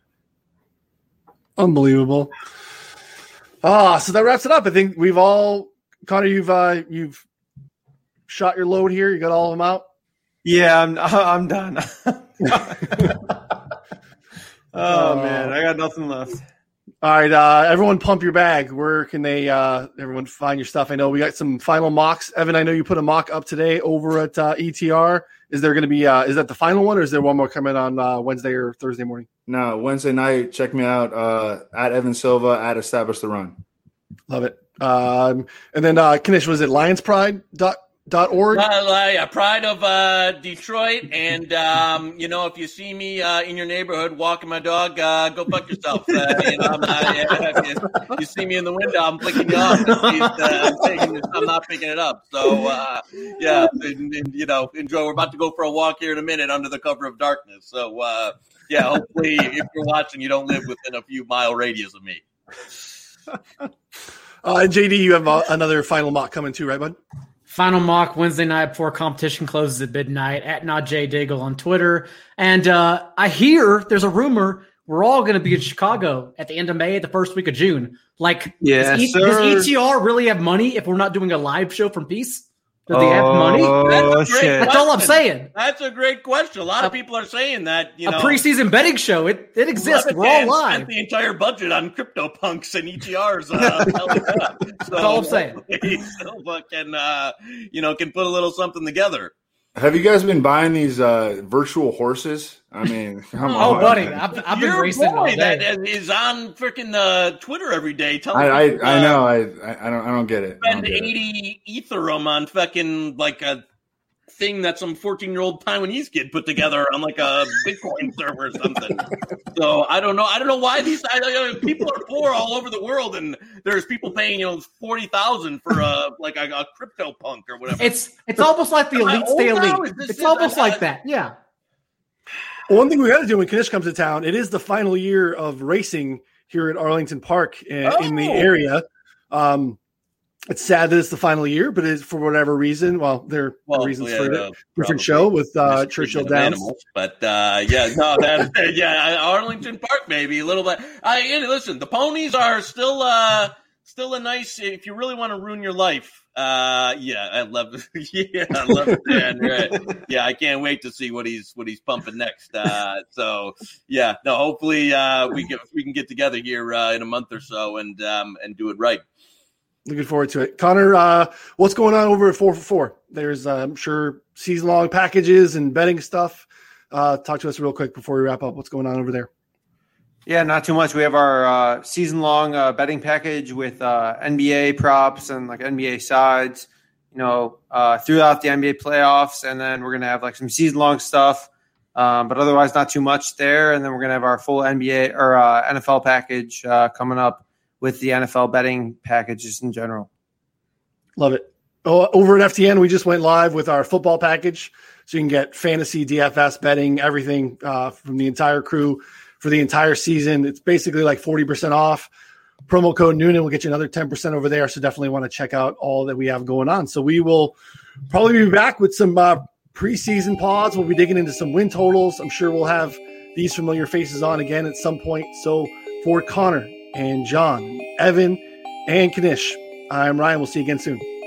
Unbelievable. Ah, so that wraps it up. I think we've all Connor, you've uh you've shot your load here. You got all of them out. Yeah, I'm I'm done. oh man, I got nothing left. All right, uh, everyone, pump your bag. Where can they? Uh, everyone find your stuff. I know we got some final mocks. Evan, I know you put a mock up today over at uh, ETR. Is there going to be? Uh, is that the final one, or is there one more coming on uh, Wednesday or Thursday morning? No, Wednesday night. Check me out uh, at Evan Silva at Establish the Run. Love it. Um, and then uh, Knish, was it lionspride dot dot org? Uh, yeah, pride of uh, Detroit. And, um, you know, if you see me uh, in your neighborhood walking my dog, uh, go fuck yourself. Uh, you, know, I'm not, yeah, you, you see me in the window, I'm flicking you off. Uh, I'm, this, I'm not picking it up. So, uh, yeah, and, and, you know, enjoy. We're about to go for a walk here in a minute under the cover of darkness. So, uh, yeah, hopefully, if you're watching, you don't live within a few mile radius of me. Uh, and JD, you have uh, another final mock coming too, right, bud? Final mock Wednesday night before competition closes at midnight at not J Daigle on Twitter. And uh, I hear there's a rumor we're all going to be in Chicago at the end of May, the first week of June. Like, Yes, does, E- does ETR really have money if we're not doing a live show from Peace? Do they have money? Oh That's a great shit! That's all I'm saying. That's a great question. A lot of people are saying that. You a preseason betting show. It it exists. We're all live. Spent the entire budget on crypto punks and ETRs. Uh, so That's all I'm saying. He still fucking, uh, you know, can put a little something together. Have you guys been buying these uh, virtual horses? I mean, come Oh, on. buddy, I've, I've been Your racing boy that day. is on freaking uh, Twitter every day telling I, I, people, I uh, know. I, I I don't. I don't get it. I spend get it. 80 Ethereum on fucking like a thing that some 14 year old Taiwanese kid put together on like a Bitcoin server or something. so I don't know. I don't know why these I, I, people are poor all over the world, and there's people paying you know forty thousand for a like a, a crypto punk or whatever. It's it's almost like the Am I elite stay elite. It's it? almost I- like that. Yeah. One thing we got to do when Knish comes to town, it is the final year of racing here at Arlington Park in, in the Oh. area. Um, it's sad that it's the final year, but it's for whatever reason. Well, there are well, reasons yeah, for it. uh, Different show with uh, Churchill Downs. animals. But uh, yeah, no, that yeah, Arlington Park maybe a little bit. I listen, the ponies are still uh still a nice if you really want to ruin your life. Uh, yeah, I love yeah, I love it, man. Right. Yeah, I can't wait to see what he's what he's pumping next. Uh, so yeah, no, hopefully uh, we get we can get together here uh, in a month or so and um and do it right. Looking forward to it. Connor, uh, what's going on over at 4 for 4? There's, uh, I'm sure, season long packages and betting stuff. Uh, talk to us real quick before we wrap up. What's going on over there? Yeah, not too much. We have our uh, season long uh, betting package with uh, NBA props and like NBA sides, you know, uh, throughout the NBA playoffs. And then we're going to have like some season long stuff, um, but otherwise not too much there. And then we're going to have our full NBA or uh, NFL package uh, coming up with the NFL betting packages in general. Love it. Oh, over at FTN, we just went live with our football package. So you can get fantasy, DFS betting, everything from the entire crew for the entire season. It's basically like 40% off. Promo code Noonan will get you another 10% over there. So definitely want to check out all that we have going on. So we will probably be back with some uh, preseason pods. We'll be digging into some win totals. I'm sure we'll have these familiar faces on again at some point. So for Connor and John, Evan, and Knish, I'm Ryan. We'll see you again soon.